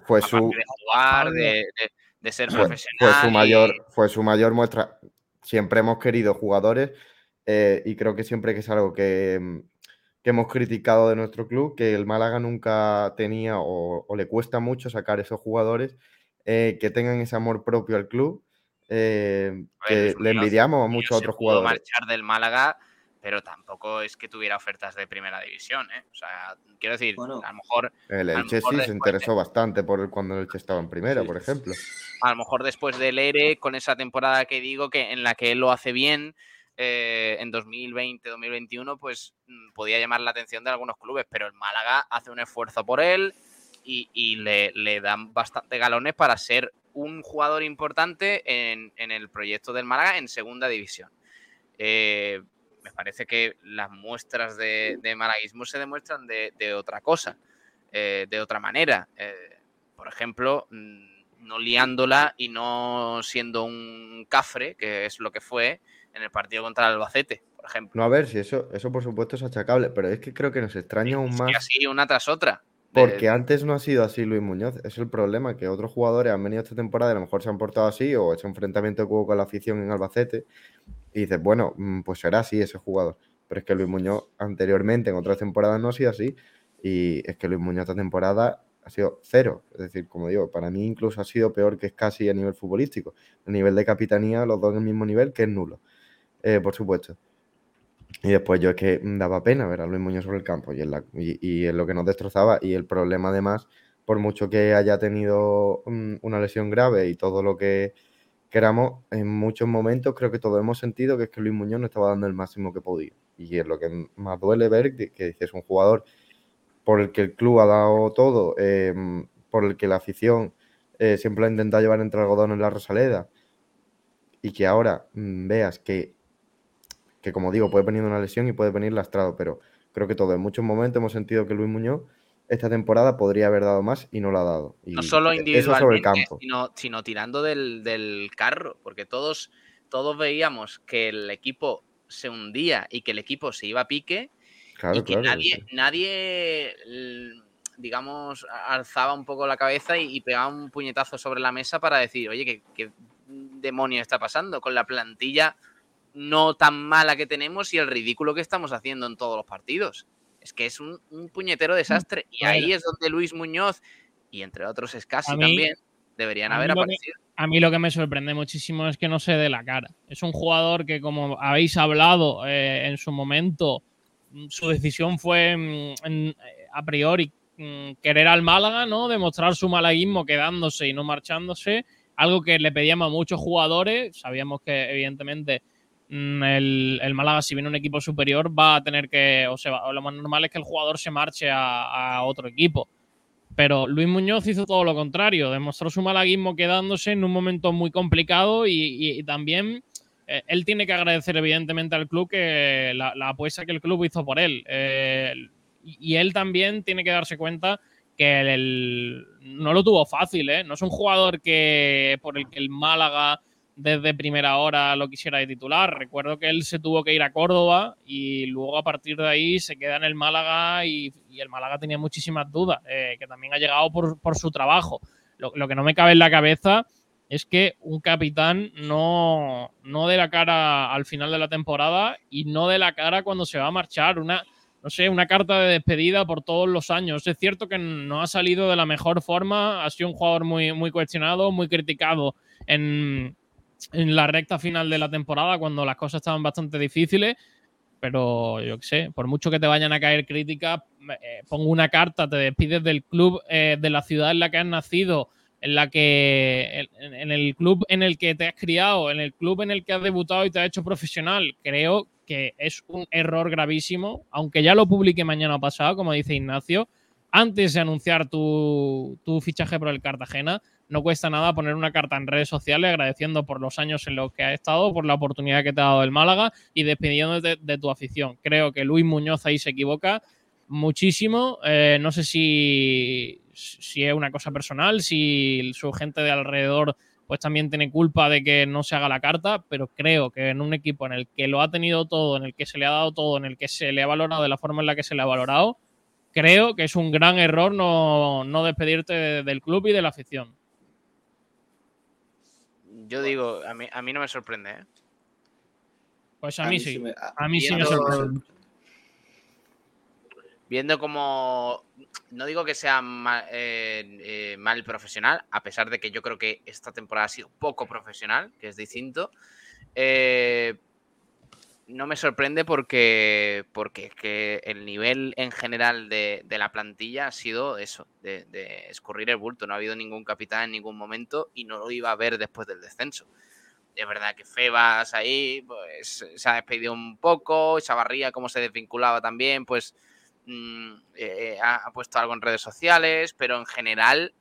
fue, su, de jugar, de, de- de ser fue, profesional. fue su y- mayor, fue su mayor muestra. Siempre hemos querido jugadores eh, y creo que siempre que es algo que, mm, que hemos criticado de nuestro club, que el Málaga nunca tenía o, o le cuesta mucho sacar esos jugadores eh, que tengan ese amor propio al club, ver, que le envidiamos a muchos otros jugadores. marchar del Málaga, pero tampoco es que tuviera ofertas de primera división, ¿eh? O sea, quiero decir, Bueno. a lo mejor El Elche mejor sí se de- interesó bastante por él cuando el Elche estaba en primera, Sí. por ejemplo. a lo mejor después del ERE, con esa temporada que digo que en la que él lo hace bien, eh, en 2020-2021, pues mm, podía llamar la atención de algunos clubes, pero el Málaga hace un esfuerzo por él y, y le, le dan bastante galones para ser un jugador importante en, en el proyecto del Málaga en segunda división. Eh, me parece que las muestras de, de malaguismo se demuestran de, de otra cosa, eh, de otra manera. Eh, por ejemplo, mm, no liándola y no siendo un cafre, que es lo que fue en el partido contra el Albacete, por ejemplo. No, a ver, si eso, eso por supuesto es achacable, pero es que creo que nos extraña aún más. que así una tras otra. Porque antes no ha sido así Luis Muñoz. Es el problema, que otros jugadores han venido esta temporada y a lo mejor se han portado así o ese enfrentamiento que hubo con la afición en Albacete. Y dices, bueno, mm, pues será así ese jugador. Pero es que Luis Muñoz anteriormente en otras temporadas no ha sido así. Y es que Luis Muñoz esta temporada ha sido cero. Es decir, como digo, para mí incluso ha sido peor que casi a nivel futbolístico. A nivel de capitanía, los dos en el mismo nivel, que es nulo. Eh, por supuesto. Y después yo es que daba pena ver a Luis Muñoz sobre el campo y, es lo que nos destrozaba. Y el problema además, por mucho que haya tenido mm, una lesión grave y todo lo que queramos, en muchos momentos creo que todos hemos sentido que es que Luis Muñoz no estaba dando el máximo que podía. Y es lo que más duele ver, que, dices un jugador por el que el club ha dado todo, eh, por el que la afición eh, siempre ha intentado llevar entre algodón en la Rosaleda y que ahora mm, veas que que como digo, puede venir una lesión y puede venir lastrado, pero creo que todos en muchos momentos hemos sentido que Luis Muñoz esta temporada podría haber dado más y no lo ha dado. Y no solo eso sobre el individualmente, campo. sino, sino tirando del, del carro, porque todos, todos veíamos que el equipo se hundía y que el equipo se iba a pique Claro, y que claro. nadie, sí. nadie, digamos, alzaba un poco la cabeza y, y pegaba un puñetazo sobre la mesa para decir, oye, ¿qué, qué demonio está pasando con la plantilla no tan mala que tenemos y el ridículo que estamos haciendo en todos los partidos? Es que es un, un puñetero desastre. Y A ver. ahí es donde Luis Muñoz y entre otros Escasi mí- también deberían haber que- aparecido. A mí lo que me sorprende muchísimo es que no se dé la cara. Es un jugador que, como habéis hablado eh, en su momento, mm, su decisión fue mm, en- eh, a priori mm, querer al Málaga, ¿no? Demostrar su malaguismo quedándose y no marchándose. Algo que le pedíamos a muchos jugadores. Sabíamos que, evidentemente, mm, el, el Málaga, si viene un equipo superior, va a tener que. O sea, lo más normal es que el jugador se marche a- otro equipo. Pero Luis Muñoz hizo todo lo contrario, demostró su malaguismo quedándose en un momento muy complicado y, y- también eh, él tiene que agradecer evidentemente al club que la, apuesta que el club hizo por él. Eh, y, él también tiene que darse cuenta que no lo tuvo fácil, ¿eh? No es un jugador que por el que el Málaga desde primera hora lo quisiera de titular. Recuerdo que él se tuvo que ir a Córdoba y luego a partir de ahí se queda en el Málaga y, el Málaga tenía muchísimas dudas, eh, que también ha llegado por, por su trabajo. Lo, lo que no me cabe en la cabeza es que un capitán no, no dé la cara al final de la temporada y no dé la cara cuando se va a marchar. Una, no sé, una carta de despedida por todos los años. Es cierto que no ha salido de la mejor forma, ha sido un jugador muy, muy cuestionado, muy criticado en, en la recta final de la temporada, cuando las cosas estaban bastante difíciles. Pero yo qué sé, por mucho que te vayan a caer críticas, eh, pongo una carta, te despides del club, eh, de la ciudad en la que has nacido, en la que en, el club en el que te has criado, en el club en el que has debutado y te has hecho profesional. Creo que es un error gravísimo, aunque ya lo publique mañana pasado, como dice Ignacio, antes de anunciar tu, fichaje por el Cartagena, no cuesta nada poner una carta en redes sociales agradeciendo por los años en los que has estado, por la oportunidad que te ha dado el Málaga y despidiéndote de, de tu afición. Creo que Luis Muñoz ahí se equivoca muchísimo. Eh, no sé si, si es una cosa personal, si su gente de alrededor pues también tiene culpa de que no se haga la carta, pero creo que en un equipo en el que lo ha tenido todo, en el que se le ha dado todo, en el que se le ha valorado de la forma en la que se le ha valorado, creo que es un gran error no, no despedirte del club y de la afición. Yo digo, a mí, a mí no me sorprende. ¿eh? Pues a, a mí, sí. Me, a, a, mí sí me sorprende. Viendo como, no digo que sea mal, eh, eh, mal, profesional, a pesar de que yo creo que esta temporada ha sido poco profesional, que es distinto, eh, no me sorprende porque, porque es que el nivel en general de, la plantilla ha sido eso, de, escurrir el bulto. No ha habido ningún capitán en ningún momento y no lo iba a ver después del descenso. Es verdad que Febas ahí pues, se ha despedido un poco, Chavarría como se desvinculaba también, pues mmm, eh, ha, puesto algo en redes sociales, pero en general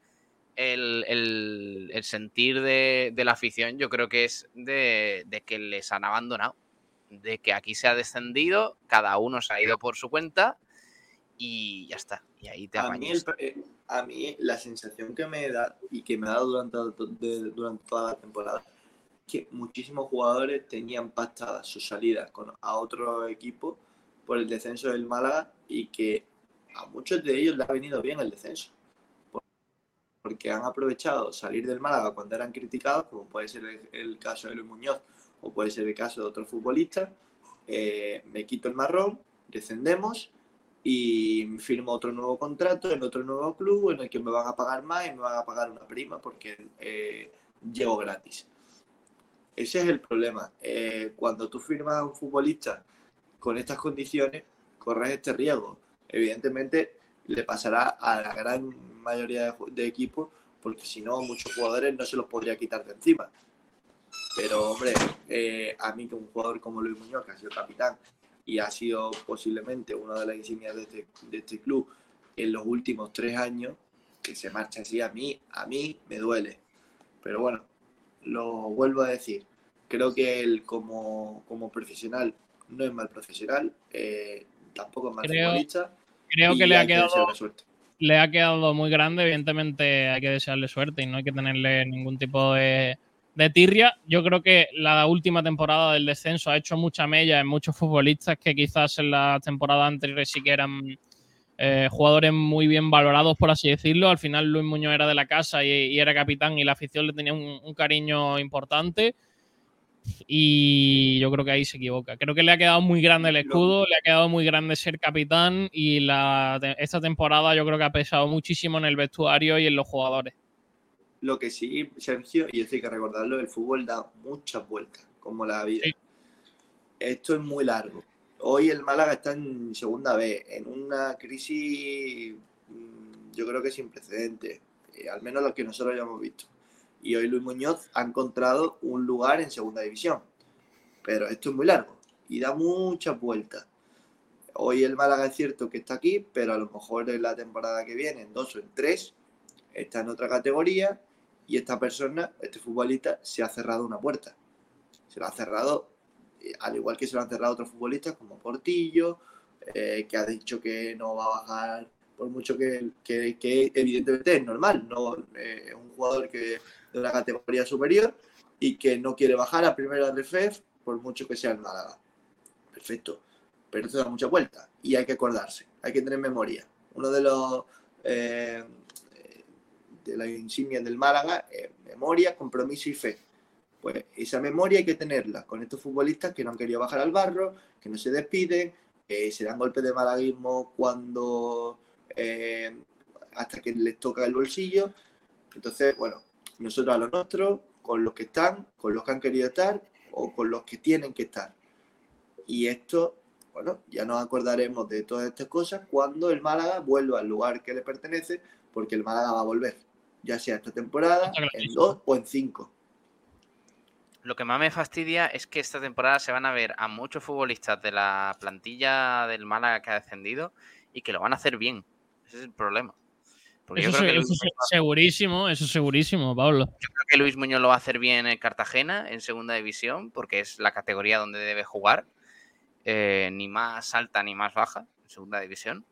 el, sentir de, la afición yo creo que es de que les han abandonado de que aquí se ha descendido, cada uno se ha ido por su cuenta y ya está. Y ahí te a mí, el, eh, a mí, la sensación que me da y que me ha dado durante, de, durante toda la temporada que muchísimos jugadores tenían pactadas sus salidas con, a otro equipo por el descenso del Málaga y que a muchos de ellos les ha venido bien el descenso. Porque han aprovechado salir del Málaga cuando eran criticados, como puede ser el, el caso de Luis Muñoz, o puede ser el caso de otro futbolista, eh, me quito el marrón, descendemos y firmo otro nuevo contrato en otro nuevo club en el que me van a pagar más y me van a pagar una prima porque eh, llego gratis. Ese es el problema. Eh, cuando tú firmas a un futbolista con estas condiciones, corres este riesgo. Evidentemente le pasará a la gran mayoría de, de equipos porque si no muchos jugadores no se los podría quitar de encima. Pero, hombre, eh, a mí que un jugador como Luis Muñoz, que ha sido capitán y ha sido posiblemente una de las insignias de este, de este club en los últimos tres años, que se marcha así, a mí, a mí me duele. Pero bueno, lo vuelvo a decir. Creo que él como, como profesional no es mal profesional, eh, tampoco es mal creo, futbolista. Creo que le ha quedado le ha quedado muy grande, evidentemente hay que desearle suerte y no hay que tenerle ningún tipo de, de tirria. Yo creo que la última temporada del descenso ha hecho mucha mella en muchos futbolistas que quizás en la temporada anterior sí que eran eh, jugadores muy bien valorados, por así decirlo. Al final Luis Muñoz era de la casa y, era capitán y la afición le tenía un, cariño importante. Y yo creo que ahí se equivoca. Creo que le ha quedado muy grande el escudo, le ha quedado muy grande ser capitán y esta temporada yo creo que ha pesado muchísimo en el vestuario y en los jugadores. Lo que sí, Sergio, y esto hay que recordarlo, el fútbol da muchas vueltas, como la vida. Sí. Esto es muy largo. Hoy el Málaga está en segunda vez, en una crisis, mm, yo creo que sin precedentes, eh, al menos lo que nosotros hayamos visto. Y hoy Luis Muñoz ha encontrado un lugar en segunda división. Pero esto es muy largo y da muchas vueltas. Hoy el Málaga es cierto que está aquí, pero a lo mejor en la temporada que viene, en dos o en tres, está en otra categoría y esta persona, este futbolista, se ha cerrado una puerta. Se lo ha cerrado, eh, al igual que se lo han cerrado otros futbolistas como Portillo, eh, que ha dicho que no va a bajar, por mucho que, que, evidentemente es normal, no eh, es un jugador que de una categoría superior y que no quiere bajar a primera RFF por mucho que sea el Málaga. Perfecto, pero esto da mucha vuelta y hay que acordarse, hay que tener memoria. Uno de los de la insignia del Málaga, eh, memoria, compromiso y fe. Pues esa memoria hay que tenerla con estos futbolistas que no han querido bajar al barro, que no se despiden, eh, se dan golpes de malaguismo cuando eh, hasta que les toca el bolsillo. Entonces, bueno, nosotros a los nuestros, con los que están, con los que han querido estar o con los que tienen que estar. Y esto, bueno, ya nos acordaremos de todas estas cosas cuando el Málaga vuelva al lugar que le pertenece, porque el Málaga va a volver, ya sea esta temporada, en dos o en cinco. Lo que más me fastidia es que esta temporada se van a ver a muchos futbolistas de la plantilla del Málaga que ha descendido y que lo van a hacer bien. Ese es el problema. Porque Eso, yo creo se- que eso se- segurísimo, eso segurísimo, Pablo. yo creo que Luis Muñoz lo va a hacer bien en Cartagena, en segunda división, porque es la categoría donde debe jugar. eh, ni más alta ni más baja, en segunda división.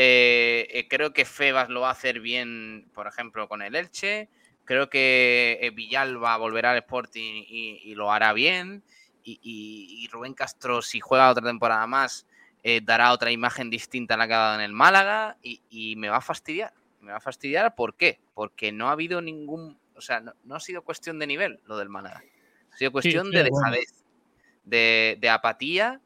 Eh, eh, creo que Febas lo va a hacer bien, por ejemplo, con el Elche. Creo que eh, Villalba volverá al Sporting y, y lo hará bien. Y, y- y Rubén Castro, si juega otra temporada más, eh, dará otra imagen distinta a la que ha dado en el Málaga. Y, me va a fastidiar. Me va a fastidiar, ¿por qué? Porque no ha habido ningún. O sea, no, no ha sido cuestión de nivel lo del Málaga. Ha sido cuestión de sí, dejadez, de, de apatía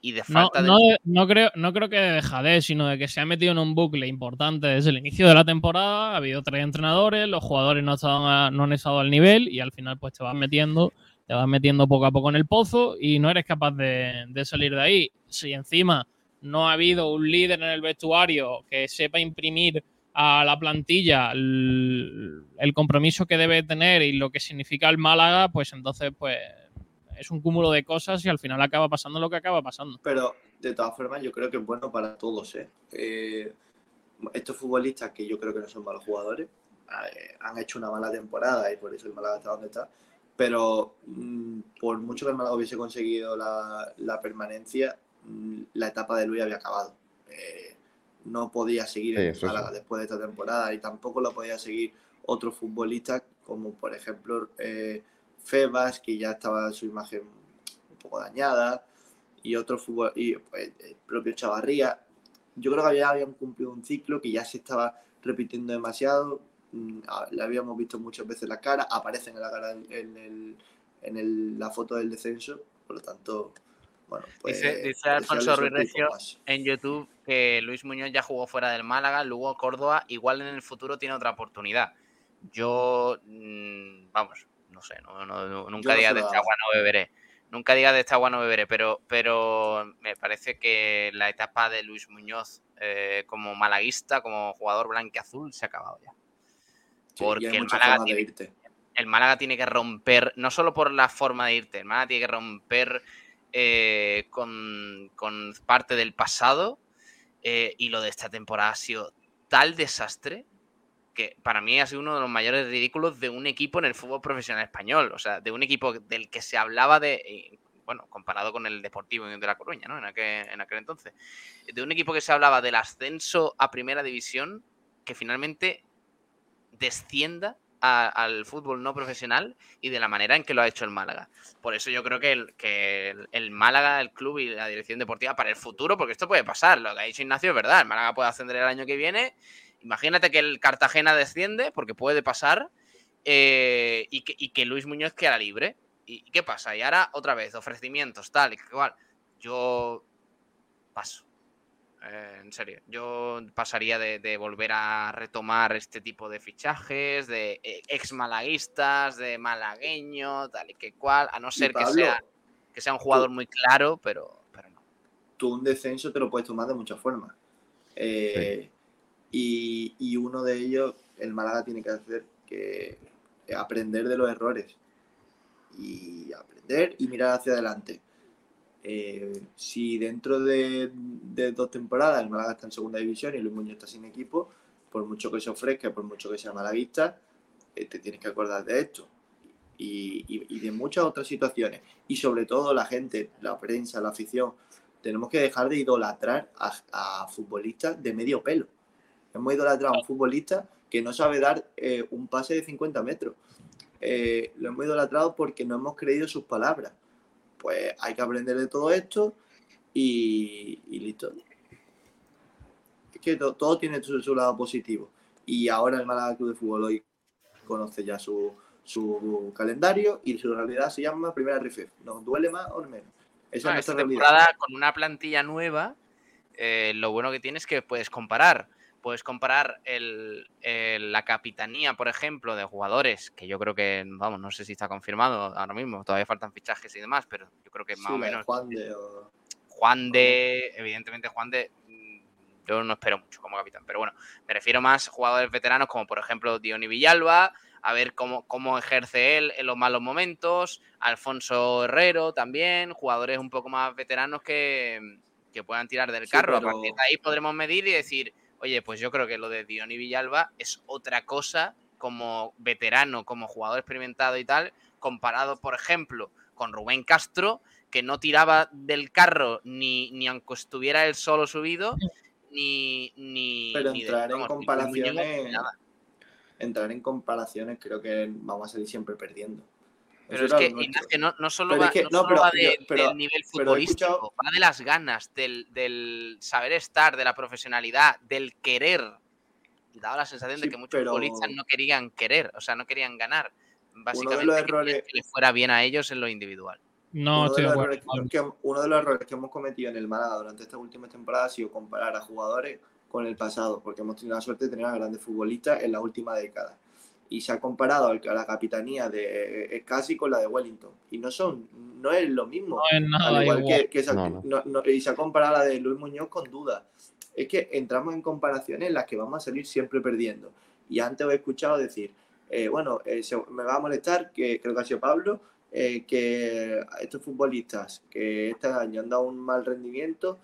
y de No, falta no, de- no creo, no creo que de dejadez, sino de que se ha metido en un bucle importante desde el inicio de la temporada. Ha habido tres entrenadores, los jugadores no, estaban a- no han estado al nivel y al final pues te vas metiendo, te vas metiendo poco a poco en el pozo y no eres capaz de, de salir de ahí. Si encima no ha habido un líder en el vestuario que sepa imprimir a la plantilla el, el compromiso que debe tener y lo que significa el Málaga, pues entonces pues es un cúmulo de cosas y al final acaba pasando lo que acaba pasando. Pero de todas formas, yo creo que es bueno para todos. ¿eh? Eh, estos futbolistas, que yo creo que no son malos jugadores, eh, han hecho una mala temporada y por eso el Málaga está donde está. Pero mm, por mucho que el Málaga hubiese conseguido la, la permanencia, mm, la etapa de Luis había acabado. Eh, no podía seguir Sí, eso Málaga sí. después de esta temporada y tampoco lo podía seguir otros futbolistas como por ejemplo eh, Febas, que ya estaba su imagen un poco dañada, y otro fútbol, y pues, el propio Chavarría. Yo creo que ya habían cumplido un ciclo que ya se estaba repitiendo demasiado. Mm, Le habíamos visto muchas veces la cara, aparecen en la cara en, el- en el- la foto del descenso, por lo tanto, bueno, pues. Dice, Alfonso Ruiz Recio en YouTube que Luis Muñoz ya jugó fuera del Málaga, luego Córdoba, igual en el futuro tiene otra oportunidad. Yo, mm, vamos, no sé, no, no- no- nunca diga de esta agua no beberé. Nunca diga de esta agua no beberé, pero, pero me parece que la etapa de Luis Muñoz eh, como malaguista, como jugador blanqueazul, se ha acabado ya. Sí, Porque el Málaga tiene, irte. el Málaga tiene que romper, no solo por la forma de irte, el Málaga tiene que romper eh, con, con parte del pasado eh, y lo de esta temporada ha sido tal desastre que para mí ha sido uno de los mayores ridículos de un equipo en el fútbol profesional español, o sea, de un equipo del que se hablaba de, bueno, comparado con el Deportivo de La Coruña, ¿no? En aquel, en aquel entonces, de un equipo que se hablaba del ascenso a primera división que finalmente descienda al fútbol no profesional y de la manera en que lo ha hecho el Málaga. Por eso yo creo que el, que el, el Málaga, el club y la dirección deportiva para el futuro, porque esto puede pasar, lo que ha dicho Ignacio es verdad, el Málaga puede ascender el año que viene, imagínate que el Cartagena desciende, porque puede pasar, eh, y, que, y que Luis Muñoz queda libre. ¿Y, y qué pasa? Y ahora otra vez, ofrecimientos, tal, y que igual. Yo paso. Eh, en serio, yo pasaría de, de volver a retomar este tipo de fichajes, de eh, ex malaguistas, de malagueño, tal y que cual, a no ser que sea, que sea un jugador muy claro, pero, pero no. tú un descenso te lo puedes tomar de muchas formas. Eh, y, y uno de ellos, el Málaga tiene que hacer que aprender de los errores. Y aprender y mirar hacia adelante. Eh, si dentro de, dos temporadas el Málaga está en segunda división y Luis Muñoz está sin equipo, por mucho que se ofrezca, por mucho que sea malaguista, eh, te tienes que acordar de esto. Y, de muchas otras situaciones. Y sobre todo la gente, la prensa, la afición, tenemos que dejar de idolatrar a futbolistas de medio pelo. Hemos idolatrado a un futbolista que no sabe dar eh, un pase de 50 metros. Eh, lo hemos idolatrado porque no hemos creído sus palabras. Pues hay que aprender de todo esto y, y listo. Es que to- todo tiene su, su lado positivo. Y ahora el Málaga Club de Fútbol hoy conoce ya su, su calendario y su realidad se llama Primera Rife. Nos duele más o menos. Esa es nuestra esta realidad. temporada con una plantilla nueva, eh, lo bueno que tienes es que puedes comparar. Puedes comparar el- el- la capitanía, por ejemplo, de jugadores, que yo creo que, vamos, no sé si está confirmado ahora mismo, todavía faltan fichajes y demás, pero yo creo que Sí, más o menos Juan de, o- Juan de, evidentemente Juan de, mm, yo no espero mucho como capitán, pero bueno, me refiero más a jugadores veteranos como por ejemplo Diony Villalba, a ver cómo, cómo ejerce él en los malos momentos, Alfonso Herrero también, jugadores un poco más veteranos que, que puedan tirar del Sí, carro. A partir de ahí podremos medir y decir, oye, pues yo creo que lo de Diony Villalba es otra cosa como veterano, como jugador experimentado y tal, comparado, por ejemplo, con Rubén Castro, que no tiraba del carro ni, ni aunque estuviera él solo subido, ni, ni, Pero ni entrar en vamos, ni comparaciones, nada. entrar en comparaciones creo que vamos a salir siempre perdiendo. Pero es que. Ignacio, no, no solo Pero va, es que- no no, solo pero va de- yo- pero- del nivel futbolístico, escuchado- va de las ganas, del, del saber estar, de la profesionalidad, del querer. Y daba la sensación de que muchos pero- futbolistas no querían querer, o sea, no querían ganar. Uno de Básicamente los querían errores, que les fuera bien a ellos en lo individual. No, uno, de los errores que, que- uno de los errores que hemos cometido en el Málaga durante estas últimas temporadas ha sido comparar a jugadores con el pasado, porque hemos tenido la suerte de tener a grandes futbolistas en la última década. Y se ha comparado a la capitanía de casi con la de Wellington. Y no son, no es lo mismo. No es nada Al igual igual. que, que esa- No, no. no- no- y se ha comparado a la de Luis Muñoz con duda. Es que entramos en comparaciones en las que vamos a salir siempre perdiendo. Y antes os he escuchado decir, eh, bueno, eh, se- me va a molestar, que creo que ha sido Pablo, eh, que estos futbolistas que este año han dado un mal rendimiento,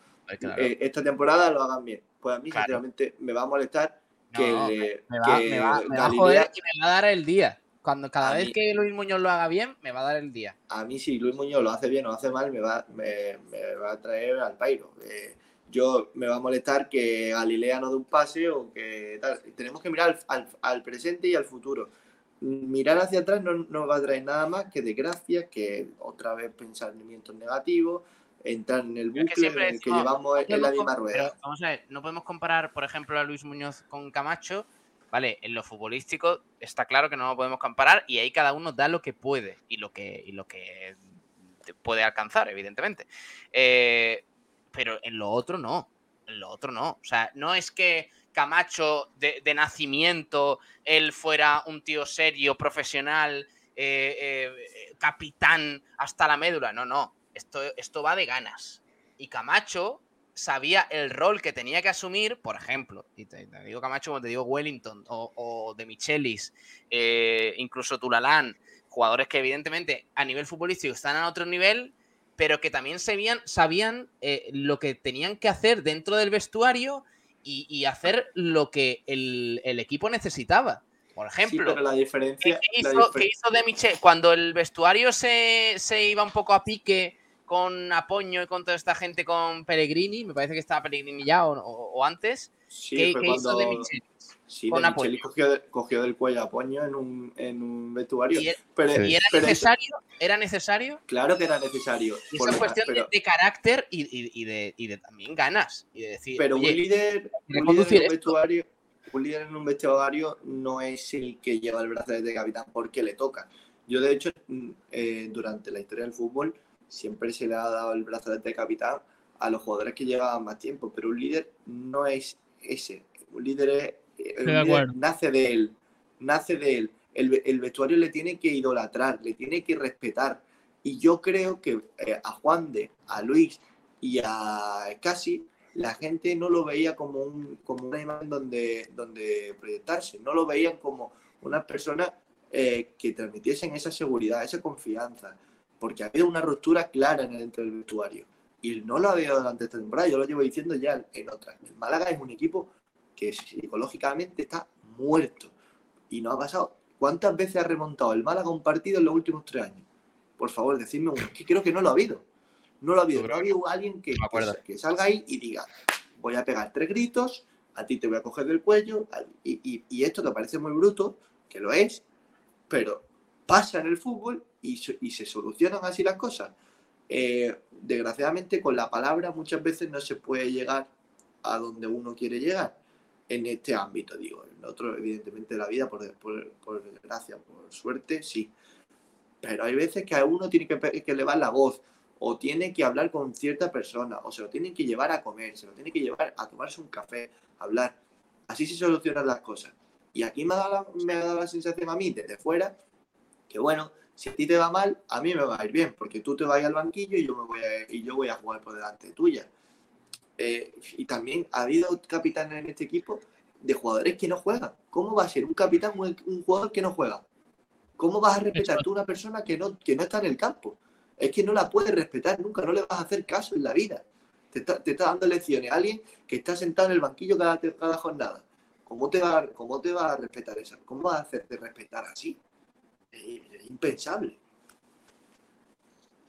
eh, esta temporada lo hagan bien. Pues a mí, Claro. sinceramente, me va a molestar que, No, Me va, me va- me va a joder y me va a dar el día. Cuando cada vez mí- que Luis Muñoz lo haga bien, me va a dar el día. a mí si Luis Muñoz lo hace bien o lo hace mal, me va, me, me va a traer al pairo. Eh, yo me va a molestar que Galilea no dé un pase o que tal. Tenemos que mirar al, al- al presente y al futuro. Mirar hacia atrás no nos va a traer nada más que desgracia, que otra vez pensamientos negativos, entrar en el que bucle siempre en el que decimos, llevamos en la misma rueda. Pero vamos a ver, no podemos comparar, por ejemplo, a Luis Muñoz con Camacho. Vale, en lo futbolístico está claro que no lo podemos comparar y ahí cada uno da lo que puede y lo que, y lo que puede alcanzar, evidentemente. Eh, pero en lo otro no. En lo otro no. O sea, no es que Camacho de, de nacimiento él fuera un tío serio, profesional, eh, eh, capitán hasta la médula. No, no. Esto, esto va de ganas. Y Camacho sabía el rol que tenía que asumir, por ejemplo, y te, te digo Camacho como te digo Wellington o, o de Michelis, eh, incluso Tulalán, jugadores que evidentemente a nivel futbolístico están a otro nivel, pero que también sabían, sabían eh, lo que tenían que hacer dentro del vestuario y, y hacer lo que el, el equipo necesitaba. Por Sí, ejemplo, pero la ¿Qué, diferencia. qué la hizo, qué hizo de Michel? Cuando el vestuario se, se iba un poco a pique con Apoño y con toda esta gente con Pellegrini, me parece que estaba Pellegrini ya o, o- o antes. Sí, ¿Qué, qué hizo de cuando- Michel? Sí, con de Apoño? Cogió, de- cogió del cuello a Poño en un, en un vestuario. ¿Y, era- pero, y era pero eso- necesario? ¿Era necesario? claro que era necesario. Y es cuestión de- pero, de, carácter y, y- de, y de también ganas. Y de decir, pero oye, un líder, un líder en un vestuario, un líder en un vestuario no es el que lleva el brazalete de capitán porque le toca. Yo, de hecho, mm, eh, durante la historia del fútbol, siempre se le ha dado el brazalete de capitán a los jugadores que llevaban más tiempo, pero un líder no es ese. Un líder, es, eh, un líder nace de él, nace de él. El, el vestuario le tiene que idolatrar, le tiene que respetar. Y yo creo que eh, a Juan de, a Luis y a Casi, la gente no lo veía como, un, como una imagen donde, donde proyectarse, no lo veían como unas personas eh, que transmitiesen esa seguridad, esa confianza, porque había una ruptura clara en el, dentro del vestuario. Y no lo había durante esta temporada, yo lo llevo diciendo ya en otras. El Málaga es un equipo que psicológicamente está muerto y no ha pasado. ¿Cuántas veces ha remontado el Málaga un partido en los últimos tres años? Por favor, decidme uno. Es que creo que no lo ha habido. No lo ha habido. No ha habido alguien que, que, que salga ahí y diga, voy a pegar tres gritos, a ti te voy a coger del cuello, y, y- y esto te parece muy bruto, que lo es, pero pasa en el fútbol y, y se solucionan así las cosas. Eh, desgraciadamente, con la palabra muchas veces no se puede llegar a donde uno quiere llegar en este ámbito, digo. En otro, evidentemente, la vida, por, por, por desgracia, por suerte, sí. Pero hay veces que a uno tiene que, que elevar la voz o tiene que hablar con cierta persona, o se lo tienen que llevar a comer, se lo tiene que llevar a tomarse un café, a hablar. Así se solucionan las cosas. Y aquí me ha, dado la, me ha dado la sensación a mí desde fuera que bueno, si a ti te va mal, a mí me va a ir bien, porque tú te vas al banquillo y yo, me voy a, y yo voy a jugar por delante tuya. Eh, y también ha habido capitanes en este equipo de jugadores que no juegan. ¿Cómo va a ser un capitán un, un jugador que no juega? ¿Cómo vas a respetar tú a una persona que no, que no está en el campo? Es que no la puedes respetar nunca, no le vas a hacer caso en la vida. Te está, te está dando lecciones a alguien que está sentado en el banquillo cada, cada jornada. ¿Cómo te, va, ¿Cómo te va a respetar eso? ¿Cómo vas a hacerte respetar así? Es, impensable.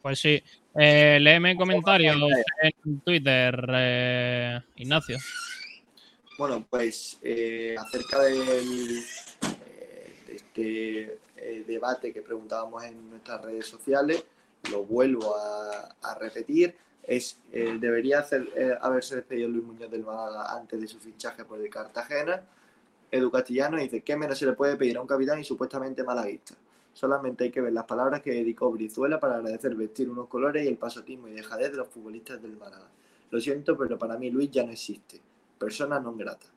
Pues sí. Eh, léeme comentarios en Twitter, eh, Ignacio. Bueno, pues eh, acerca del, eh, de este eh, debate que preguntábamos en nuestras redes sociales, lo vuelvo a, a repetir. Es, eh, debería hacer, eh, haberse despedido Luis Muñoz del Málaga antes de su fichaje por el Cartagena. Edu Castellano dice, ¿qué menos se le puede pedir a un capitán y supuestamente malaguista? Solamente hay que ver las palabras que dedicó Brizuela para agradecer vestir unos colores y el pasotismo y dejadez de los futbolistas del Málaga. Lo siento, pero para mí Luis ya no existe. Persona non grata.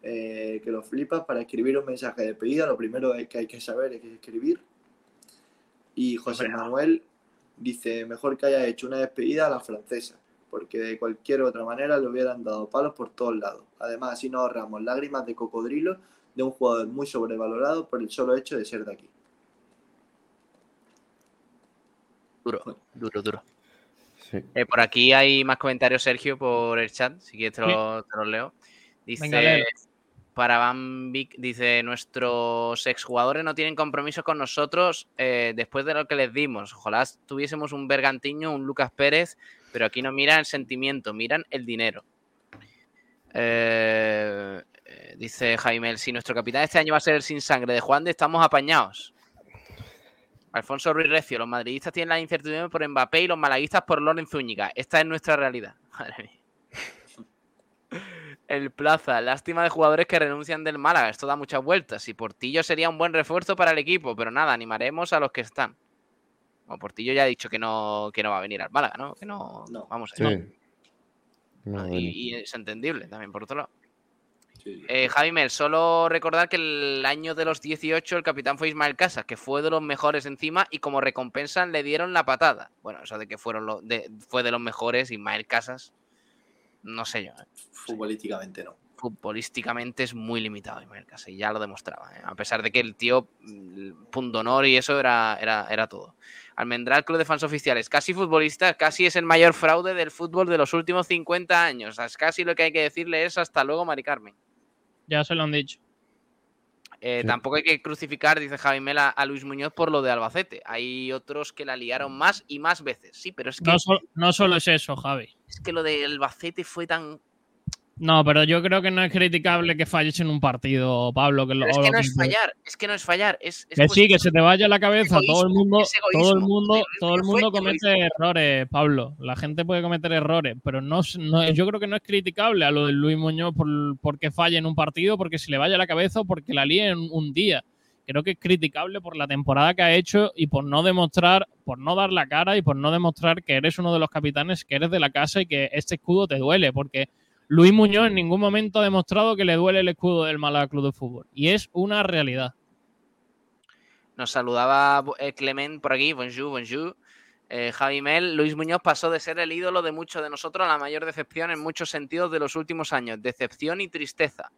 Eh, que lo flipas para escribir un mensaje de despedida. Lo primero que hay que saber es escribir. Y José Manuel dice, mejor que haya hecho una despedida a la francesa, porque de cualquier otra manera le hubieran dado palos por todos lados. Además, así nos ahorramos lágrimas de cocodrilo de un jugador muy sobrevalorado por el solo hecho de ser de aquí. Duro, duro, duro. Sí. Eh, por aquí hay más comentarios, Sergio, por el chat. Si quieres, te, lo- te los leo. Dice. Venga, para Van Vic, dice: Nuestros exjugadores no tienen compromiso con nosotros eh, después de lo que les dimos. Ojalá tuviésemos un Bergantiño, un Lucas Pérez, pero aquí no miran el sentimiento, miran el dinero. Eh, dice Jaime: Si nuestro capitán este año va a ser el sin sangre de Juan de, estamos apañados. Alfonso Ruiz Recio, los madridistas tienen la incertidumbre por Mbappé y los malaguistas por Lorenz Zúñiga. Esta es nuestra realidad. (laughs) Madre mía. El Plaza, lástima de jugadores que renuncian del Málaga. Esto da muchas vueltas. Y Portillo sería un buen refuerzo para el equipo, pero nada, animaremos a los que están. Bueno, Portillo ya ha dicho que no, que no va a venir al Málaga, ¿no? Que no, No. vamos a Sí. No, bueno. y, y es entendible también, por otro lado. Eh, Javi Mel, solo recordar que el año de los 18 el capitán fue Ismael Casas, que fue de los mejores encima y como recompensa le dieron la patada. Bueno, eso de que fueron lo- de- fue de los mejores, Ismael Casas, no sé yo. ¿eh? Futbolísticamente no. Futbolísticamente es muy limitado Ismael Casas y ya lo demostraba. ¿eh? A pesar de que el tío, mm, punto honor y eso era, era, era todo. Almendral Club de Fans Oficiales, casi futbolista, casi es el mayor fraude del fútbol de los últimos 50 años. Es casi lo que hay que decirle es hasta luego, Mari Carmen. Ya se lo han dicho. Eh, Sí. Tampoco hay que crucificar, dice Javi Mela, a Luis Muñoz por lo de Albacete. Hay otros que la liaron más y más veces. Sí, pero es que, No, no solo es eso, Javi. es que lo de Albacete fue tan. No, pero yo creo que no es criticable que falles en un partido, Pablo. Que lo- es que no es fallar, es que no es fallar. Es, es Que sí, que se te vaya la cabeza. Todo el egoísmo, mundo, es todo el egoísmo. mundo, todo el mundo comete errores, Pablo. La gente puede cometer errores, pero no, no yo creo que no es criticable a lo de Luis Muñoz por, porque falle en un partido, porque se le vaya la cabeza o porque la líe en un día. Creo que es criticable por la temporada que ha hecho y por no demostrar, por no dar la cara y por no demostrar que eres uno de los capitanes, que eres de la casa y que este escudo te duele, porque Luis Muñoz en ningún momento ha demostrado que le duele el escudo del Málaga Club de Fútbol. Y es una realidad. Nos saludaba eh, Clement por aquí, bonjour, bonjour. Eh, Javi Mel, Luis Muñoz pasó de ser el ídolo de muchos de nosotros a la mayor decepción en muchos sentidos de los últimos años. Decepción y tristeza.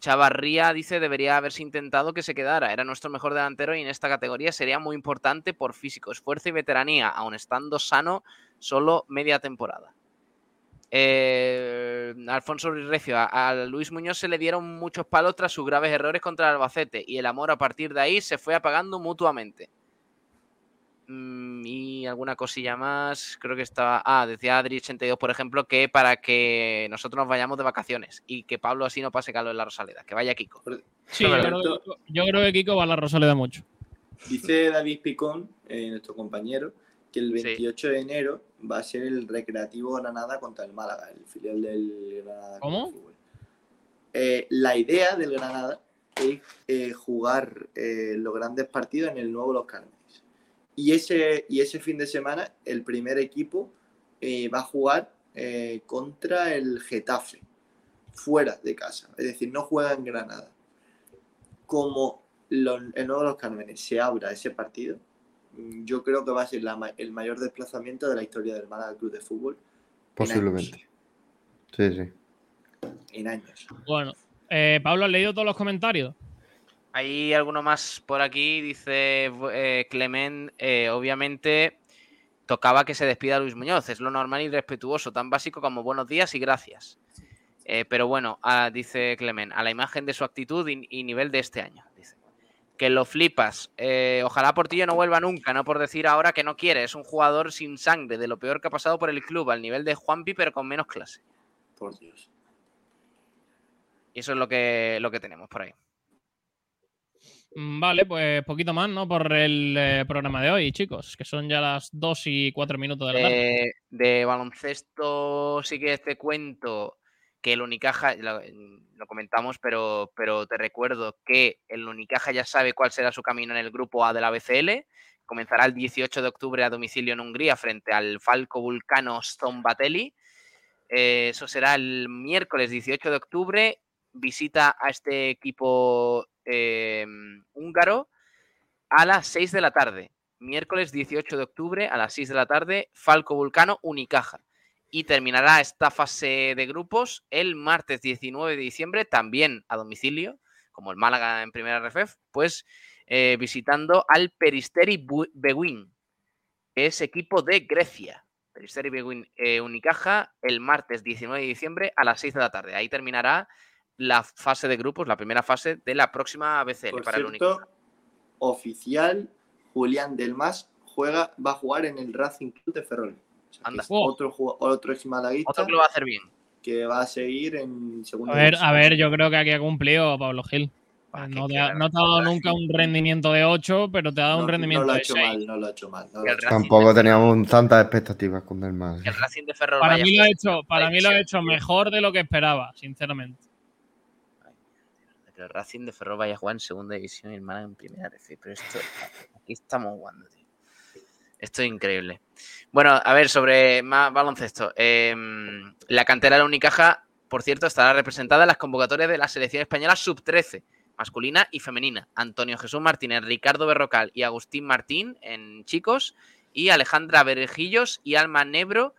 Chavarría dice debería haberse intentado que se quedara. Era nuestro mejor delantero y en esta categoría sería muy importante por físico, esfuerzo y veteranía, aun estando sano solo media temporada. Eh, Alfonso Recio, a, a Luis Muñoz se le dieron muchos palos tras sus graves errores contra el Albacete y el amor a partir de ahí se fue apagando mutuamente. Mm, y alguna cosilla más, creo que estaba. Ah, decía Adri82, por ejemplo, que para que nosotros nos vayamos de vacaciones y que Pablo así no pase calor en la Rosaleda, que vaya Kiko. Sí, yo creo, que- yo creo que Kiko va a la Rosaleda mucho. Dice David Picón, eh, nuestro compañero, que el 28 de enero va a ser el Recreativo Granada contra el Málaga, el filial del Granada. ¿Cómo? Eh, la idea del Granada es eh, jugar eh, los grandes partidos en el nuevo Los Cármenes. Y ese, y ese fin de semana el primer equipo eh, va a jugar contra el Getafe, fuera de casa. Es decir, no juega en Granada. Como los, el Nuevo los Cármenes se abra ese partido, yo creo que va a ser la el mayor desplazamiento de la historia del Málaga Club de Fútbol Posiblemente. Sí, sí. en años. Bueno, eh, Pablo, ¿has leído todos los comentarios? Hay alguno más por aquí, dice eh, Clement, eh, obviamente tocaba que se despida Luis Muñoz, es lo normal y respetuoso, tan básico como buenos días y gracias. Eh, pero bueno, ah, dice Clement, a la imagen de su actitud y, y nivel de este año, dice. Que lo flipas. Eh, ojalá Portillo no vuelva nunca, no por decir ahora que no quiere, es un jugador sin sangre, de lo peor que ha pasado por el club, al nivel de Juanpi, pero con menos clase. Por Dios. Y eso es lo que, lo que tenemos por ahí. Mm, Vale, pues poquito más, ¿no? Por el eh, programa de hoy, chicos, que son ya las 2 y 4 minutos de la tarde. Eh, de baloncesto sí que te cuento que el Unicaja, lo, comentamos, pero, pero te recuerdo que el Unicaja ya sabe cuál será su camino en el grupo A de la BCL. Comenzará el 18 de octubre a domicilio en Hungría frente al Falco Vulcano Stonbatelli. Eh, eso será el miércoles 18 de octubre. Visita a este equipo eh, húngaro a las 6 de la tarde. Miércoles 18 de octubre a las 6 de la tarde, Falco Vulcano Unicaja. Y terminará esta fase de grupos el martes 19 de diciembre, también a domicilio, como el Málaga en primera RFF, pues eh, visitando al Peristeri Beguín, que es equipo de Grecia. Peristeri Beguín eh, Unicaja el martes 19 de diciembre a las 6 de la tarde. Ahí terminará la fase de grupos, la primera fase de la próxima BCL Por para el Unicaja. cierto, oficial, Julián Delmas juega, va a jugar en el Racing Club de Ferrol. Anda. otro, otro ex malaguista Otro que lo va a hacer bien. que va a seguir en segunda A ver, división. a ver, yo creo que aquí ha cumplido Pablo Gil. Ah, No te, ha, no te ha dado nunca un rendimiento de 8, pero te ha dado no, un no rendimiento lo ha de hecho 6. mal, no lo ha hecho mal. no lo ha hecho Tampoco teníamos tantas expectativas con el que el Racing de Ferrol Para vaya mí lo ha a hecho, para mí lo ha hecho mejor de lo que esperaba, sinceramente. que el Racing de Ferrol vaya a jugar en segunda división y el Málaga en primera. Pero esto, aquí estamos jugando, tío. Esto es increíble. Bueno, a ver, sobre más baloncesto. Em, la cantera de la Unicaja, por cierto, estará representada en las convocatorias de la selección española sub-13, masculina y femenina. Antonio Jesús Martínez, Ricardo Berrocal y Agustín Martín en chicos y Alejandra Berejillos y Alma Nebro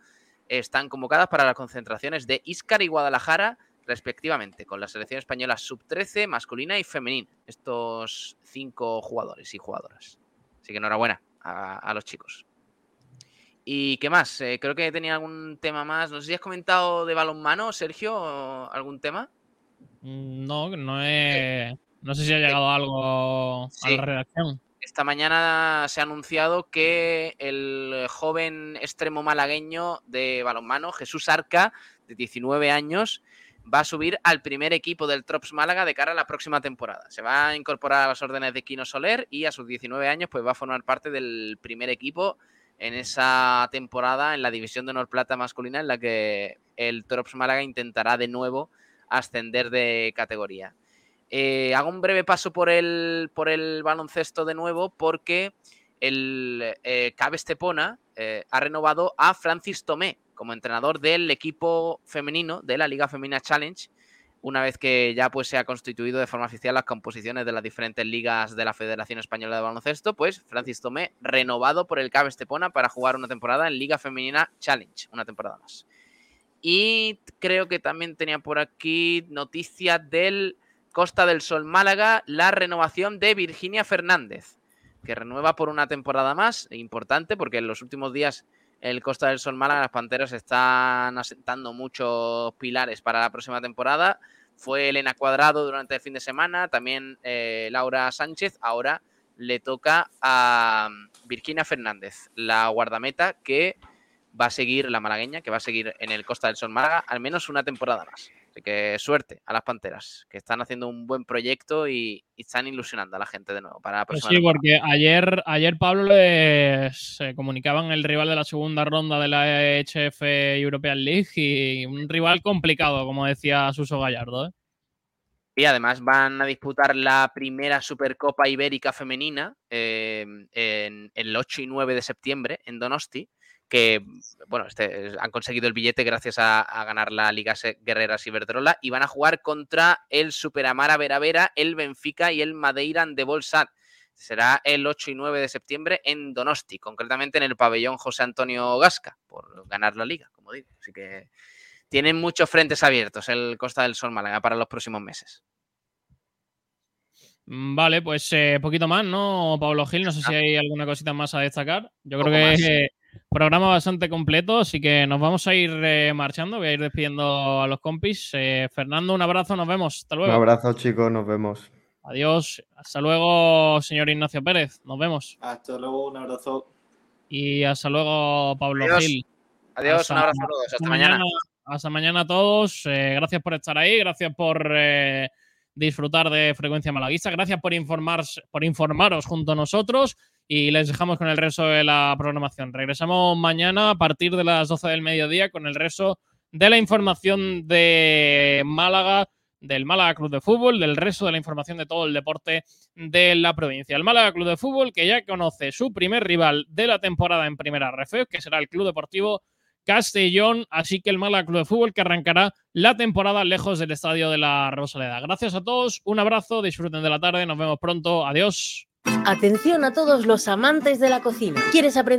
están convocadas para las concentraciones de Íscar y Guadalajara respectivamente, con la selección española sub-13, masculina y femenina. Estos cinco jugadores y jugadoras. Así que enhorabuena a, a los chicos. ¿Y qué más? Eh, creo que tenía algún tema más. No sé si has comentado de balonmano, Sergio, algún tema. Mm, No, no he. No sé si ha llegado algo a la redacción. Esta mañana se ha anunciado que el joven extremo malagueño de balonmano, Jesús Arca, de 19 años, va a subir al primer equipo del Trops Málaga de cara a la próxima temporada. Se va a incorporar a las órdenes de Quino Soler y a sus 19 años pues va a formar parte del primer equipo en esa temporada en la división de honor plata masculina en la que el Trops Málaga intentará de nuevo ascender de categoría. Eh, hago un breve paso por el, por el baloncesto de nuevo porque el eh, Cabe Estepona eh, ha renovado a Francis Tomé como entrenador del equipo femenino de la Liga Femenina Challenge, una vez que ya pues, se ha constituido de forma oficial las composiciones de las diferentes ligas de la Federación Española de Baloncesto, pues Francis Tomé renovado por el Cabe Estepona para jugar una temporada en Liga Femenina Challenge, una temporada más. Y creo que también tenía por aquí noticias del Costa del Sol Málaga, la renovación de Virginia Fernández, que renueva por una temporada más, importante porque en los últimos días el Costa del Sol Málaga, las Panteras están asentando muchos pilares para la próxima temporada. Fue Elena Cuadrado durante el fin de semana, también eh, Laura Sánchez, ahora le toca a Virginia Fernández, la guardameta que va a seguir, la malagueña, que va a seguir en el Costa del Sol Málaga al menos una temporada más. Así que suerte a las Panteras, que están haciendo un buen proyecto y, y están ilusionando a la gente de nuevo para la Pues próxima sí, temporada. porque ayer, ayer Pablo les eh, comunicaban el rival de la segunda ronda de la HF European League y un rival complicado, como decía Suso Gallardo. ¿eh? Y además van a disputar la primera Supercopa Ibérica Femenina eh, en el 8 y 9 de septiembre en Donosti, que bueno, este, han conseguido el billete gracias a, a ganar la Liga Se- Guerreras Iberdrola y van a jugar contra el Superamara Veravera, el Benfica y el Madeiran de Bolsat. Será el 8 y 9 de septiembre en Donosti, concretamente en el pabellón José Antonio Gasca, por ganar la liga, como digo. Así que tienen muchos frentes abiertos el Costa del Sol Málaga para los próximos meses. Mm, Vale, pues eh, poquito más, ¿no, Pablo Gil? No sé si hay alguna cosita más a destacar. Yo creo que programa bastante completo, así que nos vamos a ir eh, marchando. Voy a ir despidiendo a los compis. Eh, Fernando, un abrazo, nos vemos. Hasta Un luego. abrazo, chicos, nos vemos. Adiós. Hasta luego, señor Ignacio Pérez. Nos vemos. Hasta luego, un abrazo. Y hasta luego, Pablo Adiós. Gil. Adiós, Hasta- un abrazo a todos. Hasta mañana. Hasta mañana a todos. Eh, gracias por estar ahí. Gracias por eh, disfrutar de Frecuencia Malaguista. Gracias por, informar, por informaros junto a nosotros. Y les dejamos con el resto de la programación. Regresamos mañana a partir de las 12 del mediodía con el resto de la información de Málaga, del Málaga Club de Fútbol, del resto de la información de todo el deporte de la provincia. El Málaga Club de Fútbol que ya conoce su primer rival de la temporada en Primera RF, que será el Club Deportivo Castellón, así que el Málaga Club de Fútbol que arrancará la temporada lejos del estadio de la Rosaleda. Gracias a todos, un abrazo, disfruten de la tarde, nos vemos pronto, adiós. Atención a todos los amantes de la cocina. ¿Quieres aprender